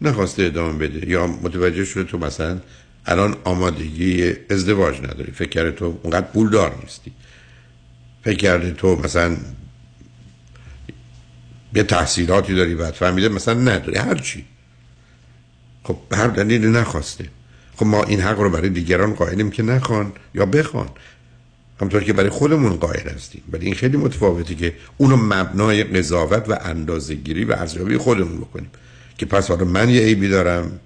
نخواسته ادامه بده. یا متوجه شده تو مثلا الان آمادگی ازدواج نداری. فکر تو اونقدر پولدار نیستی. فکر تو مثلا یه تحصیلاتی داری بعد فهمیده مثلا نداری. هر چی. خب به هر دلیل نخواسته. خب ما این حق رو برای دیگران قائلیم که نخوان یا بخوان. همطور که برای خودمون قائل هستیم. ولی این خیلی متفاوته که اونو مبنای قضاوت و اندازه‌گیری و ارزیابی خودمون بکنیم. که پس حالا من یه عیبی دارم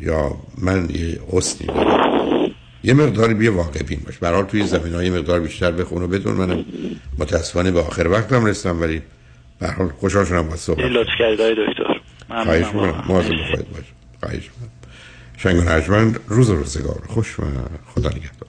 یا من یه اصلی دارم. یه مقداری بیا واقع بین باش. برحال توی زمین های مقدار بیشتر بخون و بدون منم متاسفانه به آخر وقتم رسیدم ولی برحال خوشحال شدم با صحبت. لطف دکتر. خواهش می‌کنم. مواظب خودت باش. خواهش می‌کنم. شنگ و رجمند روز و روزگار. خوش و خدا نگهدار.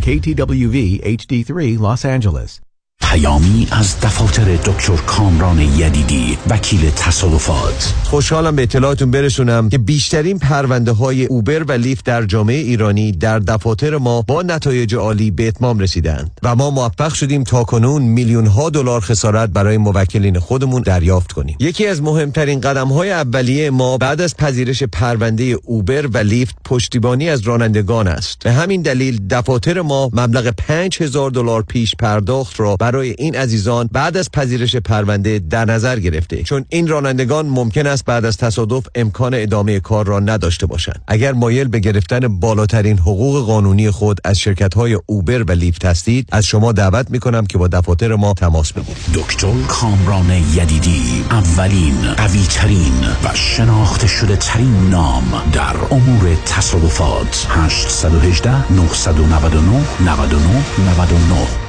KTWV HD3 Los Angeles. پیامی از دفاتر دکتر کامران یدیدی وکیل تصادفات. خوشحالم به اطلاعاتون برسونم که بیشترین پرونده های اوبر و لیفت در جامعه ایرانی در دفاتر ما با نتایج عالی به اتمام رسیدند و ما موفق شدیم تا کنون میلیون ها دلار خسارت برای موکلین خودمون دریافت کنیم. یکی از مهمترین قدم های اولیه ما بعد از پذیرش پرونده اوبر و لیفت پشتیبانی از رانندگان است. به همین دلیل دفاتر ما مبلغ 5000 دلار پیش پرداخت را برای برای این عزیزان بعد از پذیرش پرونده در نظر گرفته. چون این رانندگان ممکن است بعد از تصادف امکان ادامه کار را نداشته باشند. اگر مایل به گرفتن بالاترین حقوق قانونی خود از شرکت های Uber و Lyft هستید از شما دعوت می کنم که با دفاتر ما تماس بگیرید. دکتر کامران یدیدی اولین قوی ترین و شناخته شده ترین نام در امور تصادفات. 818 999 99 99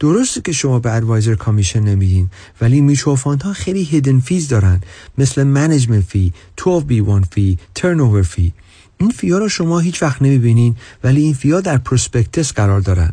درسته که شما به advisor commission نمیدین ولی میچو ها خیلی hidden fees دارن. مثل management fee 12B1 fee ترن fee این fee ا رو شما هیچ وقت نمی‌بینین ولی این fee ا در prospectus قرار دارن.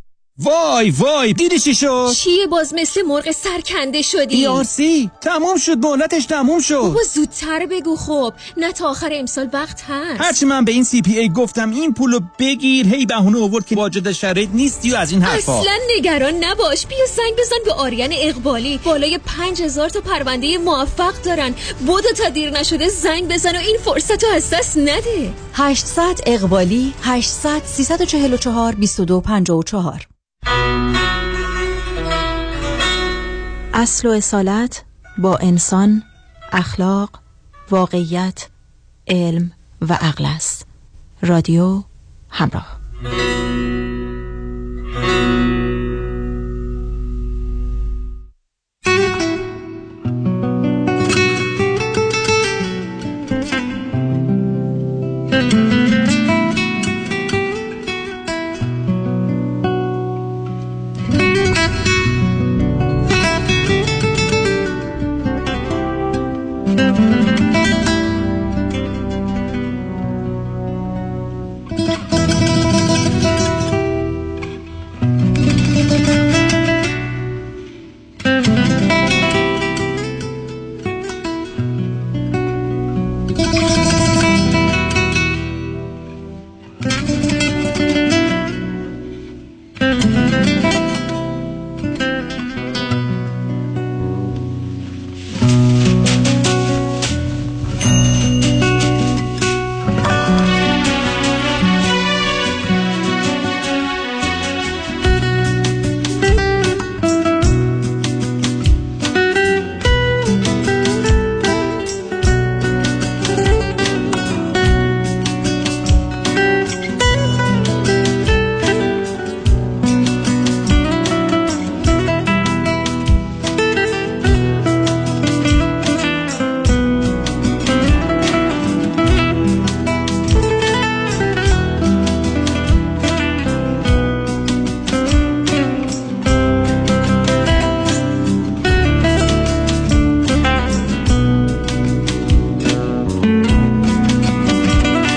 وای وای دیدی چی شد؟ چیه باز مثل مرغ سرکنده شدی. IRS ای تموم شد مهلتش تموم شد. بابا زودتر بگو خب. نه تا آخر امسال وقت هست. هرچی من به این سی پی ای گفتم این پولو بگیر. هی بهونه آورد که واجد شرایط نیستی و از این حرفا. اصلا نگران نباش. بیا سنگ بزن به آریان اقبالی. بالای پنج هزار تا پرونده موفق دارن. بودو تا دیر نشده زنگ بزن و این فرصت رو از دست نده. 800 اقبالی 800 344 2254 اصل و اصالت با انسان اخلاق واقعیت علم و عقل است. رادیو همراه.